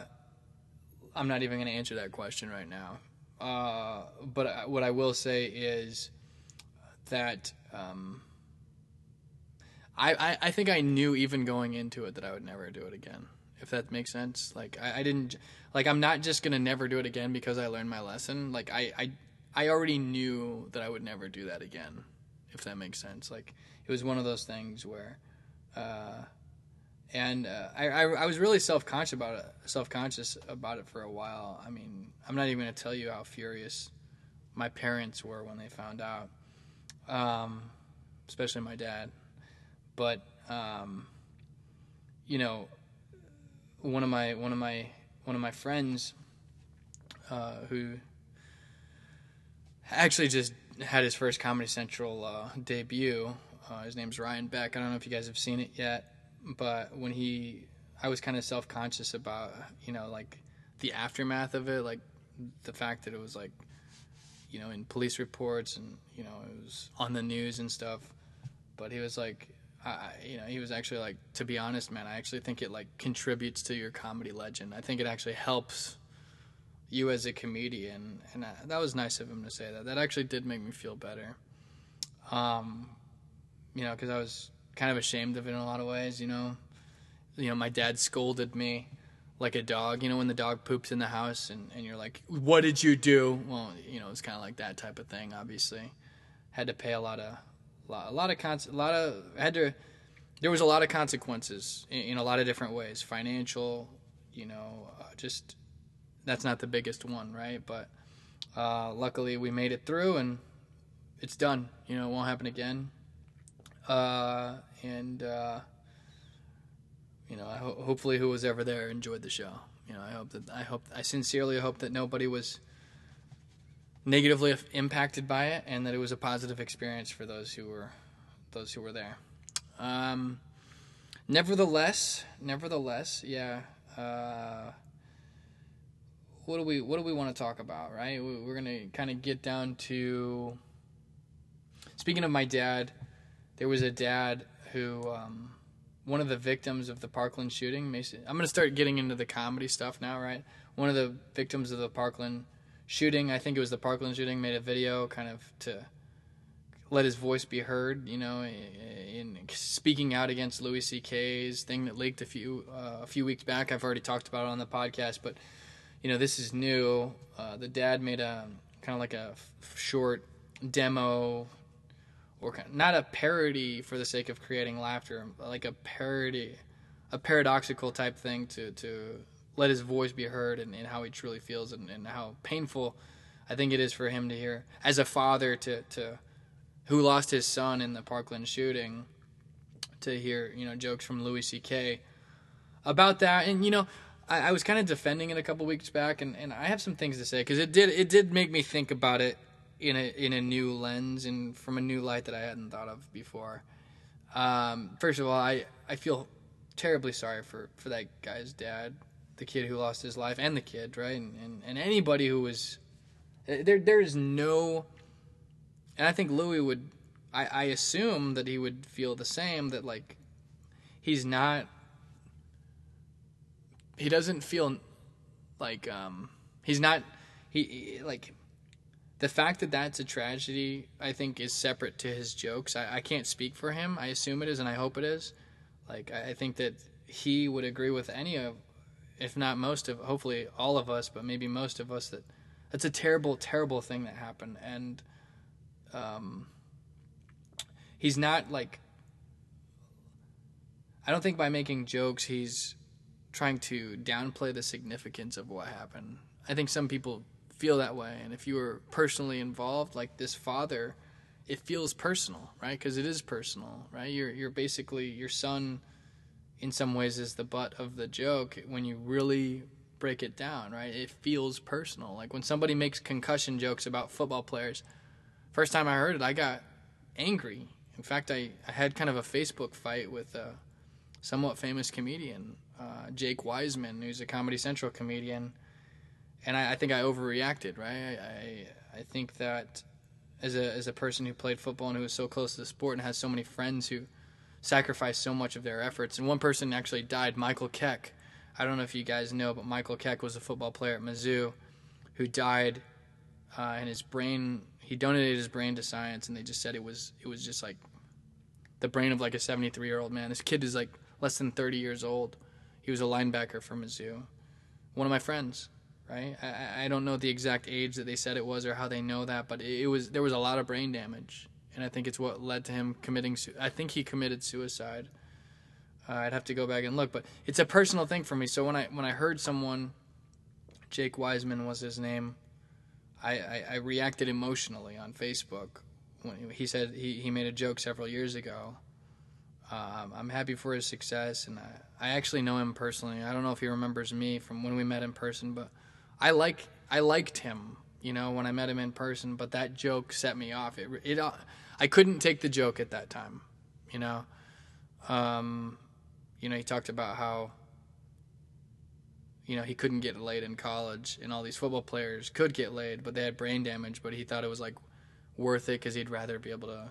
I'm not even going to answer that question right now. Uh, but what I will say is that um, I, I I think I knew even going into it that I would never do it again if that makes sense. Like I, I, didn't like I'm not just gonna never do it again because I learned my lesson. Like I, I I already knew that I would never do that again, if that makes sense. Like it was one of those things where, uh, and uh, I, I, I was really self conscious about it, self conscious about it for a while. I mean, I'm not even gonna tell you how furious my parents were when they found out, um, especially my dad. But um, you know, one of my one of my one of my friends uh, who actually just had his first Comedy Central uh, debut. Uh, his name's Ryan Beck. I don't know if you guys have seen it yet, but when he, I was kind of self conscious about you know like the aftermath of it, like the fact that it was like you know in police reports and you know it was on the news and stuff. But he was like, I, you know, he was actually like, to be honest, man, I actually think it like contributes to your comedy legend. I think it actually helps you as a comedian, and I, that was nice of him to say that. That actually did make me feel better. Um, you know, because I was kind of ashamed of it in a lot of ways. You know, you know, my dad scolded me like a dog. You know, when the dog poops in the house, and and you're like, "What did you do?" Well, you know, it's kind of like that type of thing. Obviously, had to pay a lot of a lot of cons- a lot of had to there was a lot of consequences in, in a lot of different ways. Financial you know uh, just that's not the biggest one right? But uh, luckily we made it through and it's done. You know it won't happen again. Uh, and uh, you know ho- hopefully who was ever there enjoyed the show. You know i hope that i hope i sincerely hope that nobody was negatively impacted by it, and that it was a positive experience for those who were those who were there. Um, nevertheless, nevertheless, yeah. Uh, what do we what do we want to talk about? Right, we're gonna kind of get down to. Speaking of my dad, there was a dad who. Um, one of the victims of the Parkland shooting. Mason, I'm going to start getting into the comedy stuff now, right? One of the victims of the Parkland shooting. I think it was the Parkland shooting. Made a video kind of to let his voice be heard. You know, in speaking out against Louis C.K.'s thing that leaked a few uh, a few weeks back. I've already talked about it on the podcast, but you know, this is new. Uh, the dad made a kind of like a f- short demo, or kind not a parody for the sake of creating laughter, like a parody, a paradoxical type thing to to let his voice be heard and, and how he truly feels and, and how painful I think it is for him to hear as a father to to who lost his son in the Parkland shooting to hear you know jokes from Louis C.K. about that and you know I, I was kind of defending it a couple weeks back and, and I have some things to say because it did it did make me think about it in a in a new lens and from a new light that I hadn't thought of before. Um, first of all, I I feel terribly sorry for for that guy's dad, the kid who lost his life, and the kid, right, and and, and anybody who was there. There is no, and I think Louis would. I I assume that he would feel the same. That like, he's not. He doesn't feel like um he's not he, he like the fact that that's a tragedy, I think, is separate to his jokes. I, I can't speak for him. I assume it is, and I hope it is. Like, I, I think that he would agree with any of, if not most of, hopefully all of us, but maybe most of us, that that's a terrible, terrible thing that happened. And um, he's not like, I don't think by making jokes he's trying to downplay the significance of what happened. I think some people feel that way and if you were personally involved like this father it feels personal right because it is personal right you're you're basically your son in some ways is the butt of the joke when you really break it down right? It feels personal. Like when somebody makes concussion jokes about football players first time i heard it i got angry. In fact i, I had kind of a facebook fight with a somewhat famous comedian uh, jake weisman who's a comedy central comedian. And I, I, think I overreacted, right? I, I, I think that as a as a person who played football and who was so close to the sport and has so many friends who sacrificed so much of their efforts, and one person actually died, Michael Keck. I don't know if you guys know, but Michael Keck was a football player at Mizzou who died, uh, and his brain he donated his brain to science, and they just said it was it was just like the brain of like a 73 year old man. This kid is like less than 30 years old. He was a linebacker for Mizzou. One of my friends right? I, I don't know the exact age that they said it was or how they know that, but it, it was there was a lot of brain damage, and I think it's what led to him committing. I think he committed suicide. Uh, I'd have to go back and look, but it's a personal thing for me. So when I when I heard someone, Jake Weisman was his name, I, I, I reacted emotionally on Facebook when he said he, he made a joke several years ago. Um, I'm happy for his success, and I, I actually know him personally. I don't know if he remembers me from when we met in person, but I like I liked him, you know, when I met him in person, but that joke set me off. It it uh, I couldn't take the joke at that time, you know. Um, you know, he talked about how you know, he couldn't get laid in college and all these football players could get laid, but they had brain damage, but he thought it was like worth it cuz he'd rather be able to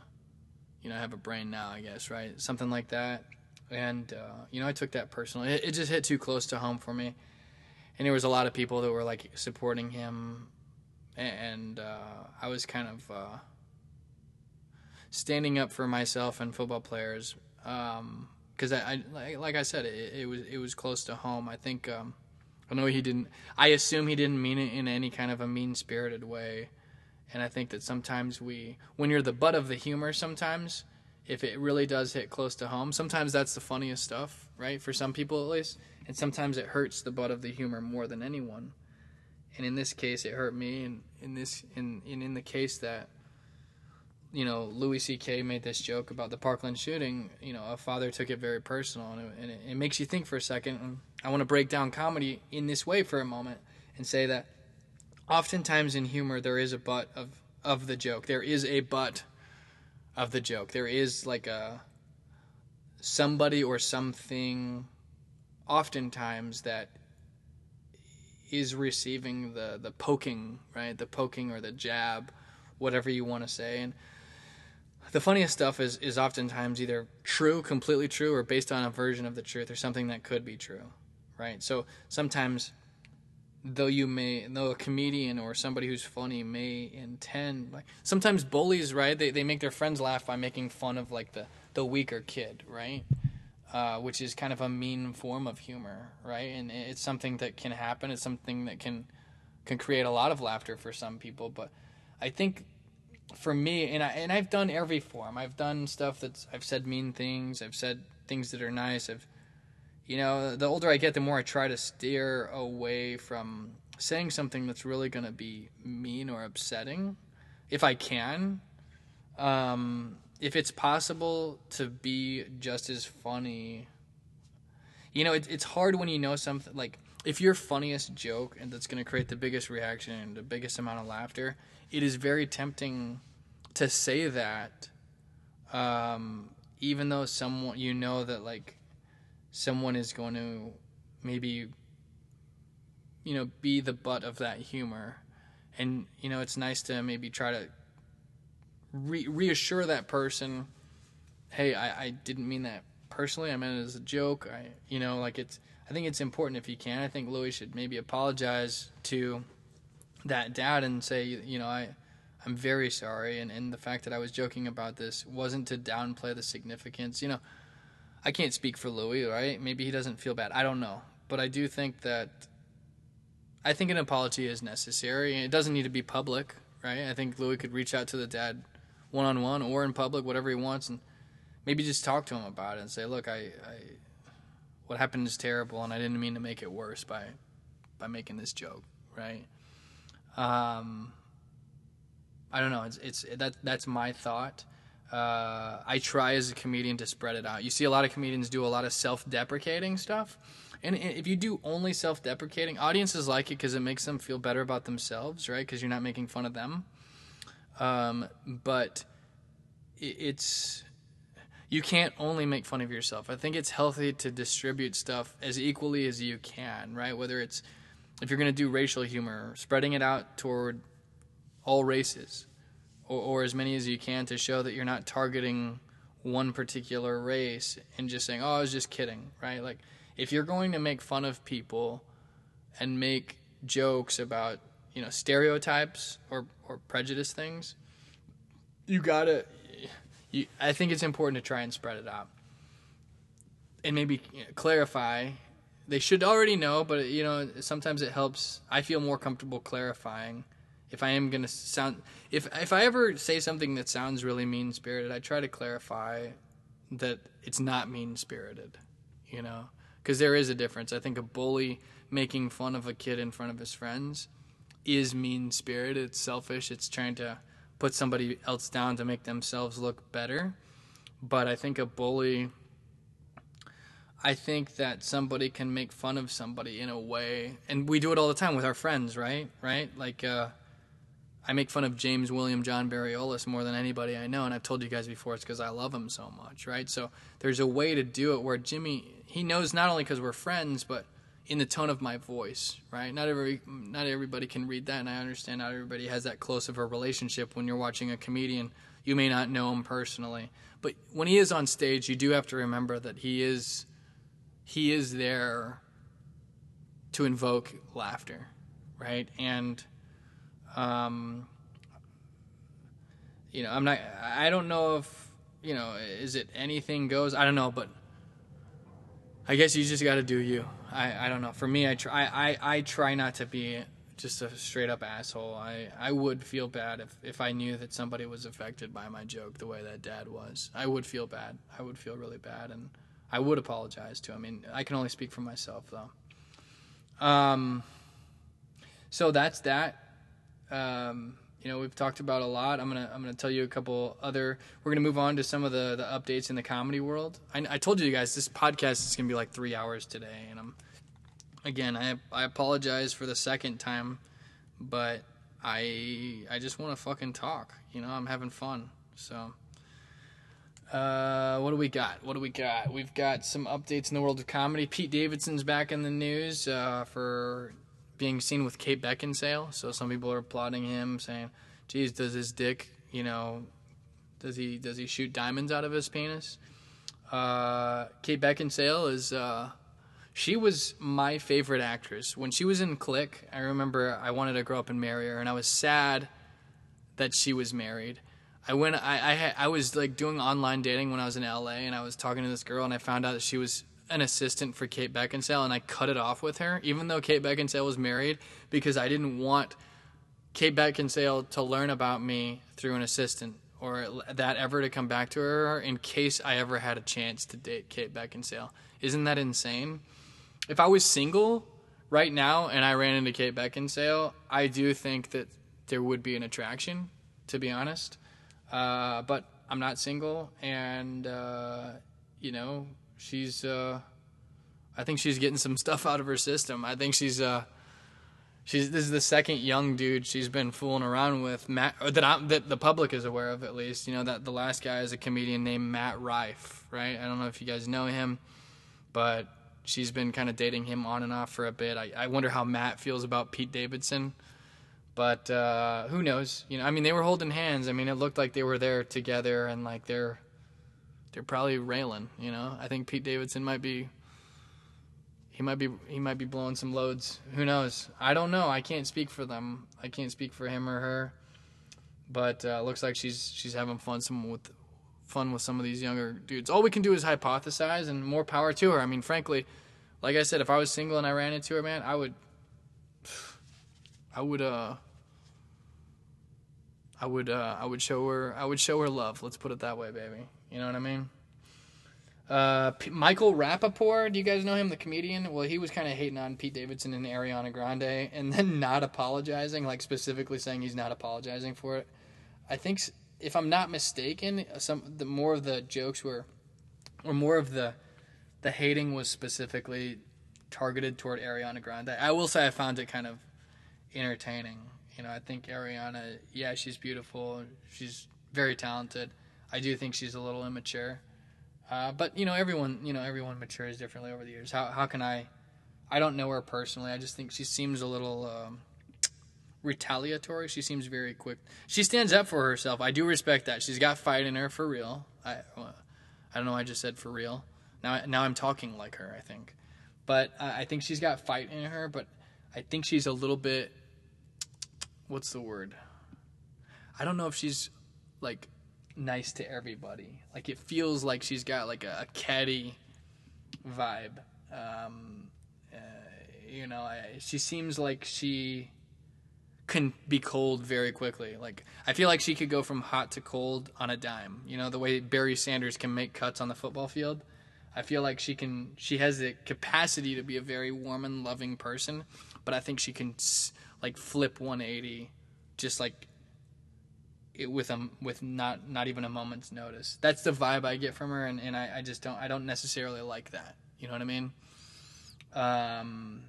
you know, have a brain now, I guess, right? Something like that. And uh, you know, I took that personally. It, it just hit too close to home for me and there was a lot of people that were like supporting him, and uh, I was kind of uh, standing up for myself and football players because um, I, I, like I said, it, it, was it was close to home. I think um, I know he didn't. I assume he didn't mean it in any kind of a mean spirited way, and I think that sometimes we, when you're the butt of the humor, sometimes if it really does hit close to home, sometimes that's the funniest stuff, right? For some people at least and sometimes it hurts the butt of the humor more than anyone. And in this case, it hurt me. And in this, in in, in the case that, you know, Louis C.K. made this joke about the Parkland shooting, you know, a father took it very personal, and it, and it, it makes you think for a second. And I want to break down comedy in this way for a moment and say that, oftentimes in humor, there is a butt of of the joke. There is a butt of the joke. There is like a somebody or something oftentimes that is receiving the the poking, right? The poking or the jab, whatever you want to say. And the funniest stuff is is oftentimes either true, completely true, or based on a version of the truth or something that could be true, right? So sometimes though you may though a comedian or somebody who's funny may intend like sometimes bullies right they, they make their friends laugh by making fun of like the the weaker kid right? Uh, which is kind of a mean form of humor right? And it's something that can happen. It's something that can can create a lot of laughter for some people. But i think for me and I and I've done every form I've done stuff that's I've said mean things I've said things that are nice I've you know, the older I get, the more I try to steer away from saying something that's really going to be mean or upsetting, if I can. Um, if it's possible to be just as funny, you know, it, it's hard when you know something like if your funniest joke and that's going to create the biggest reaction and the biggest amount of laughter, it is very tempting to say that, um, even though someone you know that like someone is going to maybe you know be the butt of that humor. And you know it's nice to maybe try to re- reassure that person hey I, I didn't mean that personally. I meant it as a joke. I you know like it's i think it's important if you can. I think louis should maybe apologize to that dad and say you know i i'm very sorry and, and the fact that i was joking about this wasn't to downplay the significance you know I can't speak for Louis, right? Maybe he doesn't feel bad. I don't know. But I do think that I think an apology is necessary. It doesn't need to be public, right? I think Louis could reach out to the dad one on one or in public, whatever he wants, and maybe just talk to him about it and say, "Look, I, I what happened is terrible, and I didn't mean to make it worse by by making this joke, right?" Um, I don't know. It's it's that that's my thought uh, I try as a comedian to spread it out. You see a lot of comedians do a lot of self-deprecating stuff, and if you do only self-deprecating, audiences like it because it makes them feel better about themselves, right? Because you're not making fun of them. Um, but it's you can't only make fun of yourself. I think it's healthy to distribute stuff as equally as you can, right? Whether it's if you're going to do racial humor, spreading it out toward all races or, or as many as you can to show that you're not targeting one particular race and just saying, "Oh, I was just kidding," right? Like if you're going to make fun of people and make jokes about, you know, stereotypes or or prejudice things, you got to you, I think it's important to try and spread it out. And maybe clarify they should already know, but you know, sometimes it helps. I feel more comfortable clarifying if I am gonna sound if if I ever say something that sounds really mean spirited, I try to clarify that it's not mean spirited, you know, because there is a difference. I think a bully making fun of a kid in front of his friends is mean spirited. It's selfish. It's trying to put somebody else down to make themselves look better. But I think a bully. I think that somebody can make fun of somebody in a way, and we do it all the time with our friends, right? Right? Like, uh, I make fun of James William John Barriolis more than anybody I know, and I've told you guys before it's because I love him so much, right? So there's a way to do it where Jimmy he knows not only because we're friends, but in the tone of my voice, right? Not every not everybody can read that, and I understand not everybody has that close of a relationship when you're watching a comedian. You may not know him personally, but when he is on stage, you do have to remember that he is he is there to invoke laughter, right? And um, you know, I'm not. I don't know if you know. Is it anything goes? I don't know, but I guess you just got to do you. I, I don't know. For me, I try. I, I try not to be just a straight up asshole. I, I would feel bad if, if I knew that somebody was affected by my joke the way that dad was. I would feel bad. I would feel really bad, and I would apologize to. I mean, I can only speak for myself though. Um, so that's that. Um, you know, we've talked about a lot. I'm gonna I'm gonna tell you a couple other. We're gonna move on to some of the the updates in the comedy world. I, I told you guys this podcast is gonna be like three hours today, and I'm again I I apologize for the second time, but I I just want to fucking talk. You know, I'm having fun. So, uh, what do we got? What do we got? We've got some updates in the world of comedy. Pete Davidson's back in the news uh, for being seen with Kate Beckinsale. So some people are applauding him, saying, "Geez, does his dick, you know, does he does he shoot diamonds out of his penis?" Uh, Kate Beckinsale is uh, She was my favorite actress when she was in Click. I remember I wanted to grow up and marry her, and I was sad that she was married. I went. I I, I was like doing online dating when I was in LA, and I was talking to this girl, and I found out that she was an assistant for Kate Beckinsale, and I cut it off with her, even though Kate Beckinsale was married, because I didn't want Kate Beckinsale to learn about me through an assistant or that ever to come back to her in case I ever had a chance to date Kate Beckinsale. Isn't that insane? If I was single right now and I ran into Kate Beckinsale, I do think that there would be an attraction, to be honest. Uh, but I'm not single, and uh, you know, she's. Uh, I think she's getting some stuff out of her system. I think she's. Uh, she's this is the second young dude she's been fooling around with. Matt, that I, that the public is aware of at least. You know that the last guy is a comedian named Matt Rife, right? I don't know if you guys know him, but she's been kind of dating him on and off for a bit. I, I wonder how Matt feels about Pete Davidson. But uh, who knows? You know, I mean, they were holding hands. I mean, it looked like they were there together, and like they're they're probably railing. You know, I think Pete Davidson might be he might be he might be blowing some loads. Who knows? I don't know. I can't speak for them. I can't speak for him or her. But uh, looks like she's she's having fun some with fun with some of these younger dudes. All we can do is hypothesize, and more power to her. I mean, frankly, like I said, if I was single and I ran into her, man, I would I would uh I would uh I would show her I would show her love. Let's put it that way, baby. You know what I mean? Uh, P- Michael Rapaport, do you guys know him, the comedian? Well, he was kind of hating on Pete Davidson and Ariana Grande, and then not apologizing, like specifically saying he's not apologizing for it. I think, if I'm not mistaken, some the more of the jokes were, or more of the, the hating was specifically targeted toward Ariana Grande. I will say I found it kind of entertaining. You know, I think Ariana, yeah, she's beautiful. She's very talented. I do think she's a little immature. Uh, but you know, everyone, you know, everyone matures differently over the years. How how can I? I don't know her personally. I just think she seems a little um, retaliatory. She seems very quick. She stands up for herself. I do respect that. She's got fight in her for real. I I don't know. I just said for real. Now now I'm talking like her. I think, but uh, I think she's got fight in her. But I think she's a little bit what's the word? I don't know if she's like nice to everybody. Like it feels like she's got like a, a catty vibe. Um, uh, you know, I, she seems like she can be cold very quickly. Like I feel like she could go from hot to cold on a dime. You know, the way Barry Sanders can make cuts on the football field. I feel like she can. She has the capacity to be a very warm and loving person, but I think she can like flip 180, just like it, with a with not not even a moment's notice. That's the vibe I get from her, and, and I, I just don't I don't necessarily like that. You know what I mean? Um,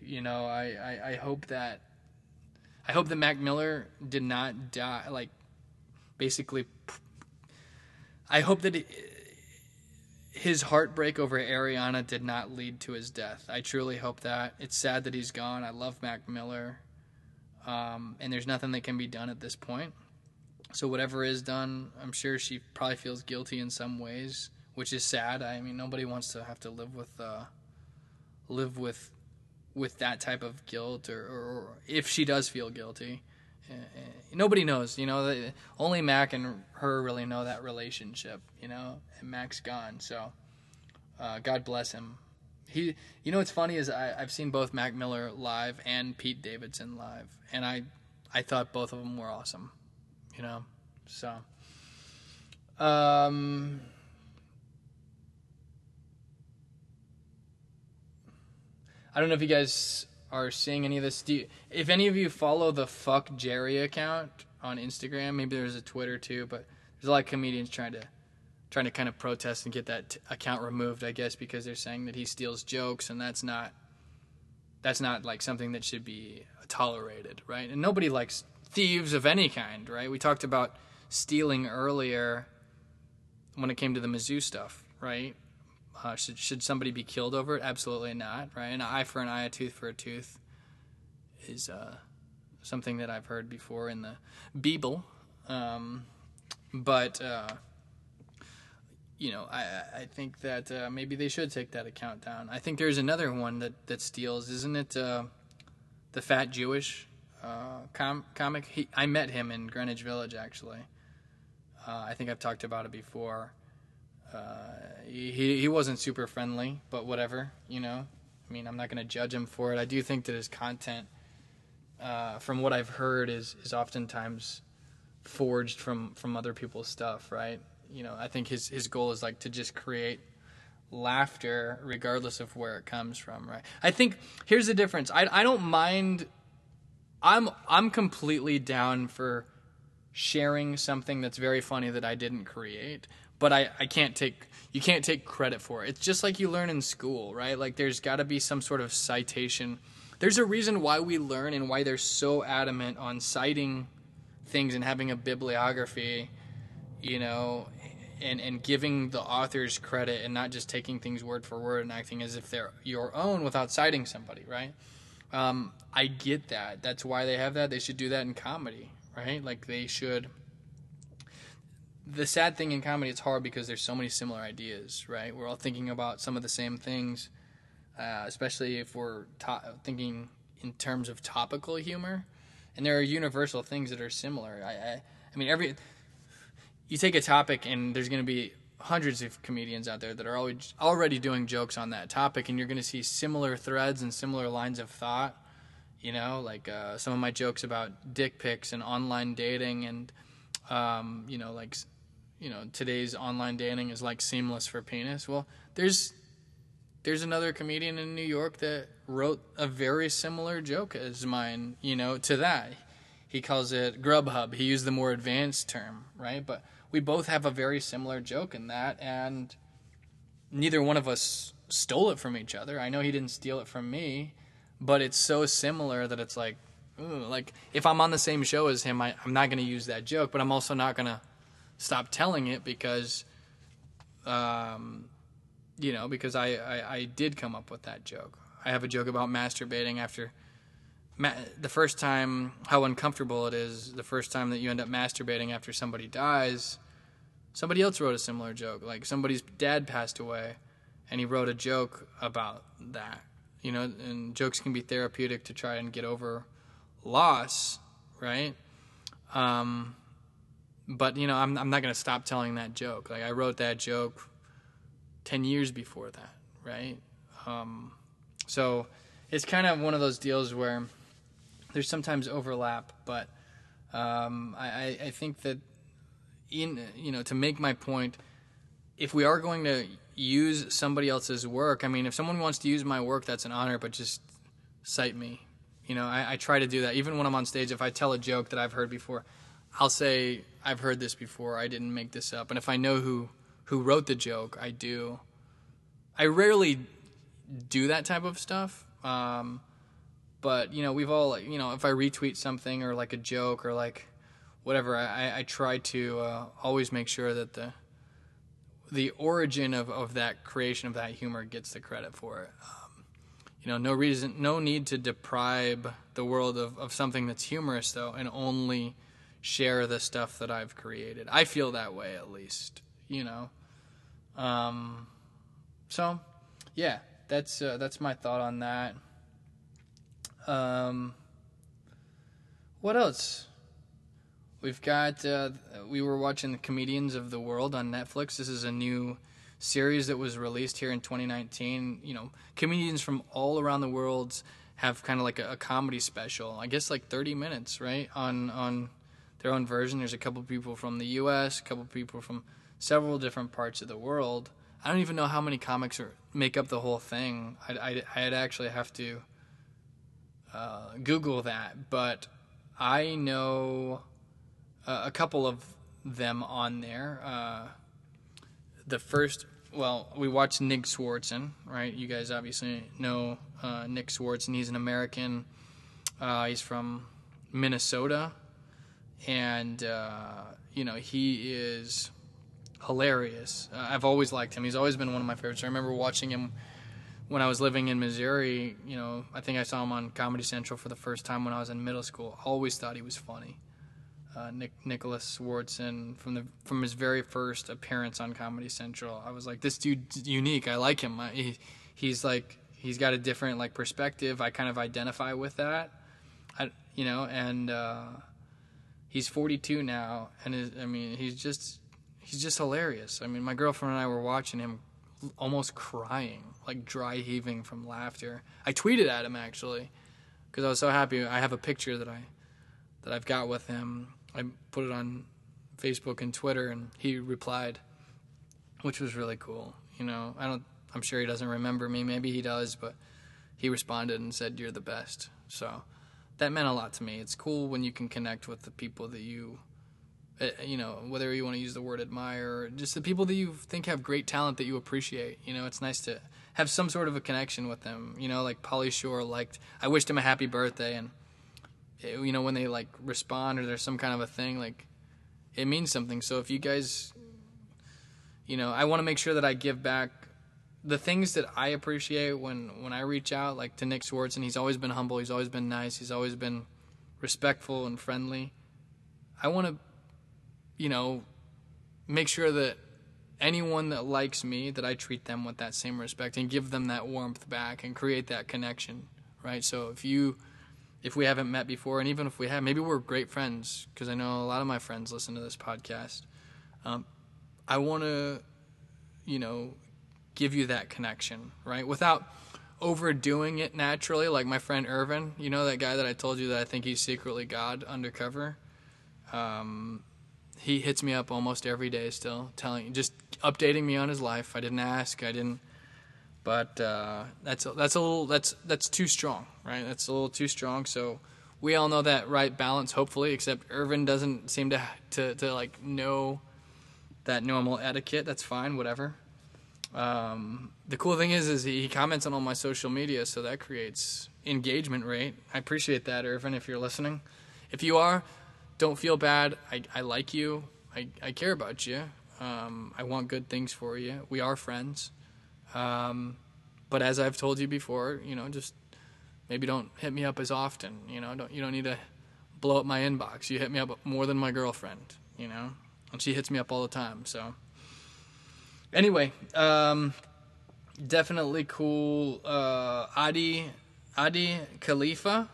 you know, I, I, I hope that I hope that Mac Miller did not die. Like, basically, I hope that it, his heartbreak over Ariana did not lead to his death. I truly hope that. It's sad that he's gone. I love Mac Miller. Um, and there's nothing that can be done at this point. So whatever is done, I'm sure she probably feels guilty in some ways, which is sad. I mean, nobody wants to have to live with uh, live with with that type of guilt, or, or if she does feel guilty. Uh, nobody knows, you know. Only Mac and her really know that relationship, you know. And Mac's gone, so uh, God bless him. He, you know, what's funny is I, I've seen both Mac Miller live and Pete Davidson live, and I, I thought both of them were awesome, you know. So, um, I don't know if you guys are seeing any of this. You, if any of you follow the Fuck Jerry account on Instagram, maybe there's a Twitter too, but there's a lot of comedians trying to trying to kind of protest and get that t- account removed. I guess because they're saying that he steals jokes, and that's not that's not like something that should be tolerated, right? And nobody likes thieves of any kind, right? We talked about stealing earlier when it came to the Mizzou stuff, right? Uh, should should somebody be killed over it? Absolutely not, right? An eye for an eye, a tooth for a tooth is uh, something that I've heard before in the Bible. Um, but uh, you know, I I think that uh, maybe they should take that account down. I think there's another one that that steals, isn't it? Uh, the fat Jewish uh, com- comic. He, I met him in Greenwich Village actually. Uh, I think I've talked about it before. Uh, he, he wasn't super friendly, but whatever, you know. I mean, I'm not to judge him for it. I do think that his content, uh, from what I've heard, is is oftentimes forged from from other people's stuff, right? You know, I think his his goal is like to just create laughter regardless of where it comes from, right? I think here's the difference. I I don't mind I'm I'm completely down for sharing something that's very funny that I didn't create, but I I can't take you can't take credit for it. It's just like you learn in school, right? Like there's got to be some sort of citation. There's a reason why we learn and why they're so adamant on citing things and having a bibliography, you know, and and giving the authors credit and not just taking things word for word and acting as if they're your own without citing somebody, right? Um, I get that. That's why they have that. They should do that in comedy, right? Like they should. The sad thing in comedy, it's hard because there's so many similar ideas, right? We're all thinking about some of the same things, uh, especially if we're to- thinking in terms of topical humor, and there are universal things that are similar. I, I, I mean, every you take a topic and there's going to be hundreds of comedians out there that are always already doing jokes on that topic, and you're going to see similar threads and similar lines of thought. You know, like uh, some of my jokes about dick pics and online dating, and um, you know, like you know, today's online dating is like seamless for penis. Well, there's there's another comedian in New York that wrote a very similar joke as mine. You know, to that. He calls it Grubhub. He used the more advanced term, right? But we both have a very similar joke in that, and neither one of us stole it from each other. I know he didn't steal it from me, but it's so similar that it's like, ooh, like if I'm on the same show as him, I, I'm not going to use that joke, but I'm also not going to stop telling it because, um, you know, because I, I, I did come up with that joke. I have a joke about masturbating after ma- the first time, how uncomfortable it is. The first time that you end up masturbating after somebody dies, somebody else wrote a similar joke. Like somebody's dad passed away, and he wrote a joke about that. You know, and jokes can be therapeutic to try and get over loss, right? Um, but you know, I'm I'm not gonna stop telling that joke. Like I wrote that joke ten years before that, right? Um, so it's kind of one of those deals where there's sometimes overlap, but um, I, I think that in you know to make my point, if we are going to use somebody else's work, I mean, if someone wants to use my work, that's an honor, but just cite me. You know, I, I try to do that even when I'm on stage. If I tell a joke that I've heard before, I'll say I've heard this before. I didn't make this up, and if I know who who wrote the joke, I do. I rarely do that type of stuff. Um, but you know, we've all you know, if I retweet something or like a joke or like whatever, I, I try to uh, always make sure that the the origin of, of that creation of that humor gets the credit for it. Um, you know, no reason, no need to deprive the world of, of something that's humorous though, and only share the stuff that I've created. I feel that way at least. You know. Um, so, yeah, that's uh, that's my thought on that. Um, what else? We've got. Uh, we were watching the Comedians of the World on Netflix. This is a new series that was released here in 2019. You know, comedians from all around the world have kind of like a, a comedy special. I guess like 30 minutes, right? On on their own version. There's a couple people from the U.S., a couple people from several different parts of the world. I don't even know how many comics are, make up the whole thing. I'd, I'd, I'd actually have to uh, Google that, but I know uh, a couple of them on there. Uh, the first, well, we watched Nick Swardson, right? You guys obviously know uh, Nick Swardson. He's an American. Uh, he's from Minnesota, and uh, you know he is hilarious. Uh, I've always liked him. He's always been one of my favorites. I remember watching him when I was living in Missouri. You know, I think I saw him on Comedy Central for the first time when I was in middle school. Always thought he was funny. uh, Nick, Nicholas Swardson from the from his very first appearance on Comedy Central. I was like, this dude's unique. I like him. I, he, he's like he's got a different like perspective. I kind of identify with that. I you know, and uh, he's 42 now, and is, I mean he's just he's just hilarious. I mean, my girlfriend and I were watching him almost crying, like dry heaving from laughter. I tweeted at him actually because I was so happy. I have a picture that I that I've got with him. I put it on Facebook and Twitter, and he replied, which was really cool. You know, I don't. I'm sure he doesn't remember me. Maybe he does, but he responded and said, "You're the best." So that meant a lot to me. It's cool when you can connect with the people that you uh, you know, whether you want to use the word admire, just the people that you think have great talent that you appreciate. You know, it's nice to have some sort of a connection with them. You know, like Pauly Shore liked, I wished him a happy birthday, and it, you know when they like respond or there's some kind of a thing, like it means something. So if you guys, you know, I want to make sure that I give back the things that I appreciate when when I reach out, like to Nick Swartz, and he's always been humble, he's always been nice, he's always been respectful and friendly. I want to you know, make sure that anyone that likes me that I treat them with that same respect and give them that warmth back and create that connection, right? So if you if we haven't met before and even if we have maybe we're great friends because I know a lot of my friends listen to this podcast. Um, I want to you know give you that connection, right? Without overdoing it naturally like my friend Irvin, you know that guy that I told you that I think he's secretly God undercover. Um, he hits me up almost every day still, telling just updating me on his life. I didn't ask, I didn't, but uh, that's that's a little that's that's too strong, right? That's a little too strong. So we all know that right balance, hopefully. Except Irvin doesn't seem to to to like know that normal etiquette. That's fine, whatever. Um, the cool thing is, is he comments on all my social media, so that creates engagement rate. I appreciate that, Irvin, if you're listening. If you are, don't feel bad. I, I like you. I, I care about you. Um, I want good things for you. We are friends. Um, but as I've told you before, you know, just maybe don't hit me up as often. You know, don't you don't need to blow up my inbox. You hit me up more than my girlfriend. You know, and she hits me up all the time. So anyway, um, definitely cool. Uh, Adi Adi Khalifa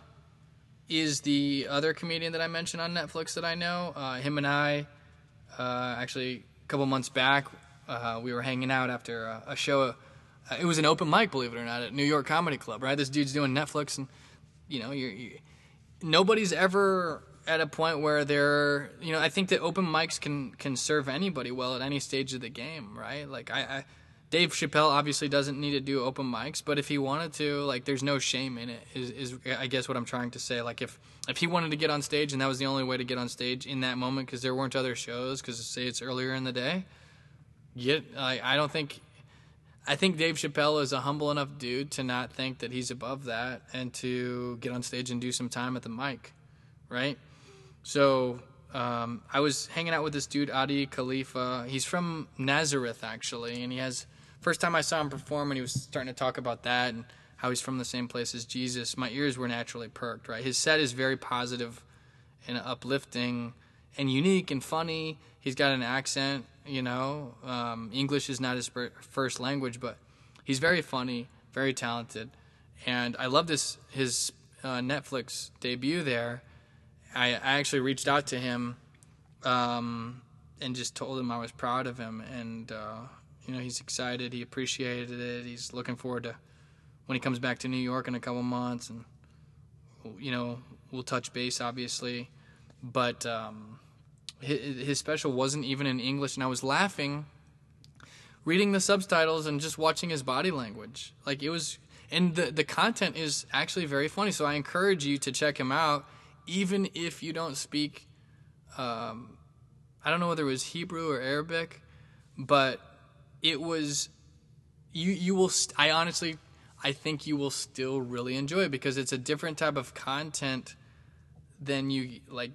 is the other comedian that I mentioned on Netflix that I know. Uh, him and I, uh, actually, a couple months back, uh, we were hanging out after a, a show. Uh, it was an open mic, believe it or not, at New York Comedy Club. Right, this dude's doing Netflix, and you know, you're, you, nobody's ever at a point where they're, you know, I think that open mics can can serve anybody well at any stage of the game. Right, like I, I Dave Chappelle obviously doesn't need to do open mics, but if he wanted to, like, there's no shame in it. Is, is I guess what I'm trying to say. Like, if if he wanted to get on stage and that was the only way to get on stage in that moment because there weren't other shows, because say it's earlier in the day, get. I I don't think. I think Dave Chappelle is a humble enough dude to not think that he's above that and to get on stage and do some time at the mic, right? So um, I was hanging out with this dude Adi Khalifa. He's from Nazareth actually, and he has first time I saw him perform and he was starting to talk about that and how he's from the same place as Jesus, my ears were naturally perked, right? His set is very positive and uplifting and unique and funny. He's got an accent, you know. Um, English is not his first language, but he's very funny, very talented. And I love this his uh, Netflix debut there. I, I, actually reached out to him um, and just told him I was proud of him and uh, you know, he's excited. He appreciated it. He's looking forward to when he comes back to New York in a couple months, and you know, we'll touch base, obviously. But um, his, his special wasn't even in English, and I was laughing, reading the subtitles and just watching his body language. Like it was, and the the content is actually very funny. So I encourage you to check him out, even if you don't speak. Um, I don't know whether it was Hebrew or Arabic, but it was you you will st- I honestly I think you will still really enjoy it because it's a different type of content than you like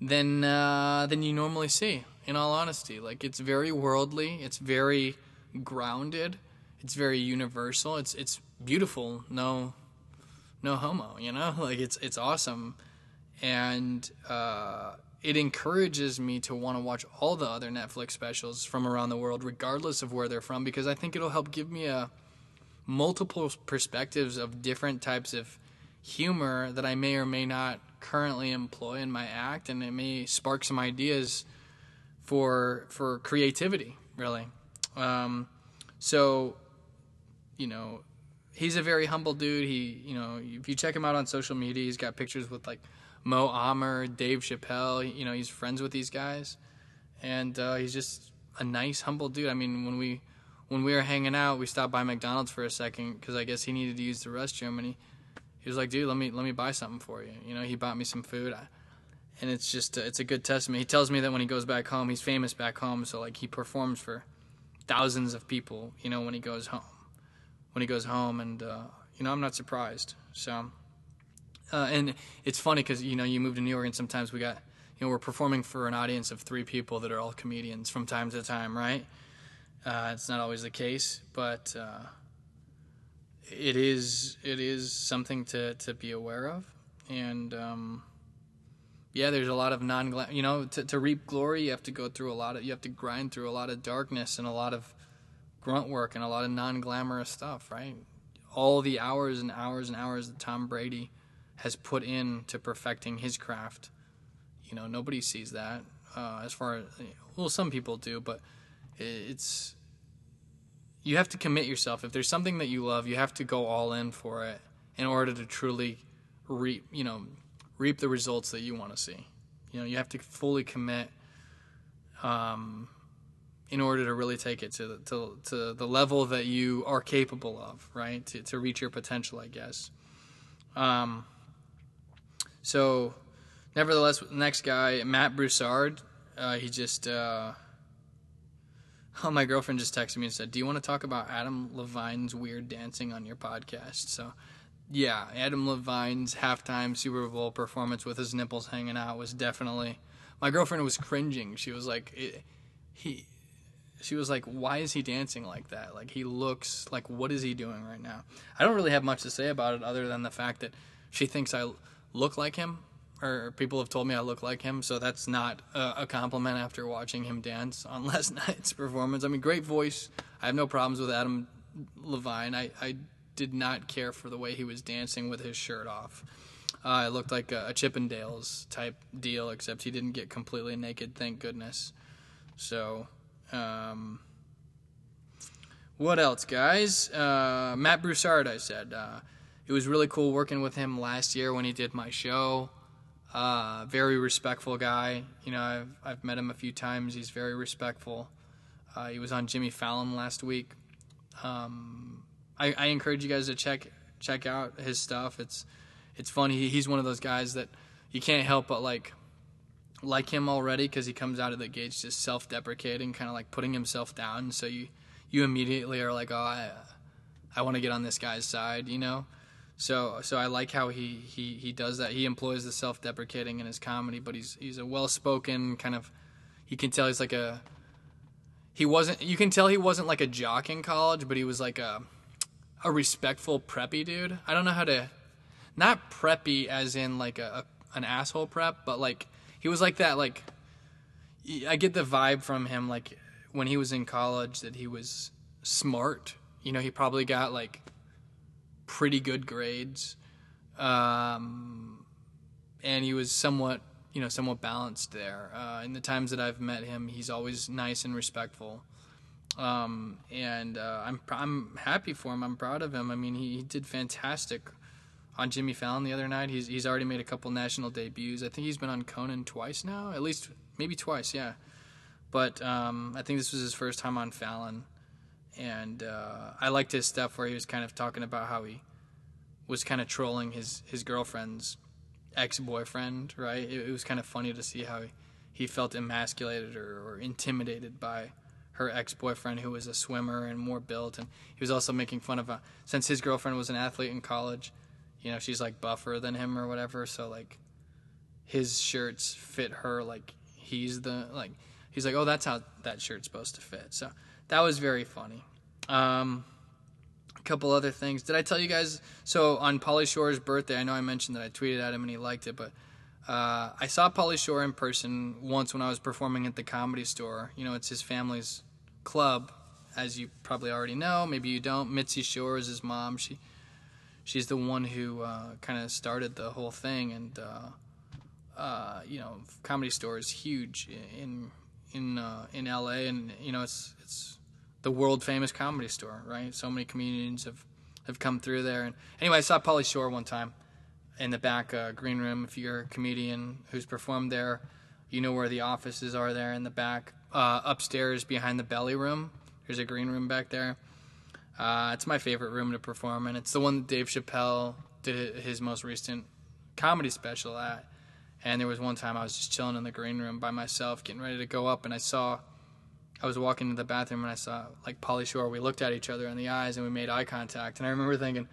than uh, than you normally see. In all honesty, like it's very worldly, it's very grounded, it's very universal. It's it's beautiful. No, no homo. You know, like it's it's awesome, and uh, it encourages me to want to watch all the other Netflix specials from around the world, regardless of where they're from, because I think it'll help give me a multiple perspectives of different types of humor that I may or may not currently employ in my act, and it may spark some ideas for for creativity, really. Um, so, you know, he's a very humble dude. He, you know, if you check him out on social media, he's got pictures with like Mo Amer, Dave Chappelle. You know, he's friends with these guys, and uh, he's just a nice, humble dude. I mean, when we when we were hanging out, we stopped by McDonald's for a second because I guess he needed to use the restroom, and he he was like, "Dude, let me let me buy something for you." You know, he bought me some food. I, and it's just it's a good testament. He tells me that when he goes back home, he's famous back home, so like he performs for thousands of people. You know, when he goes home, when he goes home, and uh, you know, I'm not surprised. So, uh, and it's funny because you know you move to New York, and sometimes we got you know we're performing for an audience of three people that are all comedians from time to time, right? Uh, it's not always the case, but uh, it is it is something to to be aware of, and um, yeah, there's a lot of non you know to, to reap glory, you have to go through a lot of you have to grind through a lot of darkness and a lot of grunt work and a lot of non glamorous stuff, right? All the hours and hours and hours that Tom Brady has put in to perfecting his craft, you know, nobody sees that. Uh, as far as well, some people do, but it's you have to commit yourself. If there's something that you love, you have to go all in for it in order to truly reap, you know, reap the results that you want to see. You know, you have to fully commit um, in order to really take it to the, to, to the level that you are capable of, right? To, to reach your potential, I guess. Um, so, nevertheless, next guy, Matt Broussard, uh, he just. Uh, Oh, my girlfriend just texted me and said, "Do you want to talk about Adam Levine's weird dancing on your podcast?" So, yeah, Adam Levine's halftime Super Bowl performance with his nipples hanging out was definitely. My girlfriend was cringing. She was like, "He." She was like, "Why is he dancing like that? Like he looks like what is he doing right now?" I don't really have much to say about it other than the fact that she thinks I look like him or people have told me I look like him, so that's not a, compliment after watching him dance on last night's performance. I mean, great voice. I have no problems with Adam Levine. I, I did not care for the way he was dancing with his shirt off. Uh, it looked like a, a Chippendales type deal, except he didn't get completely naked, thank goodness. So, um, what else, guys? Uh, Matt Broussard, I said. Uh, it was really cool working with him last year when he did my show. Uh, very respectful guy. You know, I've I've met him a few times. He's very respectful. Uh, he was on Jimmy Fallon last week. Um, I, I, encourage you guys to check check out his stuff. It's it's funny. He's one of those guys that you can't help but like like him already because he comes out of the gates just self-deprecating, kind of like putting himself down. So you you immediately are like, oh, I I want to get on this guy's side, you know. So so I like how he he he does that. He employs the self-deprecating in his comedy, but he's he's a well-spoken kind of. You can tell he's like a. He wasn't. You can tell he wasn't like a jock in college, but he was like a, a respectful preppy dude. I don't know how to, not preppy as in like a, a an asshole prep, but like he was like that. Like, I get the vibe from him like when he was in college that he was smart. You know, he probably got like pretty good grades, um, and he was somewhat, you know, somewhat balanced there. Uh, in the times that I've met him, he's always nice and respectful, um, and uh, I'm I'm happy for him. I'm proud of him. I mean, he, he did fantastic on Jimmy Fallon the other night. He's he's already made a couple national debuts. I think he's been on Conan twice now, at least maybe twice, yeah. But um, I think this was his first time on Fallon and uh, I liked his stuff where he was kind of talking about how he was kind of trolling his his girlfriend's ex boyfriend. Right? It, it, was kind of funny to see how he, he felt emasculated or, or intimidated by her ex boyfriend, who was a swimmer and more built, and he was also making fun of a, uh, since his girlfriend was an athlete in college. You know, she's like buffer than him or whatever. So like, his shirts fit her like he's the like he's like, oh, that's how that shirt's supposed to fit. So that was very funny. Um, a couple other things. Did I tell you guys? So on Pauly Shore's birthday, I know I mentioned that I tweeted at him and he liked it, but Uh, I saw Pauly Shore in person once when I was performing at the Comedy Store. You know, it's his family's club, as you probably already know. Maybe you don't. Mitzi Shore is his mom. She she's the one who uh, kind of started the whole thing, and uh, uh, you know, Comedy Store is huge in in uh, in LA, and you know, it's it's the world famous comedy store, right? So many comedians have have come through there. And anyway, I saw Pauly Shore one time in the back uh, green room. If you're a comedian who's performed there, you know where the offices are there in the back. Uh, upstairs behind the belly room, there's a green room back there. Uh, it's my favorite room to perform in. It's the one that Dave Chappelle did his most recent comedy special at. And there was one time I was just chilling in the green room by myself, getting ready to go up, and I saw, I was walking to the bathroom and I saw like Pauly Shore. We looked at each other in the eyes and we made eye contact. And I remember thinking,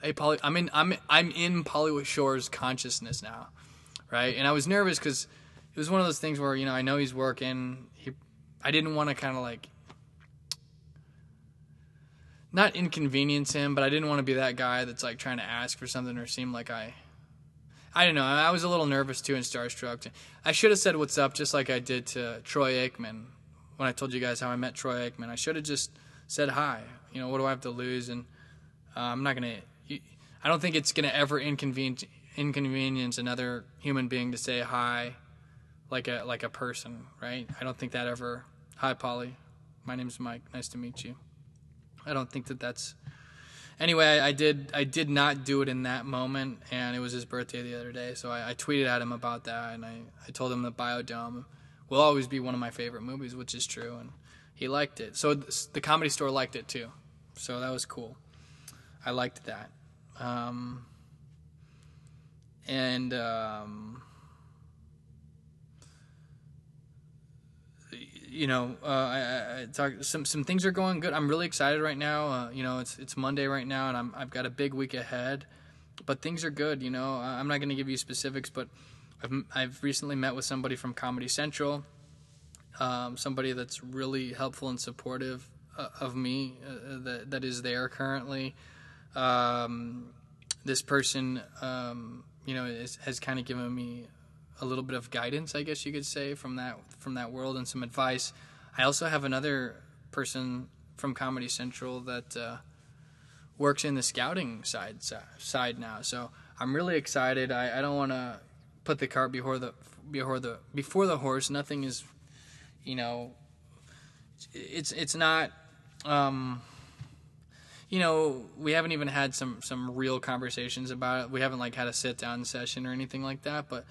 "Hey, Pauly, I'm in, I'm, I'm in Pauly Shore's consciousness now, right?" And I was nervous because it was one of those things where you know I know he's working. He, I didn't want to kind of like not inconvenience him, but I didn't want to be that guy that's like trying to ask for something or seem like I I don't know. I was a little nervous too and starstruck. I should have said what's up just like I did to Troy Aikman when I told you guys how I met Troy Aikman. I should have just said hi. You know, what do I have to lose? And uh, I'm not gonna. I don't think it's gonna ever inconvenience inconvenience another human being to say hi, like a like a person, right? I don't think that ever. Hi, Pauly. My name's Mike. Nice to meet you. I don't think that that's. Anyway, I did. I did not do it in that moment, and it was his birthday the other day, so I, I tweeted at him about that, and I, I told him that Bio-Dome will always be one of my favorite movies, which is true, and he liked it. So the comedy store liked it too, so that was cool. I liked that, um, and um, you know, uh, I, I talk, some some things are going good. I'm really excited right now. Uh, you know, it's it's Monday right now, and I'm I've got a big week ahead, but things are good. You know, I'm not going to give you specifics, but I've I've recently met with somebody from Comedy Central, um, somebody that's really helpful and supportive uh, of me uh, that that is there currently. Um, this person, um, you know, is, has kind of given me a little bit of guidance, I guess you could say, from that from that world and some advice. I also have another person from Comedy Central that uh, works in the scouting side side now. So I'm really excited. I, I don't want to put the cart before the before the before the horse. Nothing is, you know, it's it's not. Um, you know, we haven't even had some some real conversations about it. We haven't like had a sit down session or anything like that, but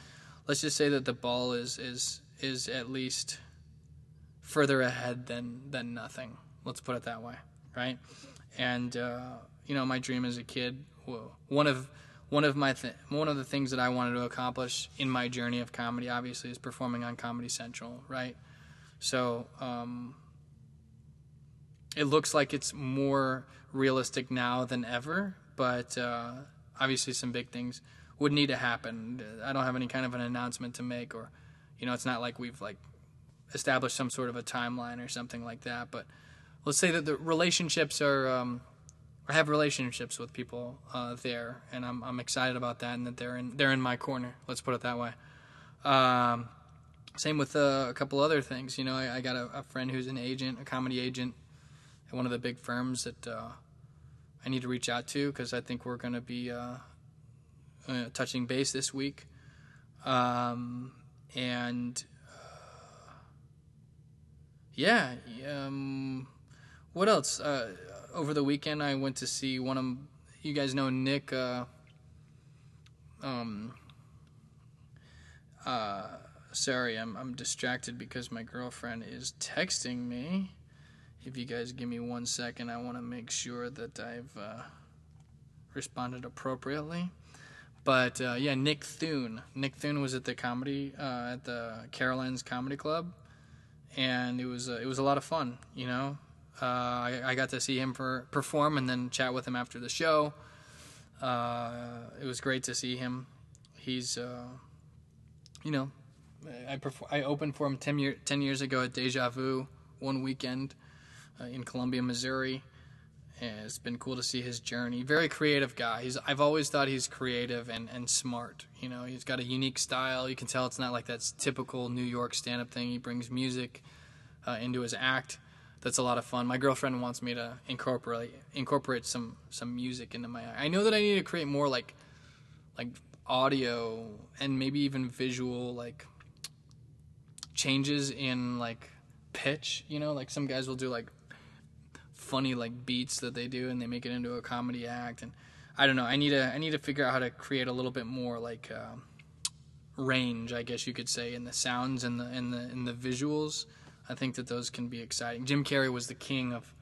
let's just say that the ball is is is at least further ahead than than nothing. Let's put it that way, right? And uh, you know, my dream as a kid, one of one of my th- one of the things that I wanted to accomplish in my journey of comedy, obviously, is performing on Comedy Central, right? So um, it looks like it's more realistic now than ever, but uh, obviously, some big things would need to happen. I don't have any kind of an announcement to make, or you know, it's not like we've like established some sort of a timeline or something like that. But let's say that the relationships are. Um, I have relationships with people uh, there, and I'm I'm excited about that, and that they're in they're in my corner. Let's put it that way. Um, same with uh, a couple other things. You know, I, I got a, a, friend who's an agent, a comedy agent, at one of the big firms that uh, I need to reach out to because I think we're going to be uh, touching base this week. Um, and uh, yeah, um, what else? Uh, over the weekend, I went to see one of you guys know Nick. Uh, um, uh, sorry, I'm I'm distracted because my girlfriend is texting me. If you guys give me one second, I want to make sure that I've uh, responded appropriately. But uh, yeah, Nick Thune. Nick Thune was at the comedy uh, at the Caroline's Comedy Club, and it was uh, it was a lot of fun. You know, uh, I, I, got to see him for, perform and then chat with him after the show. Uh, it was great to see him. He's, uh, you know, I I opened for him 10, year, 10 years ago at Deja Vu one weekend in Columbia, Missouri And it's been cool to see his journey. Very creative guy. He's I've always thought he's creative and, and smart. You know, he's got a unique style. You can tell it's not like that typical New York stand up thing. He brings music uh, into his act. That's a lot of fun. My girlfriend wants me to incorporate incorporate some some music into my. I know that I need to create more like like audio and maybe even visual like changes in like pitch. You know, like some guys will do like funny like beats that they do and they make it into a comedy act and I don't know. I need to I need to figure out how to create a little bit more like uh, range, I guess you could say, in the sounds and the in the in the visuals. I think that those can be exciting. Jim Carrey was the king of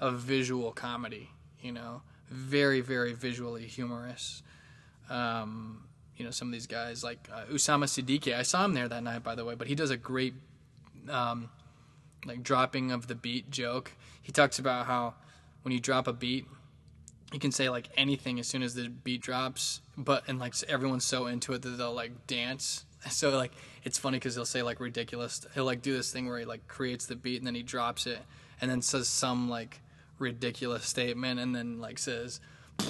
of visual comedy. You know, very very visually humorous. Um, you know, some of these guys like uh, Usama Siddiquee. I saw him there that night, by the way, but he does a great um, like dropping of the beat joke. He talks about how when you drop a beat, you can say like anything as soon as the beat drops, but and like everyone's so into it that they'll like dance. So like it's funny because he'll say like ridiculous. He'll like do this thing where he like creates the beat and then he drops it and then says some like ridiculous statement and then like says,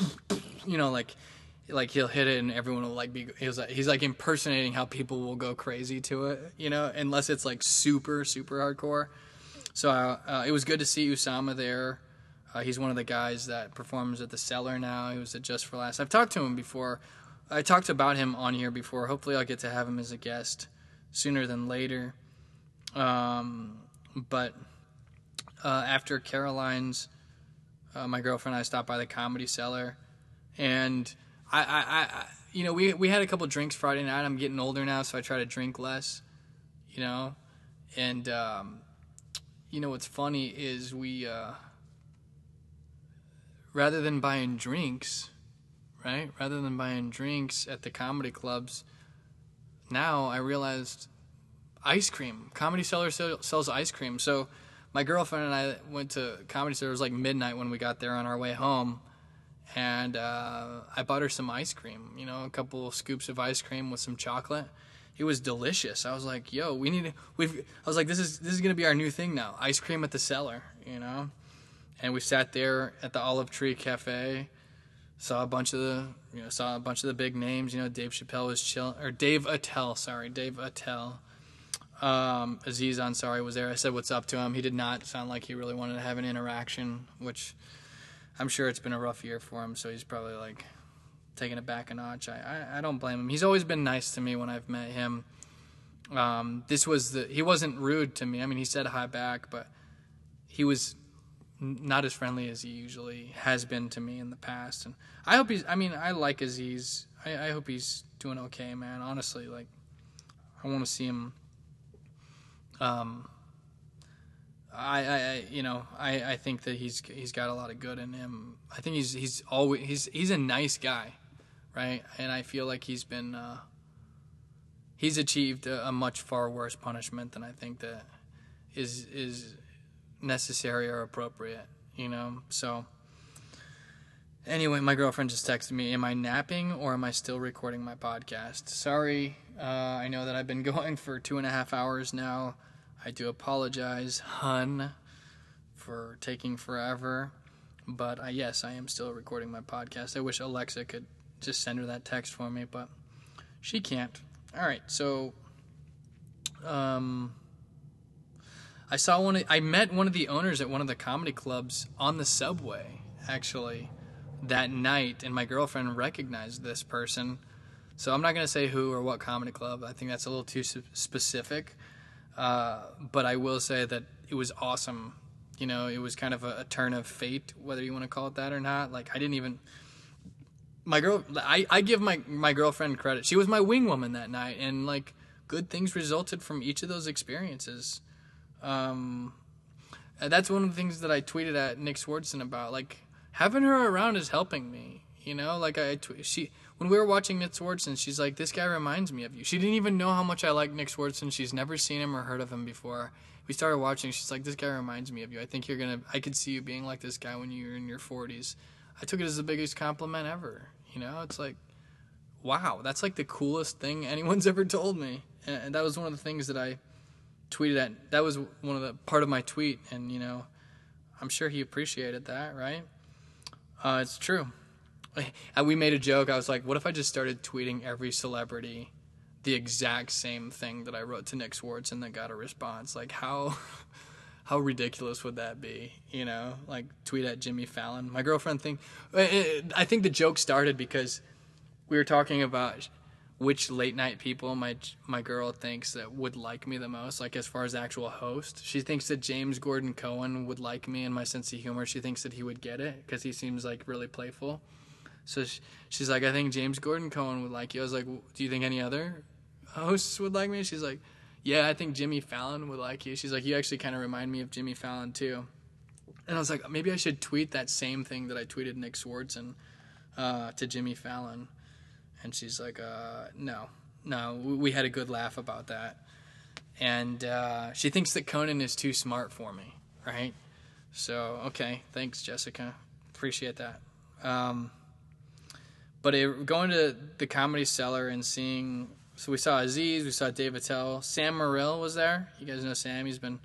you know, like like he'll hit it and everyone will like be he's like he's like impersonating how people will go crazy to it, you know, unless it's like super super hardcore. So uh, uh, it was good to see Usama there. Uh, he's one of the guys that performs at the Cellar now. He was at Just for Laughs. I've talked to him before. I talked about him on here before. Hopefully, I'll get to have him as a guest sooner than later. Um, but uh, after Caroline's, uh, my girlfriend and I stopped by the Comedy Cellar, and I, I, I, you know, we we had a couple drinks Friday night. I'm getting older now, so I try to drink less, you know, and um, you know what's funny is we. Uh, rather than buying drinks, right? Rather than buying drinks at the comedy clubs, now I realized ice cream. Comedy Cellar sells ice cream. So my girlfriend and I went to Comedy Cellar. It was like midnight when we got there on our way home, and uh, I bought her some ice cream. You know, a couple of scoops of ice cream with some chocolate. It was delicious. I was like, "Yo, we need to." We've. I was like, "This is this is gonna be our new thing now. Ice cream at the cellar." You know and we sat there at the Olive Tree Cafe. Saw a bunch of the, you know, saw a bunch of the big names. You know, Dave Chappelle was chill, or Dave Attell, sorry, Dave Attell. Um, Aziz Ansari was there. I said what's up to him. He did not sound like he really wanted to have an interaction, which I'm sure it's been a rough year for him. So he's probably like taking it back a notch. I, I, I don't blame him. He's always been nice to me when I've met him. Um, this was the he wasn't rude to me. I mean, he said hi back, but he was not as friendly as he usually has been to me in the past. And I hope he's. I mean, I like Aziz. I, I hope he's doing okay, man. Honestly, like I want to see him. Um, I, I, you know, I, I think that he's he's got a lot of good in him. I think he's he's always he's he's a nice guy, right? And I feel like he's been uh, he's achieved a, a much far worse punishment than I think that is is necessary or appropriate, you know? So, anyway, my girlfriend just texted me Am I napping or am I still recording my podcast? Sorry, uh, I know that I've been going for two and a half hours now. I do apologize, hun, for taking forever. But uh, yes, I am still recording my podcast. I wish Alexa could just send her that text for me, but she can't. All right, so um, I saw one. Of, I met one of the owners at one of the comedy clubs on the subway actually that night, and my girlfriend recognized this person. So I'm not to say who or what comedy club. I think that's a little too specific. Uh, but I will say that it was awesome. You know, it was kind of a, a turn of fate, whether you want to call it that or not. Like I didn't even my girl I, I give my my girlfriend credit she was my wing woman that night and like good things resulted from each of those experiences um, that's one of the things that I tweeted at Nick Swardson about. Like having her around is helping me. You know, like I she when we were watching Nick Swardson, she's like, "This guy reminds me of you." She didn't even know how much I like Nick Swardson. She's never seen him or heard of him before. We started watching. She's like, "This guy reminds me of you. I think you're gonna. I could see you being like this guy when you're in your 40s." I took it as the biggest compliment ever. You know, it's like, wow, that's like the coolest thing anyone's ever told me, and that was one of the things that I tweeted at that was one of the part of my tweet and you know i'm sure he appreciated that right Uh, it's true. And we made a joke. I was like, "What if I just started tweeting every celebrity the exact same thing that I wrote to Nick Swartz and then got a response? Like how how ridiculous would that be? You know, like tweet at Jimmy Fallon. My girlfriend think uh, uh, I think the joke started because we were talking about which late night people my my girl thinks that would like me the most like as far as actual host. She thinks that james gordon cohen would like me and my sense of humor. She thinks that he would get it because he seems like really playful. So she, she's like i think james gordon cohen would like you. I was like do you think any other hosts would like me? She's like yeah i think jimmy fallon would like you she's like you actually kind of remind me of jimmy fallon too and i was like maybe i should tweet that same thing that i tweeted nick swartz and uh, to jimmy fallon and she's like, uh, no, no, we had a good laugh about that. And uh, she thinks that Conan is too smart for me, right? So, okay, thanks, Jessica. Appreciate that. Um, but it, going to the Comedy Cellar and seeing, so we saw Aziz, we saw Dave Attell, Sam Morril was there. You guys know Sam, he's been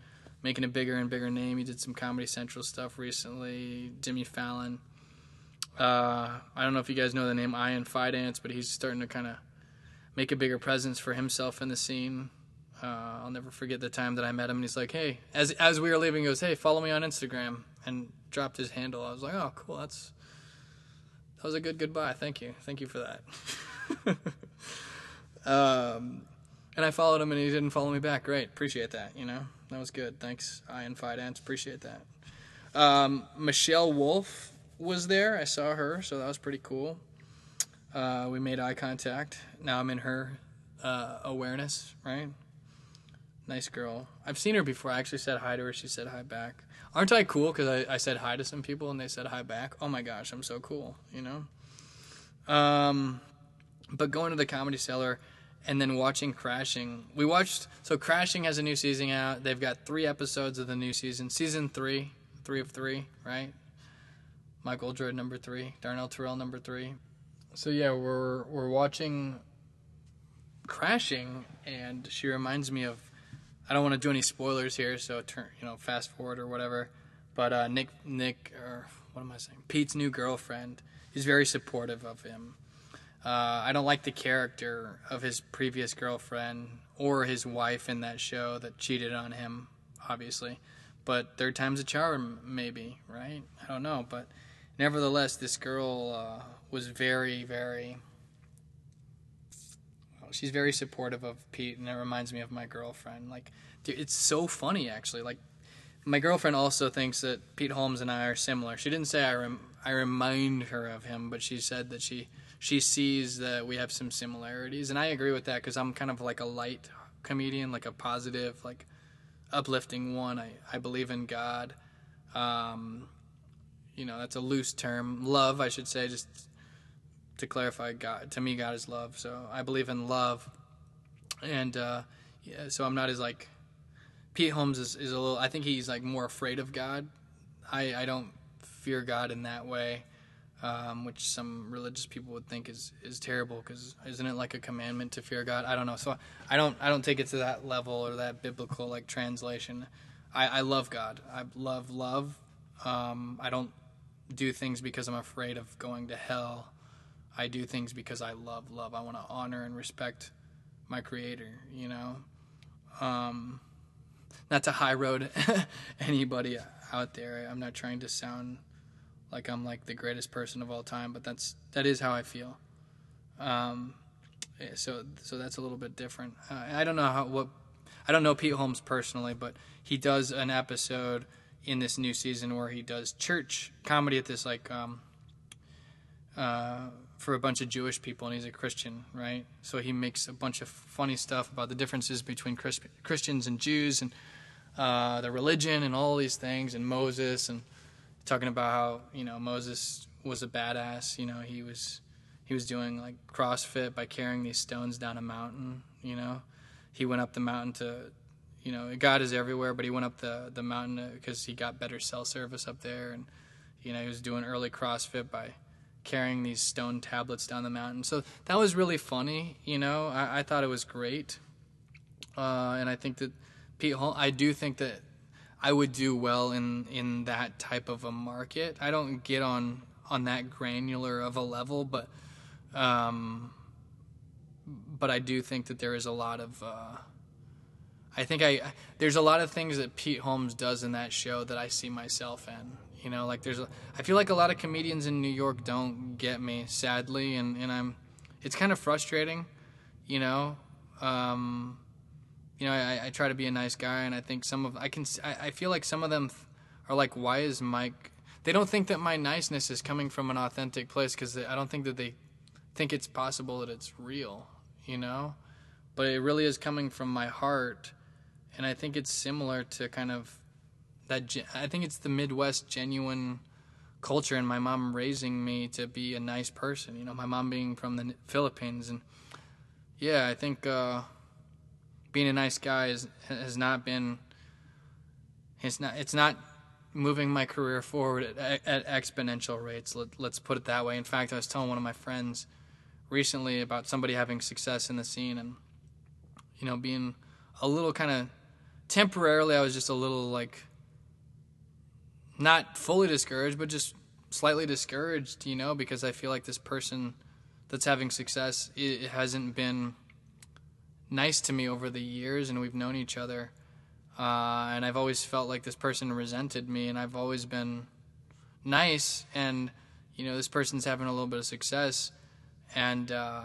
making a bigger and bigger name. He did some Comedy Central stuff recently, Jimmy Fallon. Uh, I don't know if you guys know the name Ian Fidance, but he's starting to kind of make a bigger presence for himself in the scene. Uh, I'll never forget the time that I met him, and he's like, "Hey," as as we were leaving, he goes, "Hey, follow me on Instagram," and dropped his handle. I was like, "Oh, cool. That's that was a good goodbye. Thank you, thank you for that." um, and I followed him, and he didn't follow me back. Great, appreciate that. You know, that was good. Thanks, Ian Fidance. Appreciate that. Um, Michelle Wolf was there. I saw her, so that was pretty cool. Uh, we made eye contact. Now I'm in her uh, awareness, right? Nice girl. I've seen her before. I actually said hi to her. She said hi back. Aren't I cool? Because I, I said hi to some people and they said hi back. Oh my gosh, I'm so cool, you know? Um, but going to the comedy cellar and then watching Crashing. We watched, so Crashing has a new season out. They've got three episodes of the new season. Season three, three of three, right? Michael Jordan number three, Darnell Terrell number three. So yeah, we're we're watching Crashing, and she reminds me of. I don't want to do any spoilers here, so turn you know fast forward or whatever. But uh, Nick Nick or what am I saying? Pete's new girlfriend is very supportive of him. Uh, I don't like the character of his previous girlfriend or his wife in that show that cheated on him, obviously. But third time's a charm, maybe, right? I don't know, but nevertheless, this girl uh, was very, very. She's very supportive of Pete, and it reminds me of my girlfriend. Like, dude, it's so funny actually. Like, my girlfriend also thinks that Pete Holmes and I are similar. She didn't say I rem- I remind her of him, but she said that she she sees that we have some similarities, and I agree with that because I'm kind of like a light comedian, like a positive, like uplifting one. I I believe in God. Um, you know that's a loose term love i should say just to clarify god to me god is love so i believe in love and uh, yeah, so i'm not as like pete holmes is, is a little i think he's like more afraid of god i i don't fear god in that way um, which some religious people would think is is terrible because isn't it like a commandment to fear god i don't know so i don't i don't take it to that level or that biblical like translation i i love god i love love um, I don't do things because I'm afraid of going to hell. I do things because I love love. I want to honor and respect my creator, you know. Um, not to high road anybody out there. I'm not trying to sound like I'm like the greatest person of all time, but that's that is how I feel. Um, so so that's a little bit different. Uh, I don't know how what I don't know Pete Holmes personally, but he does an episode in this new season where he does church comedy at this like um, uh, for a bunch of Jewish people, and he's a Christian, right? So he makes a bunch of funny stuff about the differences between Chris- Christians and Jews and uh, the religion and all these things, and Moses, and talking about how you know Moses was a badass. You know, he was he was doing like CrossFit by carrying these stones down a mountain. You know, he went up the mountain to you know, God is everywhere, but he went up the the mountain because he got better cell service up there, and you know he was doing early CrossFit by carrying these stone tablets down the mountain. So that was really funny. You know, I, I thought it was great, uh, and I think that Pete, I do think that I would do well in in that type of a market. I don't get on on that granular of a level, but um, but I do think that there is a lot of. Uh, I think I there's a lot of things that Pete Holmes does in that show that I see myself in. You know, like there's a, I feel like a lot of comedians in New York don't get me, sadly, and and I'm it's kind of frustrating. You know, um, you know, I, I try to be a nice guy, and I think some of I can I, I feel like some of them are like, why is Mike? They don't think that my niceness is coming from an authentic place because I don't think that they think it's possible that it's real. You know, but it really is coming from my heart, and I think it's similar to kind of that. I think it's the Midwest genuine culture and my mom raising me to be a nice person. You know, my mom being from the Philippines, and yeah, I think uh, being a nice guy is, has not been. It's not. It's not moving my career forward at, at exponential rates. Let, let's put it that way. In fact, I was telling one of my friends recently about somebody having success in the scene, and you know, being a little kind of temporarily, I was just a little like not fully discouraged, but just slightly discouraged, you know, because I feel like this person that's having success it hasn't been nice to me over the years, and we've known each other. Uh, and I've always felt like this person resented me, and I've always been nice. And you know, this person's having a little bit of success, and uh,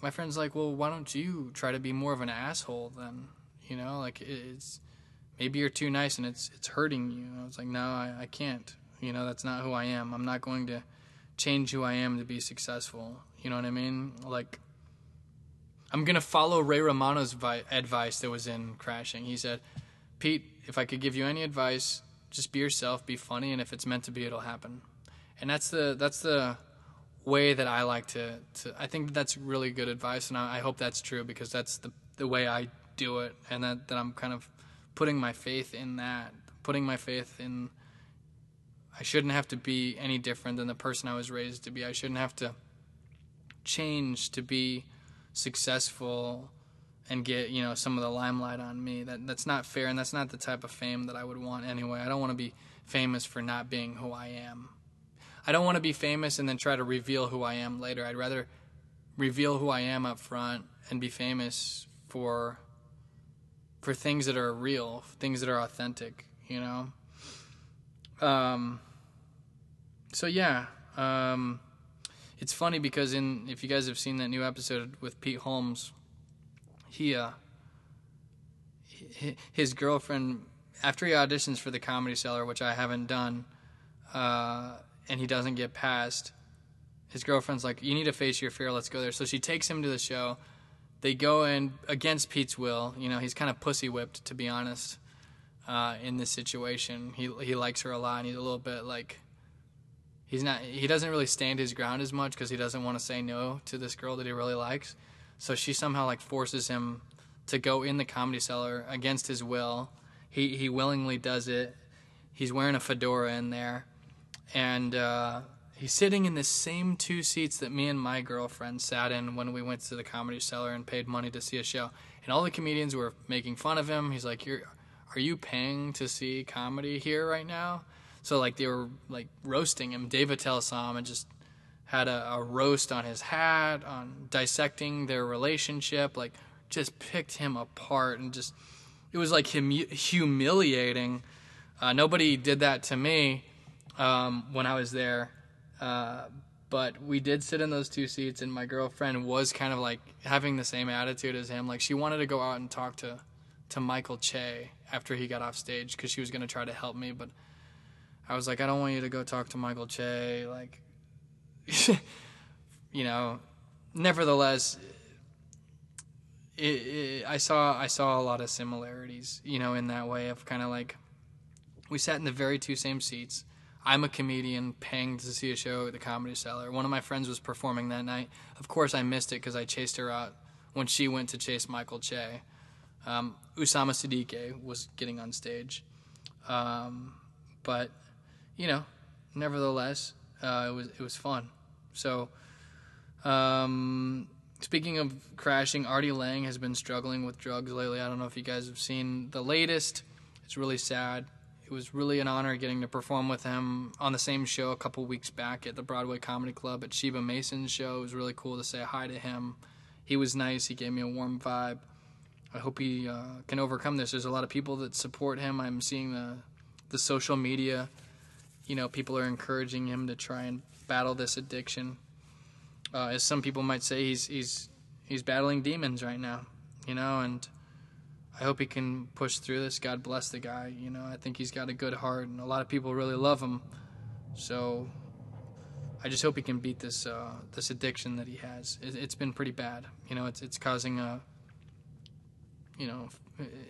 my friend's like, "Well, why don't you try to be more of an asshole then?" You know, like it's maybe you're too nice and it's it's hurting you. I was like, no, I, I can't. You know, that's not who I am. I'm not going to change who I am to be successful. You know what I mean? Like, I'm gonna follow Ray Romano's vi- advice that was in Crashing. He said, Pete, if I could give you any advice, just be yourself, be funny, and if it's meant to be, it'll happen. And that's the that's the way that I like to. to I think that's really good advice, and I, I hope that's true because that's the the way I do it, and that that I'm kind of putting my faith in that, putting my faith in I shouldn't have to be any different than the person I was raised to be. I shouldn't have to change to be successful and get, you know, some of the limelight on me. That that's not fair and that's not the type of fame that I would want anyway. I don't want to be famous for not being who I am. I don't want to be famous and then try to reveal who I am later. I'd rather reveal who I am up front and be famous for for things that are real, things that are authentic, you know. Um, so yeah, um, it's funny because in if you guys have seen that new episode with Pete Holmes, he uh, his girlfriend after he auditions for the Comedy Cellar, which I haven't done, uh, and he doesn't get past. His girlfriend's like, "You need to face your fear. Let's go there." So she takes him to the show they go in against Pete's will. You know, he's kind of pussy whipped, to be honest, uh, in this situation. He he likes her a lot, and he's a little bit like he's not. He doesn't really stand his ground as much because he doesn't want to say no to this girl that he really likes. So she somehow like forces him to go in the comedy cellar against his will. He he willingly does it. He's wearing a fedora in there, and. Uh, He's sitting in the same two seats that me and my girlfriend sat in when we went to the comedy cellar and paid money to see a show. And all the comedians were making fun of him. He's like, "You're, are you paying to see comedy here right now?" So like they were like roasting him. Dave Attell and just had a, a roast on his hat, on dissecting their relationship. Like just picked him apart and just it was like hum- humiliating. Uh, nobody did that to me um, when I was there uh, but we did sit in those two seats, and my girlfriend was kind of like having the same attitude as him. Like she wanted to go out and talk to to Michael Che after he got off stage because she was going to try to help me, but I was like, I don't want you to go talk to Michael Che. Like, you know. Nevertheless, it, it, I saw I saw a lot of similarities, you know, in that way of kind of like we sat in the very two same seats I'm a comedian paying to see a show at the Comedy Cellar. One of my friends was performing that night. Of course, I missed it because I chased her out when she went to chase Michael Che. Um, Usama Siddiquee was getting on stage, um, but you know, nevertheless, uh, it was it was fun. So, um, speaking of crashing, Artie Lange has been struggling with drugs lately. I don't know if you guys have seen the latest. It's really sad it was really an honor getting to perform with him on the same show a couple weeks back at the Broadway Comedy Club at Sheba Mason's show. It was really cool to say hi to him. He was nice. He gave me a warm vibe. I hope he uh, can overcome this. There's a lot of people that support him. I'm seeing the the social media. You know, people are encouraging him to try and battle this addiction. Uh, as some people might say, he's he's he's battling demons right now. You know, and I hope he can push through this. God bless the guy. You know, I think he's got a good heart, and a lot of people really love him. So I just hope he can beat this uh, this addiction that he has. It, has been pretty bad. You know, it's it's causing a you know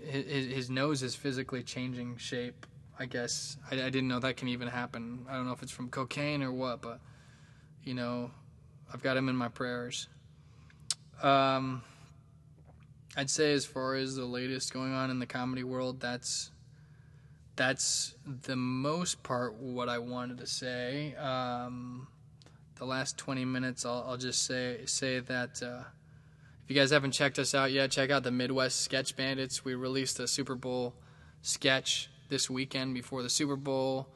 his, his nose is physically changing shape. I guess I, I didn't know that can even happen. I don't know if it's from cocaine or what, but you know, I've got him in my prayers. Um, I'd say as far as the latest going on in the comedy world, that's that's the most part what I wanted to say. Um, the last 20 minutes, I'll, I'll just say say that uh, if you guys haven't checked us out yet, check out the Midwest Sketch Bandits. We released a Super Bowl sketch this weekend before the Super Bowl.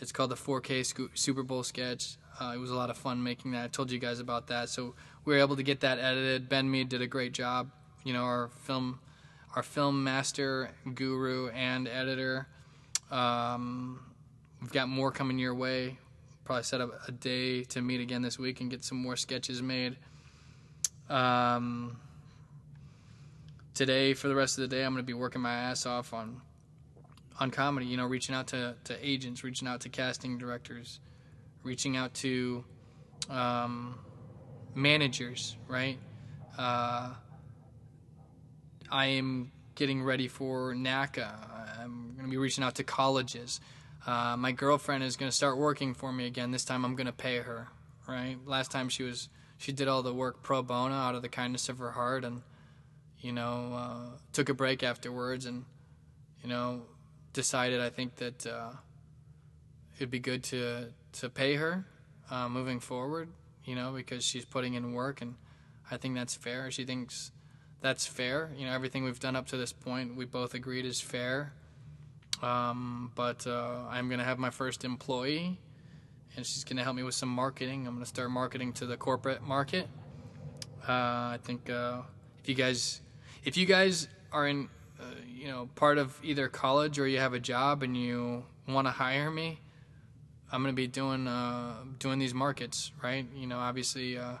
It's called the 4K Super Bowl sketch. Uh, it was a lot of fun making that. I told you guys about that. So we were able to get that edited. Ben Mead did a great job you know our film our film master guru and editor um, we've got more coming your way probably set up a day to meet again this week and get some more sketches made um, today for the rest of the day i'm going to be working my ass off on on comedy you know reaching out to, to agents reaching out to casting directors reaching out to um, managers right uh, I am getting ready for NACA. I'm going to be reaching out to colleges. Uh, my girlfriend is going to start working for me again. This time I'm going to pay her. Right. Last time she was she did all the work pro bono out of the kindness of her heart, and you know uh, took a break afterwards, and you know decided I think that uh, it'd be good to to pay her uh, moving forward. You know because she's putting in work, and I think that's fair. She thinks that's fair. You know, everything we've done up to this point, we both agreed is fair. Um, but uh, I'm to have my first employee, and she's to help me with some marketing. I'm to start marketing to the corporate market. Uh, I think uh, if you guys, if you guys are in, uh, you know, part of either college or you have a job and you want to hire me, I'm going to be doing uh, doing these markets, right? You know, obviously uh,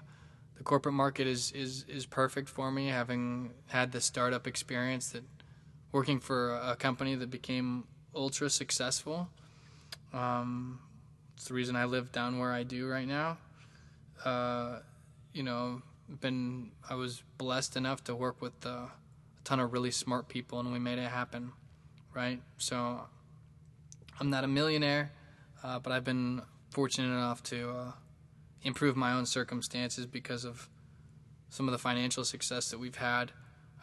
the corporate market is, is, is perfect for me, having had the startup experience that working for a company that became ultra successful. Um, it's the reason I live down where I do right now. Uh, you know, been I was blessed enough to work with uh, a ton of really smart people, and we made it happen, right? So I'm not a millionaire, uh, but I've been fortunate enough to uh, improve my own circumstances because of some of the financial success that we've had.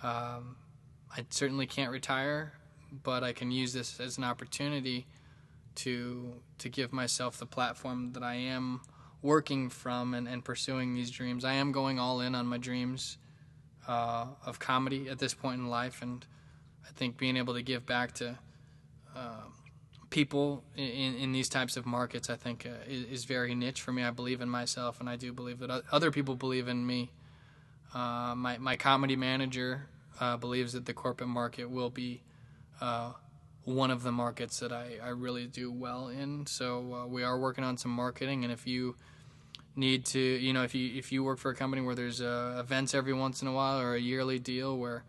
Um, I certainly can't retire, but I can use this as an opportunity to to give myself the platform that I am working from and, and pursuing these dreams. I am going all in on my dreams uh, of comedy at this point in life, and I think being able to give back to uh, people in, in these types of markets, I think, uh, is, is, very niche for me. I believe in myself, and I do believe that other people believe in me. Uh, my my comedy manager uh, believes that the corporate market will be uh, one of the markets that I, I really do well in. So we are working on some marketing, and if you need to, you know, if you if you work for a company where there's uh, events every once in a while or a yearly deal where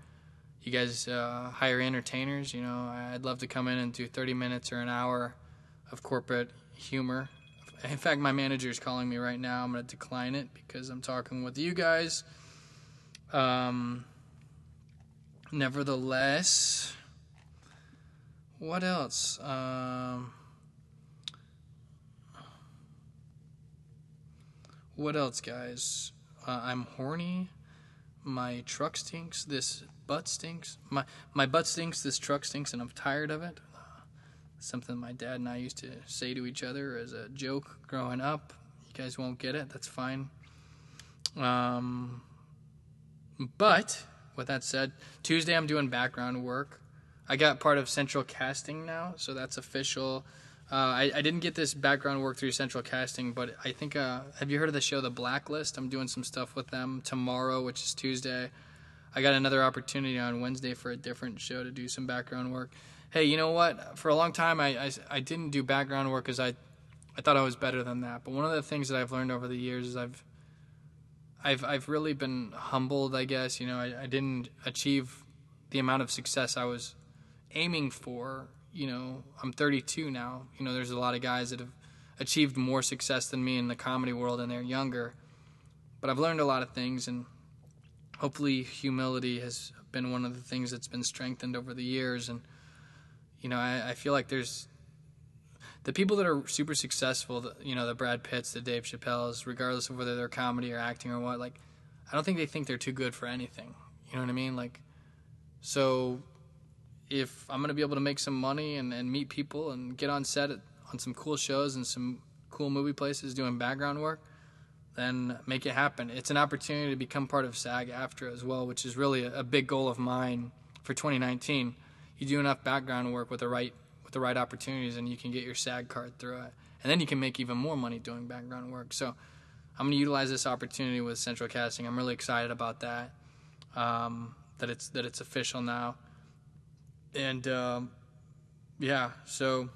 you guys uh, hire entertainers, you know, I'd love to come in and do 30 minutes or an hour of corporate humor. In fact, my manager is calling me right now. I'm going to decline it because I'm talking with you guys. Um, nevertheless, what else? Um, what else, guys? Uh, I'm horny. My truck stinks. This butt stinks. My my butt stinks. This truck stinks, and I'm tired of it. Uh, something my dad and I used to say to each other as a joke growing up. You guys won't get it. That's fine. Um, but with that said, Tuesday I'm doing background work. I got part of Central Casting now, so that's official. Uh, I, I didn't get this background work through Central Casting, but I think uh, have you heard of the show The Blacklist? I'm doing some stuff with them tomorrow, which is Tuesday. I got another opportunity on Wednesday for a different show to do some background work. Hey, you know what? For a long time, I, I, I didn't do background work because I I thought I was better than that. But one of the things that I've learned over the years is I've I've I've really been humbled. I guess you know I, I didn't achieve the amount of success I was aiming for. You know, I'm 32 now. You know, there's a lot of guys that have achieved more success than me in the comedy world, and they're younger. But I've learned a lot of things, and hopefully, humility has been one of the things that's been strengthened over the years. And you know, I, I feel like there's the people that are super successful, you know, the Brad Pitts, the Dave Chappelles, regardless of whether they're comedy or acting or what, like, I don't think they think they're too good for anything. You know what I mean? Like, so if I'm gonna be able to make some money and, and meet people and get on set at, on some cool shows and some cool movie places doing background work, then make it happen. It's an opportunity to become part of SAG-AFTRA as well, which is really a, a big goal of mine for 2019. You do enough background work with the right with the right opportunities, and you can get your SAG card through it, and then you can make even more money doing background work. So I'm going to utilize this opportunity with Central Casting. I'm really excited about that. Um, that it's that it's official now, and um, yeah. So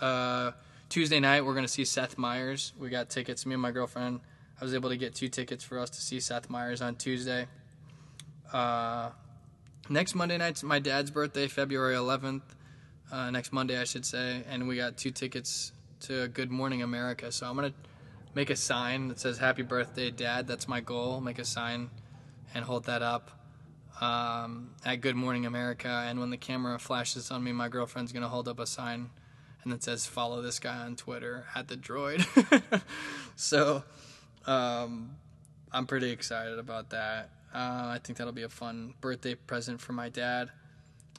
uh, Tuesday night we're to see Seth Meyers. We got tickets. Me and my girlfriend. I was able to get two tickets for us to see Seth Meyers on Tuesday. Uh, next Monday night's my dad's birthday, February 11th. Uh, next Monday, I should say, and we got two tickets to Good Morning America. So I'm gonna make a sign that says "Happy Birthday, Dad." That's my goal. Make a sign and hold that up um, at Good Morning America. And when the camera flashes on me, my girlfriend's gonna hold up a sign and it says "Follow this guy on Twitter at the Droid." so um, I'm pretty excited about that. Uh, I think that'll be a fun birthday present for my dad.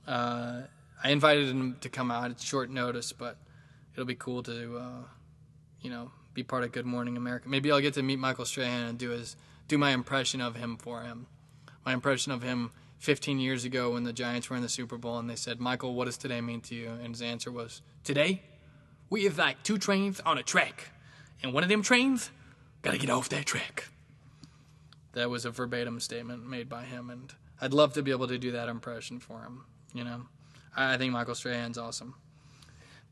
Uh, I invited him to come out. It's short notice, but it'll be cool to, uh, you know, be part of Good Morning America. Maybe I'll get to meet Michael Strahan and do his do my impression of him for him. My impression of him 15 years ago when the Giants were in the Super Bowl and they said, "Michael, what does today mean to you?" And his answer was, "Today, we have like two trains on a track, and one of them trains gotta get off that track." That was a verbatim statement made by him, and I'd love to be able to do that impression for him. You know, I think Michael Strahan's awesome.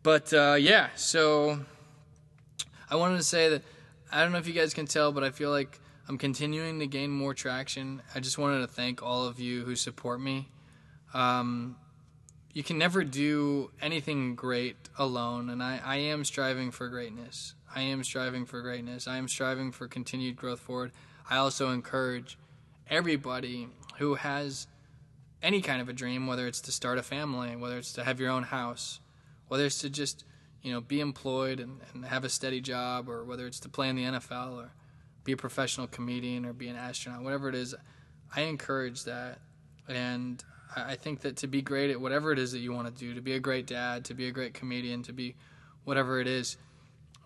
But uh, yeah, so I wanted to say that I don't know if you guys can tell, but I feel like I'm continuing to gain more traction. I just wanted to thank all of you who support me. Um, you can never do anything great alone, and I, I am striving for greatness. I am striving for greatness. I am striving for continued growth forward. I also encourage everybody who has any kind of a dream, whether it's to start a family, whether it's to have your own house, whether it's to just you know be employed and, and have a steady job, or whether it's to play in the NFL or be a professional comedian or be an astronaut, whatever it is, I encourage that, and I think that to be great at whatever it is that you want to do, to be a great dad, to be a great comedian, to be whatever it is,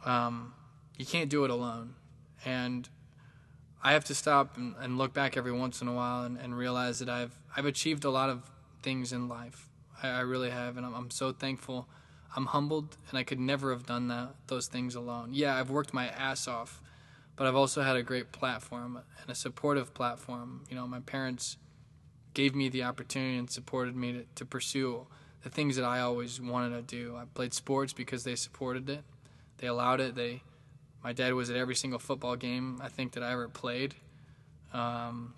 um, you can't do it alone, and I have to stop and, and look back every once in a while and, and realize that I've I've achieved a lot of things in life. I, I really have, and I'm, I'm so thankful. I'm humbled, and I could never have done that those things alone. Yeah, I've worked my ass off, but I've also had a great platform and a supportive platform. You know, my parents gave me the opportunity and supported me to, to pursue the things that I always wanted to do. I played sports because they supported it. They allowed it. They my dad was at every single football game I think that I ever played, um,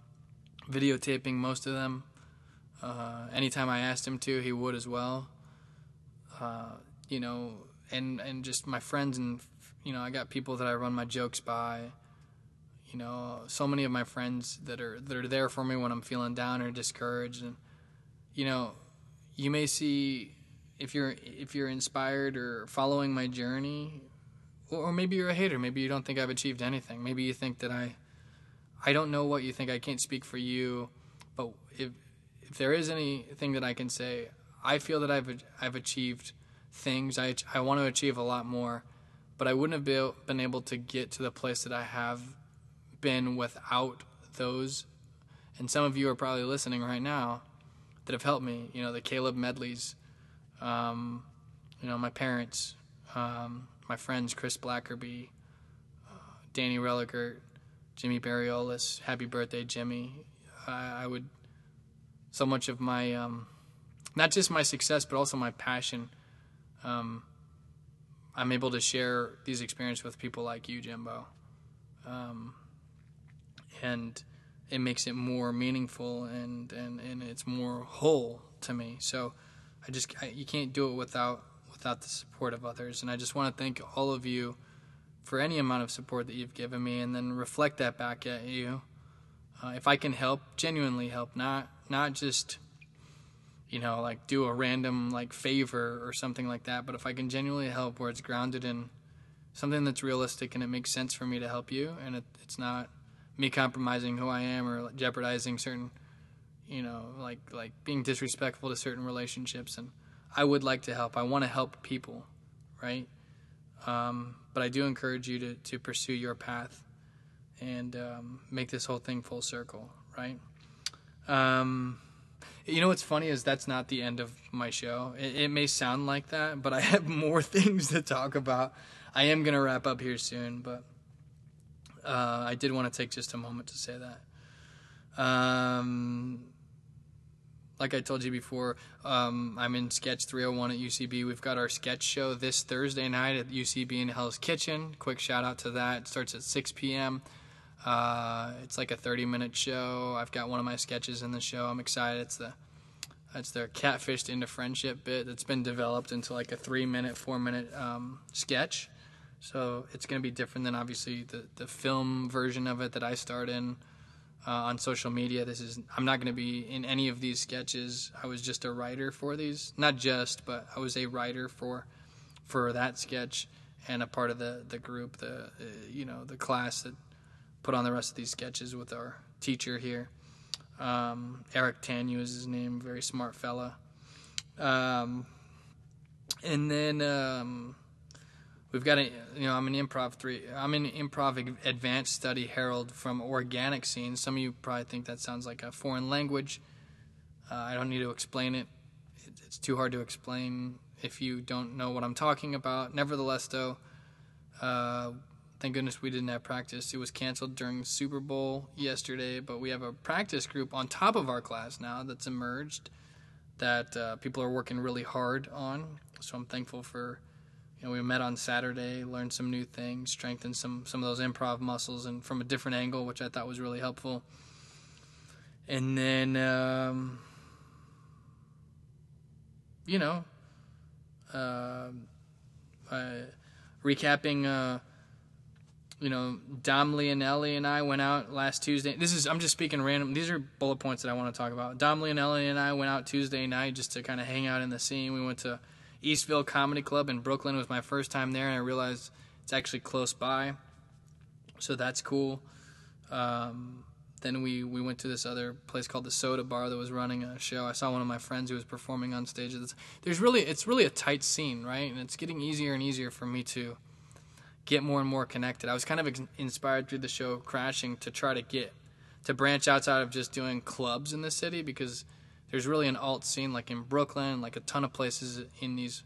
videotaping most of them. Uh, anytime I asked him to, he would as well. Uh, you know, and and just my friends and you know, I got people that I run my jokes by. You know, so many of my friends that are that are there for me when I'm feeling down or discouraged, and you know, you may see if you're if you're inspired or following my journey or maybe you're a hater. Maybe you don't think I've achieved anything. Maybe you think that I, I don't know what you think. I can't speak for you, but if if there is anything that I can say, I feel that I've I've achieved things. I I want to achieve a lot more, but I wouldn't have been able to get to the place that I have been without those. And some of you are probably listening right now that have helped me. You know, the Caleb Medleys, um, you know, my parents, um, my friends Chris Blackerby, uh, Danny Religert, Jimmy Barriolis. Happy birthday, Jimmy! I, I would so much of my um, not just my success, but also my passion. Um, I'm able to share these experiences with people like you, Jimbo, um, and it makes it more meaningful and, and, and it's more whole to me. So I just I, you can't do it without without the support of others. And I just want to thank all of you for any amount of support that you've given me, and then reflect that back at you. Uh, if I can help, genuinely help, not not just you know like do a random like favor or something like that, but if I can genuinely help, where it's grounded in something that's realistic and it makes sense for me to help you, and it, it's not me compromising who I am or jeopardizing certain, you know, like like being disrespectful to certain relationships. And I would like to help. I want to help people, right? Um, but I do encourage you to to pursue your path and um, make this whole thing full circle, right? Um, you know what's funny is that's not the end of my show. It, it, may sound like that, but I have more things to talk about. I am gonna wrap up here soon, but uh, I did want to take just a moment to say that. Um, like I told you before, um, I'm in Sketch 301 at UCB. We've got our sketch show this Thursday night at UCB in Hell's Kitchen. Quick shout out to that. It starts at 6 p.m. Uh, it's like a 30 minute show. I've got one of my sketches in the show. I'm excited. It's the it's their catfished into friendship bit that's been developed into like a three minute, four minute um, sketch. So it's going to be different than obviously the, the film version of it that I starred in uh, on social media. This is I'm not going to be in any of these sketches. I was just a writer for these, not just, but I was a writer for for that sketch and a part of the the group, the uh, you know the class that put on the rest of these sketches with our teacher here. Um, Eric Tanyu is his name, very smart fella. Um, and then um, we've got a you know I'm an improv three I'm an improv advanced study Harold from organic scene. Some of you probably think that sounds like a foreign language. Uh, I don't need to explain it. It's too hard to explain if you don't know what I'm talking about. Nevertheless, though, uh, thank goodness we didn't have practice. It was canceled during Super Bowl yesterday, but we have a practice group on top of our class now that's emerged that uh, people are working really hard on. So I'm thankful for you know, we met on Saturday, learned some new things, strengthened some some of those improv muscles, and from a different angle, which I thought was really helpful. And then, um, you know, uh, recapping. Uh, you know, Dom Leonelli and I went out last Tuesday. This is I'm just speaking random. These are bullet points that I want to talk about. Dom Leonelli and I went out Tuesday night just to kind of hang out in the scene. We went to Eastville Comedy Club in Brooklyn. It was my first time there, and I realized it's actually close by, so that's cool. Um, then we, we went to this other place called the Soda Bar that was running a show. I saw one of my friends who was performing on stage. There's really it's really a tight scene, right? And it's getting easier and easier for me to get more and more connected. I was kind of inspired through the show Crashing to try to get to branch outside of just doing clubs in the city because there's really an alt scene like in Brooklyn, like a ton of places in these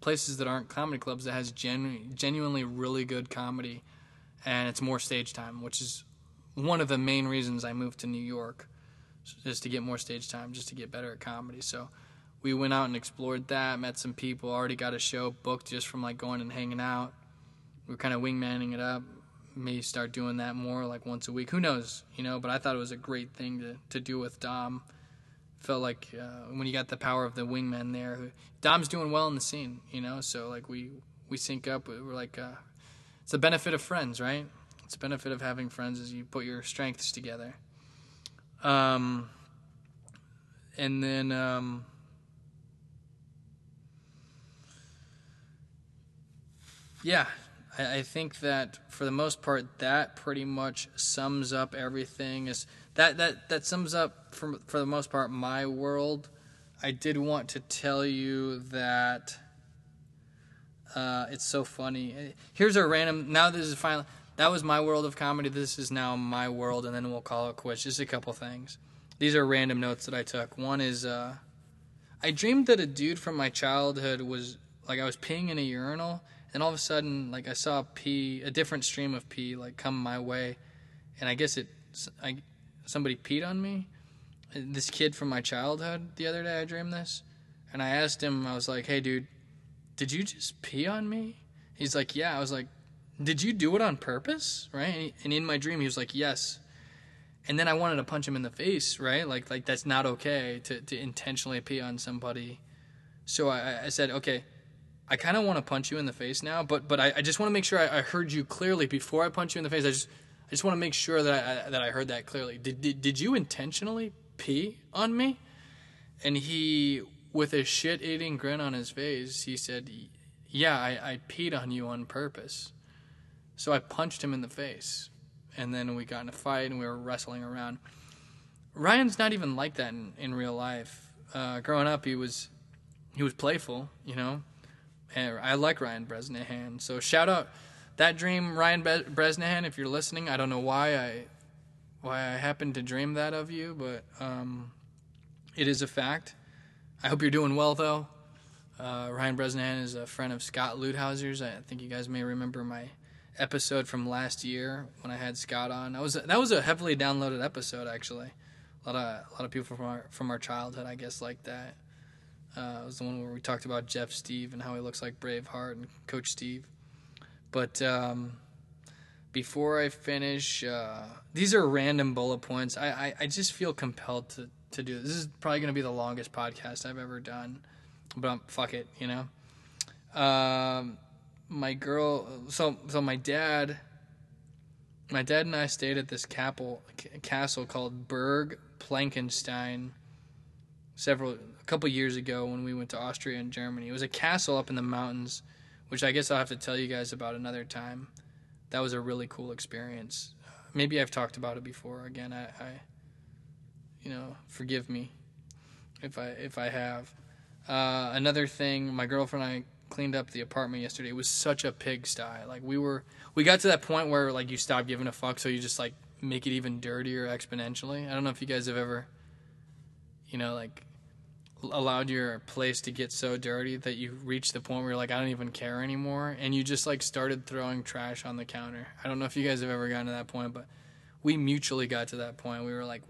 places that aren't comedy clubs that has genu- genuinely really good comedy and it's more stage time, which is one of the main reasons I moved to New York, just to get more stage time, just to get better at comedy. So we went out and explored that, met some people, already got a show booked just from like going and hanging out. We are kind of wingmanning it up. May start doing that more, like once a week. Who knows, you know? But I thought it was a great thing to to do with Dom felt like uh, when you got the power of the wingman there, Dom's doing well in the scene, you know. So like we we sync up. We're like uh, it's the benefit of friends, right? It's the benefit of having friends as you put your strengths together. Um, and then um, yeah, I, I think that for the most part, that pretty much sums up everything. Is that that that sums up for for the most part my world. I did want to tell you that uh, it's so funny. Here's a random. Now this is finally. That was my world of comedy. This is now my world, and then we'll call it quits. Just a couple things. these are random notes that I took. One is uh, I dreamed that a dude from my childhood was like I was peeing in a urinal, and all of a sudden, like I saw pee, a different stream of pee, like come my way, and I guess it, I, somebody peed on me. This kid from my childhood. The other day, I dreamed this, and I asked him. I was like, "Hey, dude, did you just pee on me?" He's like, "Yeah." I was like, "Did you do it on purpose?" Right? And in my dream, he was like, "Yes." And then I wanted to punch him in the face, right? Like, like that's not okay to, to intentionally pee on somebody. So I, I said, okay, I kind of want to punch you in the face now, but but I, I just want to make sure I, I, heard you clearly before I punch you in the face. I just I just want to make sure that I, that I heard that clearly. Did, did did you intentionally pee on me? And he, with a shit eating grin on his face, he said, "Yeah, I, I peed on you on purpose." So I punched him in the face, and then we got in a fight and we were wrestling around. Ryan's not even like that in, in real life. Uh, growing up, he was he was playful, you know I like Ryan Bresnahan. So shout out that dream, Ryan Bresnahan. If you're listening, I don't know why I why I happened to dream that of you, but um, it is a fact. I hope you're doing well though. Uh, Ryan Bresnahan is a friend of Scott Ludhauser's. I think you guys may remember my episode from last year when I had Scott on. That was that was a heavily downloaded episode actually. A lot of a lot of people from our from our childhood, I guess, like that. Uh, it was the one where we talked about Jeff Steve and how he looks like Braveheart and Coach Steve. But um, before I finish, uh, these are random bullet points. I, I, I, just feel compelled to, to do this. This is probably going to be the longest podcast I've ever done. But um, fuck it, you know? Um, my girl, so so my dad, my dad and I stayed at this castle, castle called Burg Plankenstein several couple years ago when we went to Austria and Germany. It was a castle up in the mountains, which I guess I'll have to tell you guys about another time. That was a really cool experience. Maybe I've talked about it before. Again, I, I you know, forgive me if I if I have. Uh, another thing, my girlfriend and I cleaned up the apartment yesterday. It was such a pigsty. Like we were, we got to that point where like you stop giving a fuck, so you just like make it even dirtier exponentially. I don't know if you guys have ever, you know, like allowed your place to get so dirty that you reached the point where you're like, I don't even care anymore, and you just like started throwing trash on the counter. I don't know if you guys have ever gotten to that point, but we mutually got to that point. We were like,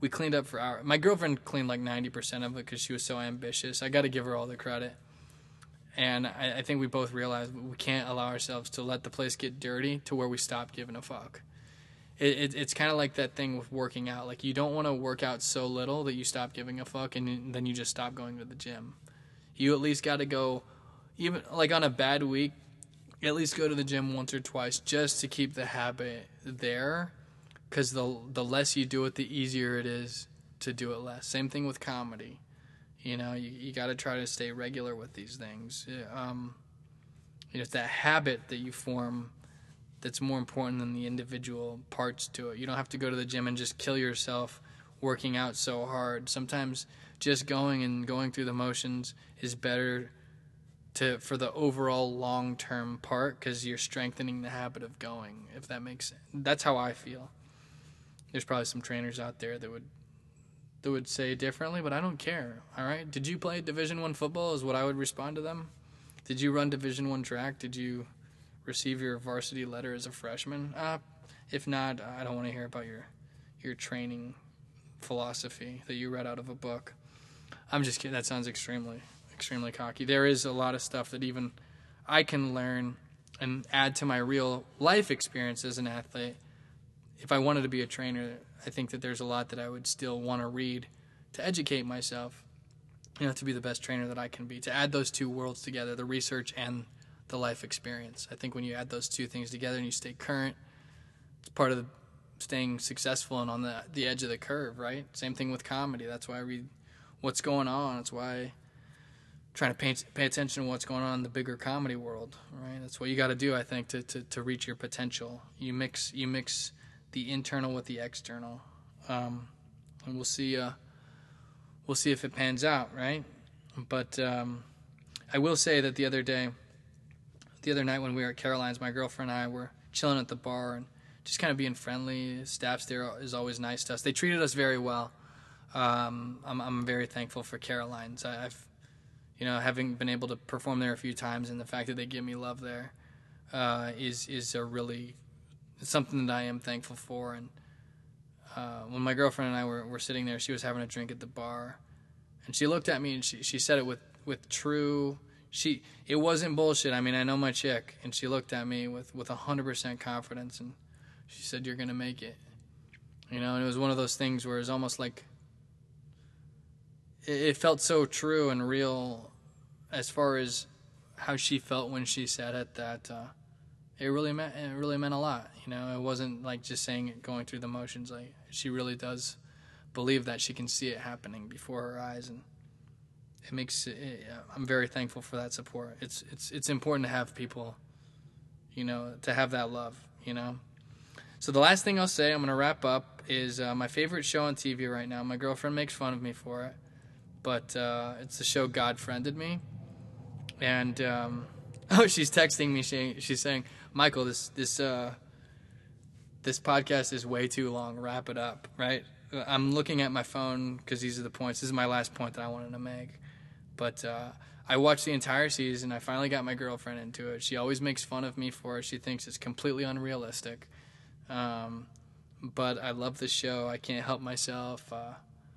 we cleaned up for hours. My girlfriend cleaned like ninety percent of it because she was so ambitious. I got to give her all the credit. And I, I think we both realized we can't allow ourselves to let the place get dirty to where we stop giving a fuck it, it, it's kind of like that thing with working out. Like you don't want to work out so little that you stop giving a fuck, and then you just stop going to the gym. You at least got to go, even like on a bad week, at least go to the gym once or twice just to keep the habit there. Because the the less you do it, the easier it is to do it less. Same thing with comedy. You know, you, you got to try to stay regular with these things. Um, you know, it's that habit that you form that's more important than the individual parts to it. You don't have to go to the gym and just kill yourself working out so hard. Sometimes just going and going through the motions is better to for the overall long-term part cuz you're strengthening the habit of going, if that makes sense. That's how I feel. There's probably some trainers out there that would that would say differently, but I don't care. All right? Did you play Division 1 football is what I would respond to them. Did you run Division 1 track? Did you receive your varsity letter as a freshman? Uh, if not, I don't want to hear about your your training philosophy that you read out of a book. I'm just kidding. That sounds extremely extremely cocky. There is a lot of stuff that even I can learn and add to my real life experience as an athlete. If I wanted to be a trainer, I think that there's a lot that I would still want to read to educate myself, you know, to be the best trainer that I can be. To add those two worlds together, the research and the life experience. I think when you add those two things together and you stay current, it's part of the staying successful and on the the edge of the curve, right? Same thing with comedy. That's why I read what's going on. That's why trying to pay, pay attention to what's going on in the bigger comedy world, right? That's what you got to do, I think, to, to, to reach your potential. You mix you mix the internal with the external, um, and we'll see. Uh, we'll see if it pans out, right? But um, I will say that the other day the other night when we were at Caroline's, my girlfriend and I were chilling at the bar and just kind of being friendly. Staff's there is always nice to us. They treated us very well. Um, I'm, I'm very thankful for Caroline's. I, I've, you know, having been able to perform there a few times, and the fact that they give me love there uh, is is a really something that I am thankful for. And uh, when my girlfriend and I were, were sitting there, she was having a drink at the bar, and she looked at me and she, she said it with, with true she it wasn't bullshit. I mean, I know my chick, and she looked at me with with hundred percent confidence, and she said, "You're gonna make it." You know, and it was one of those things where it's almost like it, it felt so true and real, as far as how she felt when she said it. That uh, it really meant it really meant a lot. You know, it wasn't like just saying it, going through the motions. Like she really does believe that she can see it happening before her eyes, and it makes it, I'm very thankful for that support. It's it's it's important to have people, you know, to have that love. You know. So the last thing I'll say, I'm gonna wrap up, is uh, my favorite show on TV right now. My girlfriend makes fun of me for it, but uh, it's the show God Friended Me, and um, oh, she's texting me. She, she's saying, Michael, this this uh, this podcast is way too long. Wrap it up, right? I'm looking at my phone because these are the points. This is my last point that I wanted to make. But uh, I watched the entire season. I finally got my girlfriend into it. She always makes fun of me for it. She thinks it's completely unrealistic. Um, but I love the show. I can't help myself. Uh,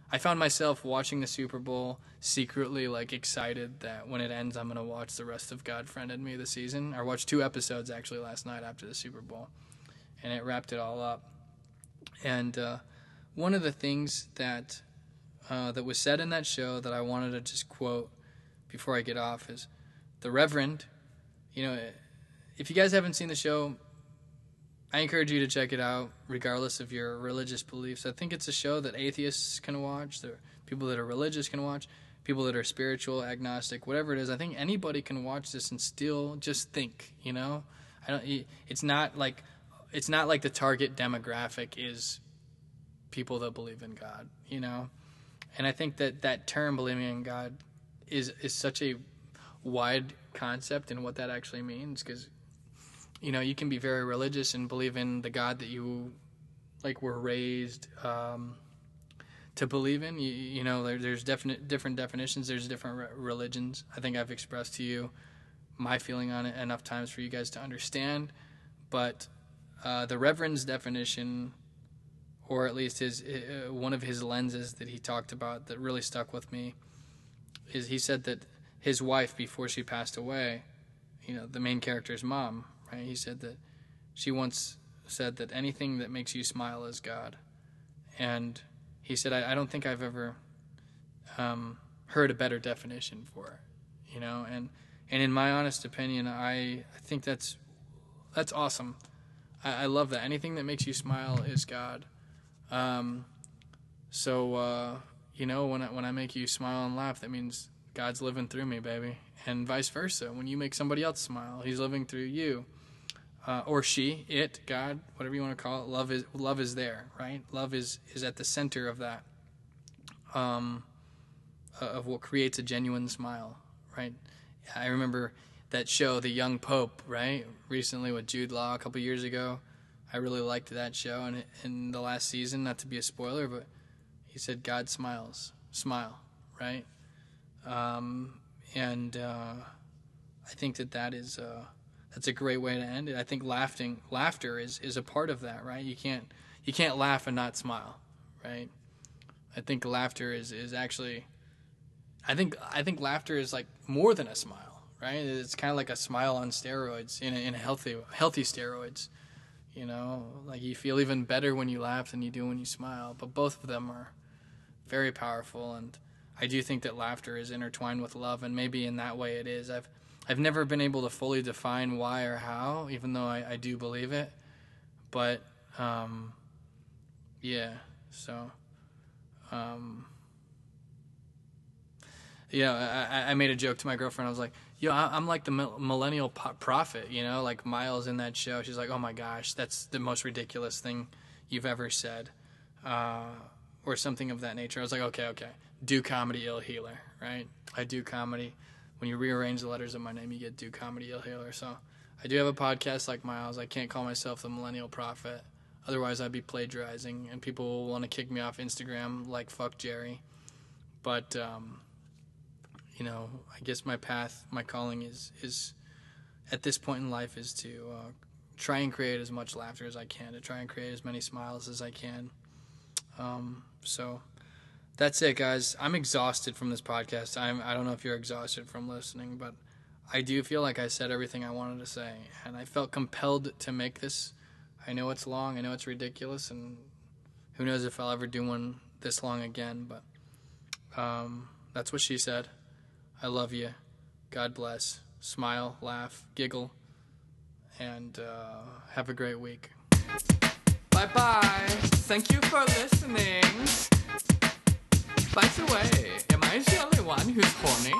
I found myself watching the Super Bowl secretly, like excited that when it ends, I'm gonna watch the rest of God Friended Me the season. I watched two episodes actually last night after the Super Bowl, and it wrapped it all up. And uh, one of the things that uh, that was said in that show that I wanted to just quote before I get off is the Reverend. You know, if you guys haven't seen the show, I encourage you to check it out, regardless of your religious beliefs. I think it's a show that atheists can watch, the people that are religious can watch, people that are spiritual, agnostic, whatever it is. I think anybody can watch this and still just think. You know, I don't. It's not like it's not like the target demographic is people that believe in God. You know, and I think that that term believing in God is is such a wide concept and what that actually means because you know you can be very religious and believe in the god that you like were raised um, to believe in. You, you know there, there's definite different definitions there's different re- religions. I think i've expressed to you my feeling on it enough times for you guys to understand. But uh, the reverend's definition or at least his uh, one of his lenses that he talked about that really stuck with me is he said that his wife before she passed away you know the main character's mom Right? He said that she once said that anything that makes you smile is God. And he said, I, I don't think I've ever um, heard a better definition for it. You know, and and in my honest opinion, I, I think that's that's awesome. I, I love that. Anything that makes you smile is God. Um, so uh, you know, when I, when I make you smile and laugh, that means God's living through me, baby, and vice versa. When you make somebody else smile, He's living through you uh, or she, it, God, whatever you want to call it. Love is love is there, right? Love is is at the center of that, um, of what creates a genuine smile, right? I remember that show, The Young Pope, right? Recently with Jude Law a couple years ago. I really liked that show, and in the last season, not to be a spoiler, but he said God smiles, smile, right? Um, and uh, I think that that is. Uh, that's a great way to end it. I think laughing, laughter is, is a part of that, right? You can't you can't laugh and not smile, right? I think laughter is, is actually, I think I think laughter is like more than a smile, right? It's kind of like a smile on steroids in a, in a healthy healthy steroids, you know, like you feel even better when you laugh than you do when you smile. But both of them are very powerful, and I do think that laughter is intertwined with love, and maybe in that way it is. I've I've never been able to fully define why or how, even though I, I do believe it. But um, yeah, so um, yeah, I, I made a joke to my girlfriend. I was like, "Yo, I'm like the millennial prophet," you know, like Miles in that show. She's like, "Oh my gosh, that's the most ridiculous thing you've ever said," uh, or something of that nature. I was like, "Okay, okay, do comedy, ill healer, right? I do comedy." when you rearrange the letters of my name, you get Do Comedy Ill Healer. So I do have a podcast like Miles. I can't call myself the Millennial Prophet. Otherwise, I'd be plagiarizing, and people will want to kick me off Instagram like fuck Jerry. But um, you know, I guess my path, my calling is is at this point in life is to uh, try and create as much laughter as I can, to try and create as many smiles as I can. Um, so that's it, guys. I'm exhausted from this podcast. I'm I don't know if you're exhausted from listening, but I do feel like I said everything I wanted to say, and I felt compelled to make this. I know it's long, I know it's ridiculous, and who knows if I'll ever do one this long again. But um, that's what she said. I love you. God bless. Smile, laugh, giggle, and uh, have a great week. Bye bye. Thank you for listening. By the way, am I the only one who's horny?